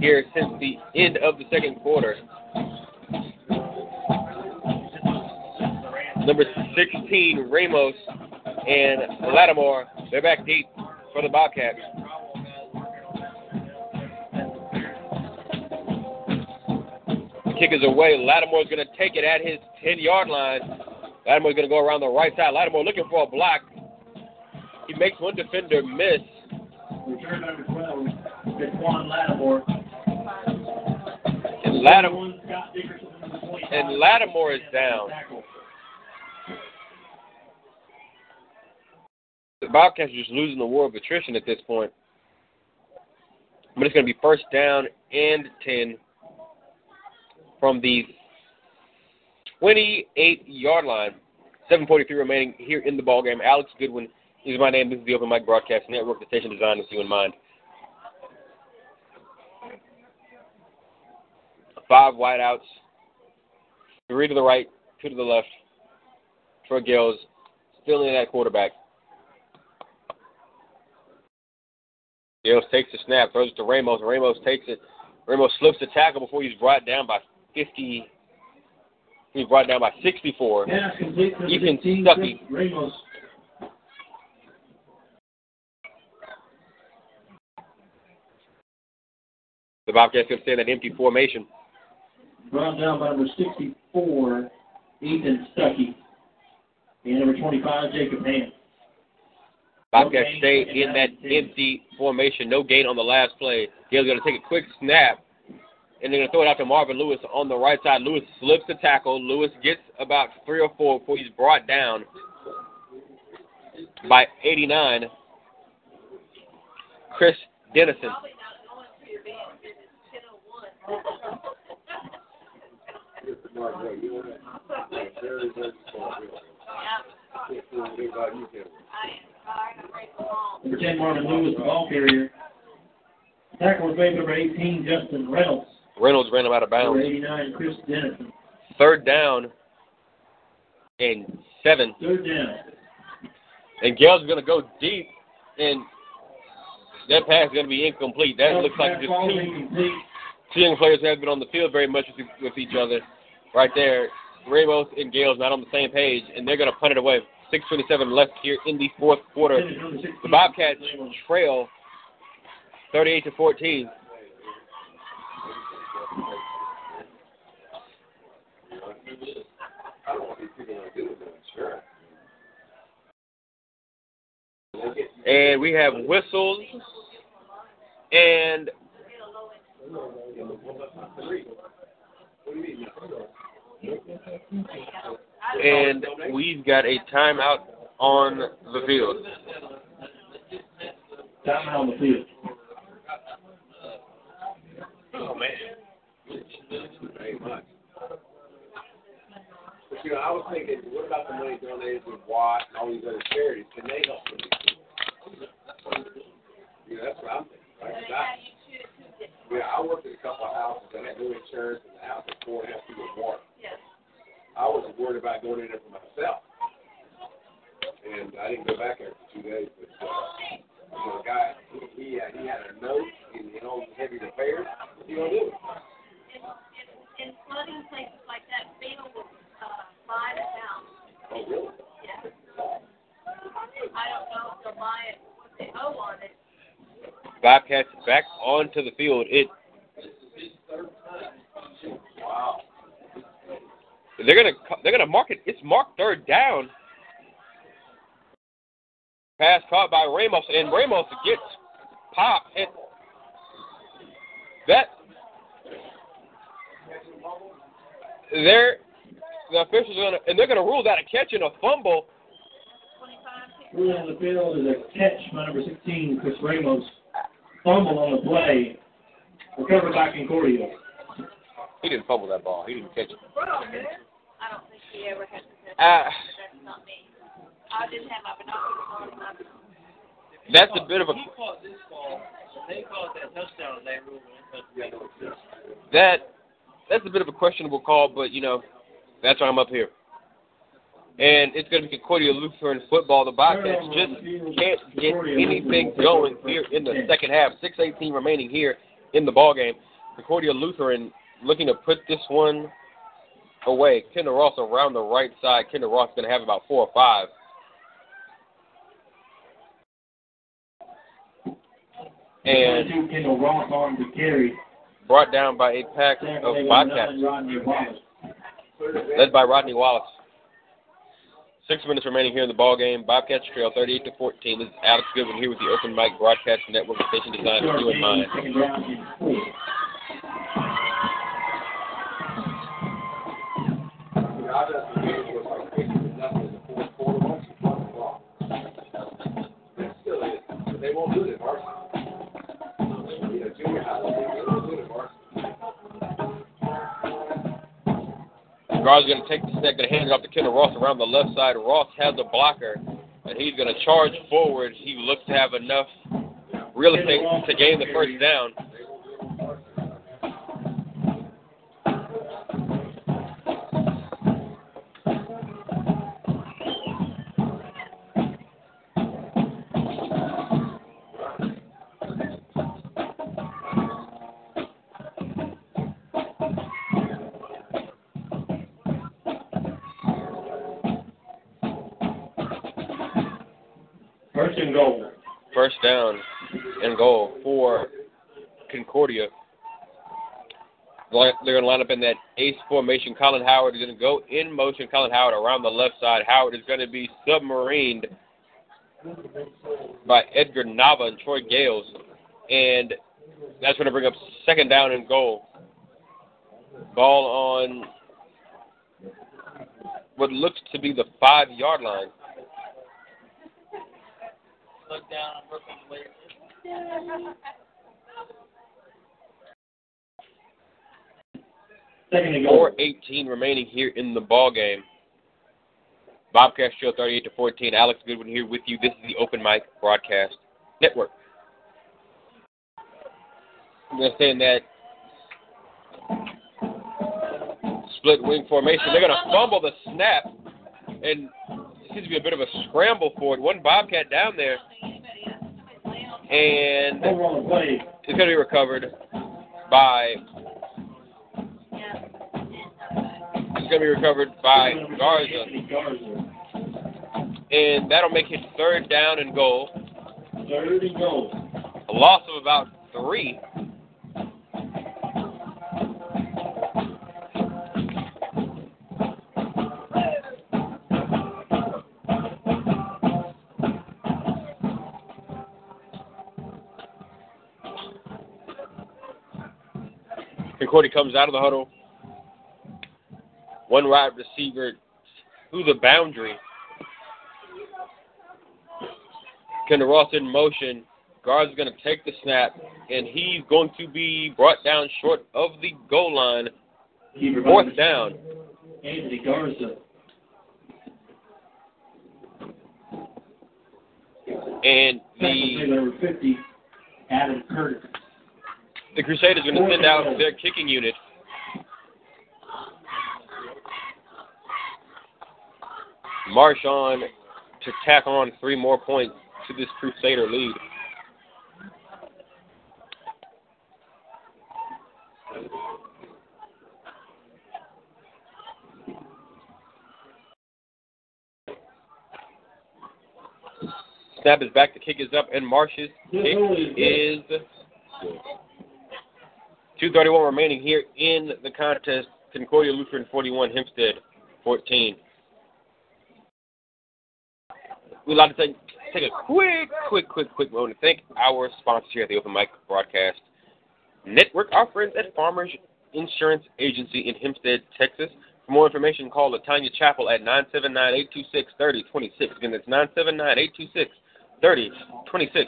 here since the end of the second quarter. Number 16, Ramos and Lattimore, they're back deep for the Bobcats. The kick is away. Lattimore's going to take it at his 10 yard line. Lattimore's going to go around the right side. Lattimore looking for a block. He makes one defender miss. Return number 12, Daquan Lattimore. And Lattimore, One, Scott Dickerson, number 25. and Lattimore is down. Tackle. The Bobcats are just losing the war of attrition at this point. But it's going to be first down and 10 from the 28 yard line. 7.43 remaining here in the ball game. Alex Goodwin is my name. This is the Open Mic Broadcast Network, the station designed with you in mind. Five wideouts, three to the right, two to the left for Gills. Still in that quarterback. Gales takes the snap, throws it to Ramos. Ramos takes it. Ramos slips the tackle before he's brought down by 50. He's brought down by 64. Pass complete to Ethan 15, Stuckey. Ramos. The Bobcats going to stay in that empty formation. Brought down by number 64, Ethan Stuckey. And number 25, Jacob Hand. Bobcats stay in that empty formation. No gain on the last play. Gale's going to take a quick snap, and they're going to throw it out to Marvin Lewis on the right side. Lewis slips the tackle. Lewis gets about three or four before he's brought down by 89. Chris Dennison. Very, very small. Can't fool anybody you can. Number 10, Marvin Lewis, the ball carrier. Tackle was made number 18, Justin Reynolds. Reynolds ran him out of bounds. Number 89, Chris Dennison. Third down and seven. Third down. And Gale's going to go deep, and that pass is going to be incomplete. That looks like just two two young players haven't been on the field very much with, with each other. Right there, Ramos and Gale's not on the same page, and they're going to punt it away. 6:27 left here in the fourth quarter. Finish number 16, The Bobcats trail 38 to 14. I don't want these people do it, sure. And we have whistles and and we've got a timeout on the field. Time on the field. Oh, man. Very much. But, you know, I was thinking, what about the money donated to Watt and all these other charities? Can they help with these people? You know, that's what I'm thinking, right? 'Cause I, yeah, I worked at a couple of houses that had no insurance and the house was four and a half feet of water. I was worried about going in there for myself. And I didn't go back there for two days, but, uh, you know, a guy, he, he, had, he had a note and, you know, heavy repairs. What you gonna do? In flooding places like that, FEMA will, uh, buy the house. Oh, really? Yeah. I don't know if they'll buy it, what they owe on it. Bobcats back onto the field. It Wow. They're gonna they're gonna mark it. It's marked third down. Pass caught by Ramos, and Ramos gets popped. And that they're the officials are gonna and they're gonna rule that a catch and a fumble. Ruling on the field is a catch by number 16, Chris Ramos. Fumble on the play. Recovered by Concordia. He didn't fumble that ball. He didn't catch it. I don't think he ever had to. Uh, That's not me. I didn't have my binoculars on. and I- that's a bit of a He caught this ball, they called that touchdown, they ruled it. that that's a bit of a questionable call, but you know that's why I'm up here. And it's going to be Concordia Lutheran football. The Bobcats just can't get anything going here in the second half. 6:18 remaining here in the ball game. Concordia Lutheran looking to put this one away. Kendall Ross around the right side. Kendall Ross going to have about four or five. And 22, Kendall Ross on to carry. brought down by a pack of Bobcats. nine, Rodney Wallace. led by Rodney Wallace. Six minutes remaining here in the ball game. Bobcats trail 38 to 14. This is Alex Goodwin here with the Open Mic Broadcast Network station Design you and mine. They won't do it at varsity. You junior high, they won't do it at varsity. Going to take the to hand it off to Kendall Ross around the left side. Ross has a blocker, and he's going to charge forward. He looks to have enough real estate to gain the first down. Down and goal for Concordia. They're going to line up in that ace formation. Colin Howard is going to go in motion. Colin Howard around the left side. Howard is going to be submarined by Edgar Nava and Troy Gales. And that's going to bring up second down and goal. Ball on what looks to be the five yard line. Look down and work on the way. Second and goal. 4:18 remaining here in the ball game. Bobcats Show 38 to 14. Alex Goodwin here with you. This is the Open Mic Broadcast Network. I'm going to say in that split wing formation, they're going to fumble the snap, and it seems to be a bit of a scramble for it. One Bobcat down there, and Over on the play. it's going to be recovered by it's going to be recovered by Garza, Garza. and that'll make it third down and goal. Third and goal. A loss of about three. Concordia comes out of the huddle. One wide receiver to the boundary. Kendall Ross in motion. Guard's going to take the snap, and he's going to be brought down short of the goal line. Fourth down. Anthony Garza. And the number 50, Adam Curtis. The Crusaders are going to send out their kicking unit. Marsh on to tack on three more points to this Crusader lead. Snap is back. The kick is up, and Marsh's kick is. 231 remaining here in the contest. Concordia Lutheran 41, Hempstead 14. We'd like to take, take a quick, quick, quick, quick moment to thank our sponsors here at the Open Mic Broadcast Network, our friends at Farmers Insurance Agency in Hempstead, Texas. For more information, call Latanya Chapel at 979-826-3026. Again, that's 979-826-3026.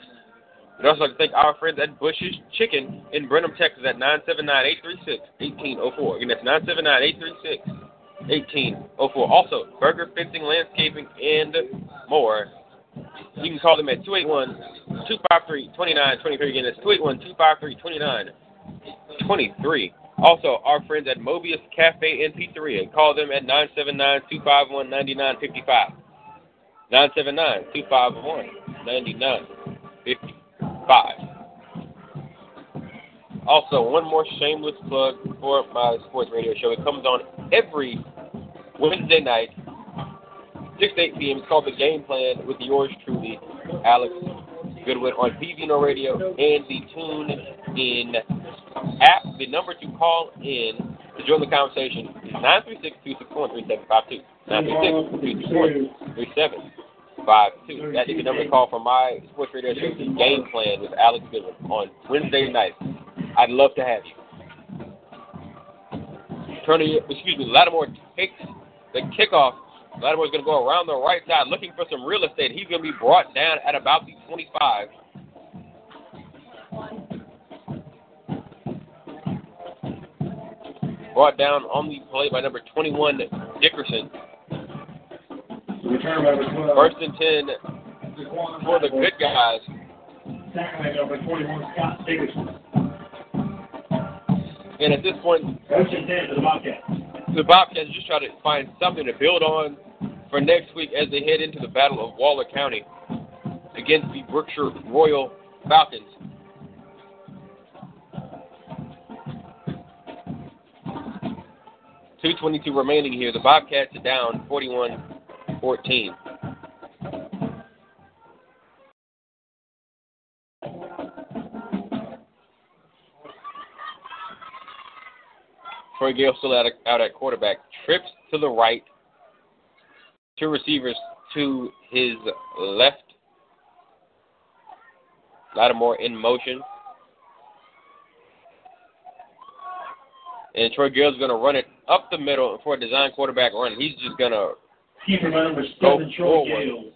We'd also like to thank our friends at Bush's Chicken in Brenham, Texas at 979-836-1804. Again, that's 979-836-1804. Also, Burger Fencing, Landscaping, and more. You can call them at 281-253-2923. Again, that's 281-253-2923. Also, our friends at Mobius Cafe and Pizzeria. Call them at 979-251-9955. 979-251-9955. Also, one more shameless plug for my sports radio show. It comes on every Wednesday night, 6 to 8 p.m. It's called The Game Plan with yours truly, Alex Goodwin, on PVNO Radio and the Tune In app. The number to call in to join the conversation is 936-261-3752. 936-261-3752. That the number call for my sports radio show, The Game Plan with Alex Goodwin, on Wednesday night. I'd love to have you. Turner, excuse me, Lattimore takes the kickoff. Lattimore's going to go around the right side looking for some real estate. He's going to be brought down at about the 25. Brought down on the play by number 21, Dickerson. Return by number 12. First and 10 for the good guys. Tackle number 41, Scott Dickerson. And at this point, and 10 to the Bobcats. the Bobcats just try to find something to build on for next week as they head into the Battle of Waller County against the Brookshire Royal Falcons. Two twenty-two remaining here. The Bobcats are down 41-14. Troy Gale still out, out at quarterback. Trips to the right. Two receivers to his left. Lattimore in motion. And Troy Gale's going to run it up the middle for a design quarterback run. He's just going to Keeper by number Go 7, Troy forward. Gales.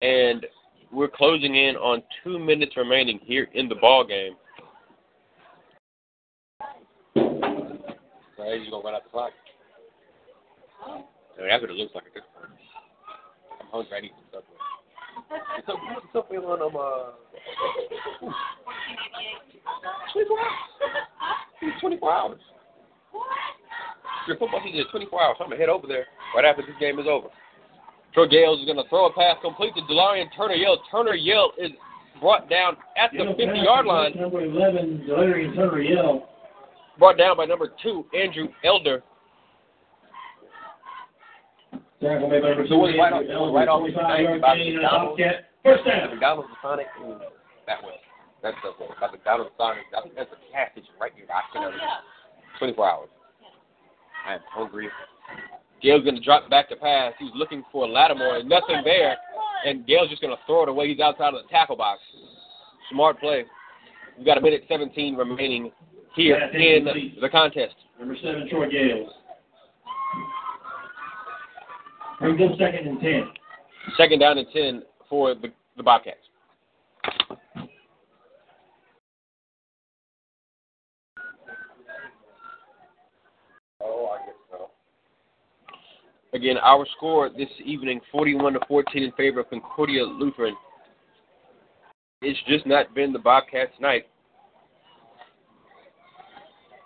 and we're closing in on two minutes remaining here in the ball game. Right, you gonna run out the clock? I mean, that's what it looks like at this point. I'm hungry. I need some Subway. So, what's the Subway on um, uh, 24 hours. 24 hours. Your football season is 24 hours. So I'm gonna head over there right after this game is over. Troy Gales is going to throw a pass complete to Delarian Turner Yell. Turner Yell is brought down at the Yell 50 pass yard line, Number 11, Delarian Turner Yell. brought down by number two, Andrew Elder. Tackle made by number So it was right off- Elder, right off the yard by gain and a McDonald's. First down. McDonald's and Sonic and that way. That's the way. By McDonald's Sonic. I think that's a gas station right here. I can 24 hours. I am hungry. Gale's going to drop back to pass. He's looking for Lattimore and nothing there. And Gale's just going to throw it away. He's outside of the tackle box. Smart play. We've got a minute 17 remaining here Yeah, in the contest. Number seven, Troy Gales. Brings up second and ten. Second down and 10 for the, the Bobcats. Oh, I guess so. Again, our score this evening, 41 to 14 in favor of Concordia Lutheran. It's just not been the Bobcats' night.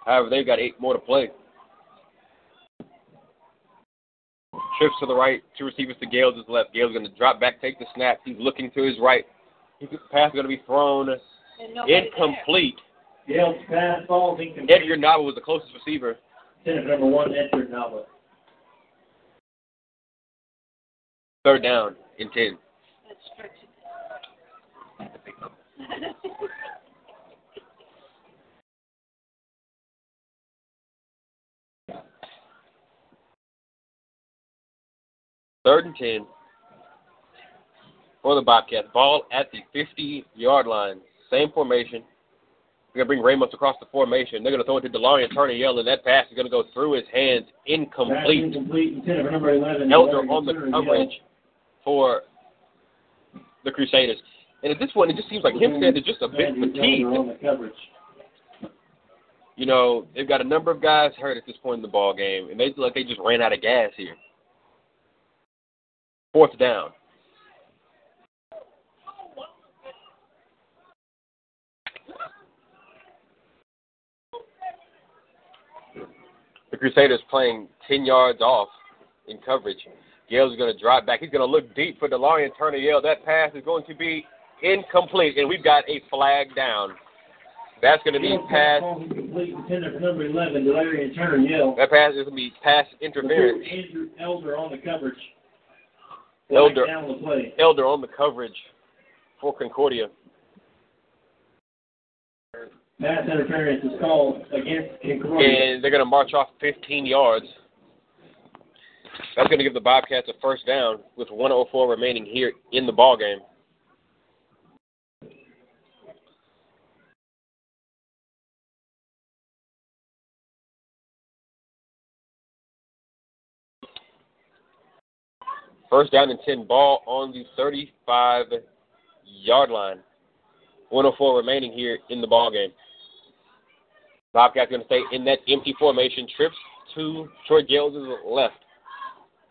However, they've got eight more to play. Trips to the right, two receivers to Gales is left. Gales going to drop back, take the snap. He's looking to his right. His pass is going to be thrown And nobody there. incomplete. Gales pass falls incomplete. Edgar Nava was the closest receiver. Center number one, Edward Nava. Third down in 10. That's Third and 10 for the Bobcats. Ball at the 50 yard line. Same formation. They're going to bring Ramos across the formation. They're going to throw it to DeLarian Turner Yell, and that pass is going to go through his hands. Incomplete. incomplete. And center number eleven. Elder on the coverage for the Crusaders. And at this point, it just seems like Hempstead is just a bit fatigued. Elder on the coverage. You know, they've got a number of guys hurt at this point in the ball game, and they look like they just ran out of gas here. Fourth down. The Crusaders playing 10 yards off in coverage. Gale's going to drop back. He's going to look deep for DeLarian Turner Yale. That pass is going to be incomplete, and we've got a flag down. That's going to be pass pass. incomplete. And number eleven, Larry Turner Yell. That pass is going to be pass interference. Andrew Elder on the coverage. Elder. Elder on the coverage for Concordia. Pass interference is called against Concordia. And they're going to march off 15 yards. That's going to give the Bobcats a first down with 104 remaining here in the ball game. First down and 10 ball on the 35 yard line. 104 remaining here in the ball game. Bobcats going to stay in that empty formation. Trips to Troy Gales' left.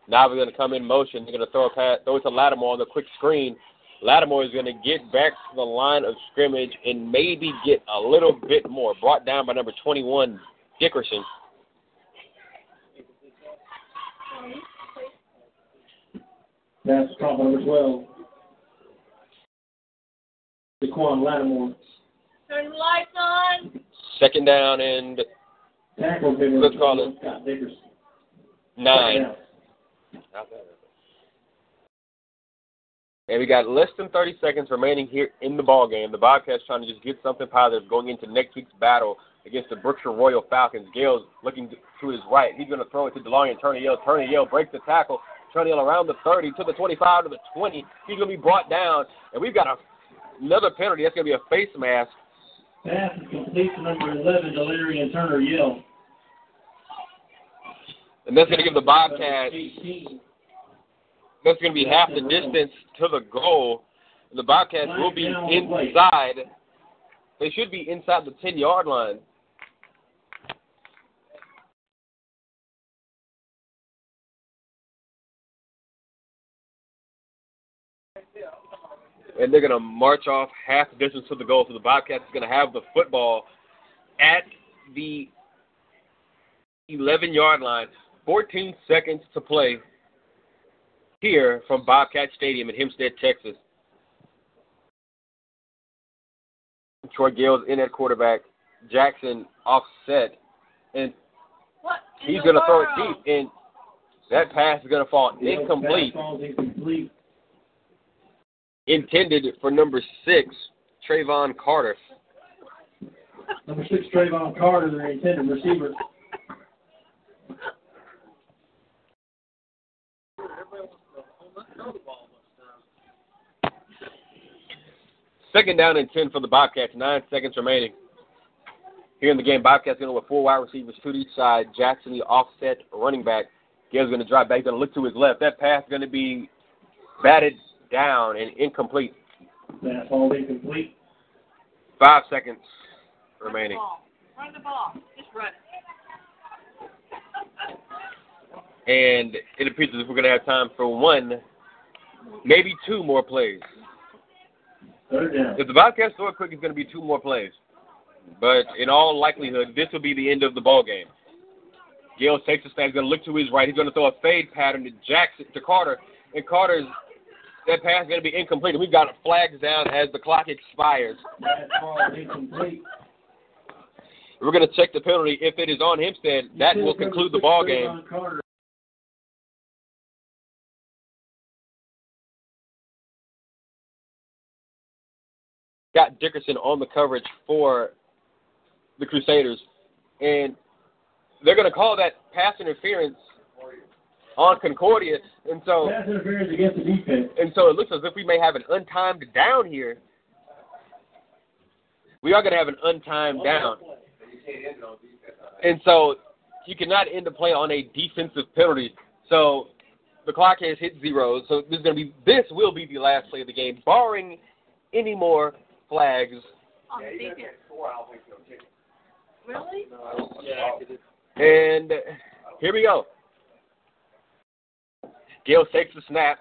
Now we're going to come in motion. They're going to throw a pass, throw it to Lattimore on the quick screen. Lattimore is going to get back to the line of scrimmage and maybe get a little bit more. Brought down by number 21, Dickerson. That's call number twelve. Daquan Lattimore. Turn the lights on. Second down and Tackle bigger. Let's call it. Scott Dickerson. nine. Not bad. And we got less than 30 seconds remaining here in the ball game. The Bobcats trying to just get something positive going into next week's battle against the Brookshire Royal Falcons. Gale's looking to his right. He's going to throw it to DeLarian Turner Yale. Turner Yale breaks the tackle. Turner Yale around the 30 to the 25 to the 20. He's going to be brought down. And we've got a, another penalty. That's going to be a face mask. Pass is complete to number eleven, Delarian Turner Yell. And that's going to give the Bobcats That's going to be half the distance to the goal. The Bobcats will be inside. They should be inside the 10 yard line. And they're going to march off half the distance to the goal. So the Bobcats is going to have the football at the 11 yard line. 14 seconds to play here from Bobcat Stadium in Hempstead, Texas. Troy Gales in at quarterback. Jackson offset. And What? he's going to throw it deep. And that pass is going to fall Yell's incomplete. Pass falls incomplete. Intended for number six, Trayvon Carter. Number six, Trayvon Carter, their intended receiver. Second down and 10 for the Bobcats. Nine seconds remaining. Here in the game, Bobcats going with four wide receivers, two to each side. Jackson, the offset running back. Gale's going to drive back. Going to look to his left. That pass going to be batted down and incomplete. That ball incomplete. Five seconds remaining. Run the ball. Just run it. And it appears as if we're going to have time for one, maybe two more plays. Third down. If the Bobcats throw it quick, it's going to be two more plays. But in all likelihood, this will be the end of the ball game. Gale takes the snap. He's going to look to his right. He's going to throw a fade pattern to Jackson to Carter, and Carter's that pass is going to be incomplete. We've got flags down as the clock expires. We're going to check the penalty. If it is on Hempstead, that will conclude the ball game. Got Dickerson on the coverage for the Crusaders, and they're going to call that pass interference on Concordia, and so Pass interference against the defense. and so it looks as if we may have an untimed down here. We are going to have an untimed down, and so you cannot end the play on a defensive penalty. So the clock has hit zero. So this is going to be this will be the last play of the game, barring any more flags. On the defense. Really? And uh, here we go. Gale takes the snap.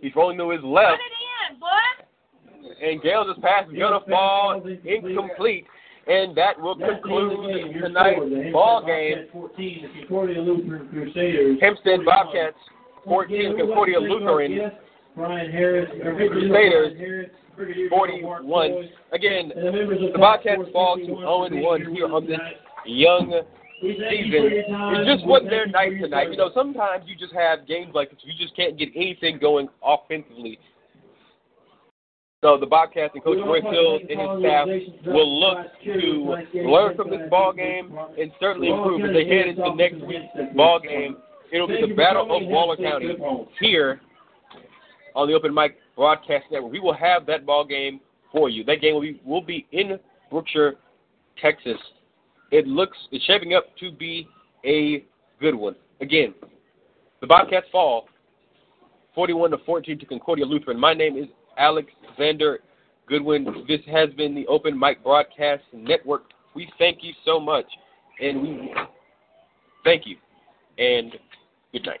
He's rolling to his Put left, it in, boy. and Gale just pass is going to fall incomplete. And that will That's the end of the conclude tonight's the ball game. 14, the Concordia Lutheran Crusaders. Hempstead Bobcats 14, Again, Concordia to thank our Lutheran guests, Brian Harris, Crusaders, Brian Harris, Brigadier General Mark 41. Again, the members of the Task Bobcats fall to 51 0 for 1 here here on us this young We thank you season. for your time. It's just wasn't thank they're you for night tonight. You know, sometimes you just have games like this. You just can't get anything going offensively. So the Bobcats and Coach Roy Hill and his staff will look to learn from this ball game and certainly improve as they head into next week's ball game. It'll be the Battle of Waller have a safe County here on the Open Mic Broadcast Network. We will have that ball game for you. That game will be will be in Brookshire, Texas. It looks it's shaping up to be a good one. Again, the Bobcats fall 41 to 14 to Concordia Lutheran. My name is Alexander Goodwin. This has been the Open Mic Broadcast Network. We thank you so much, and we thank you, and good night.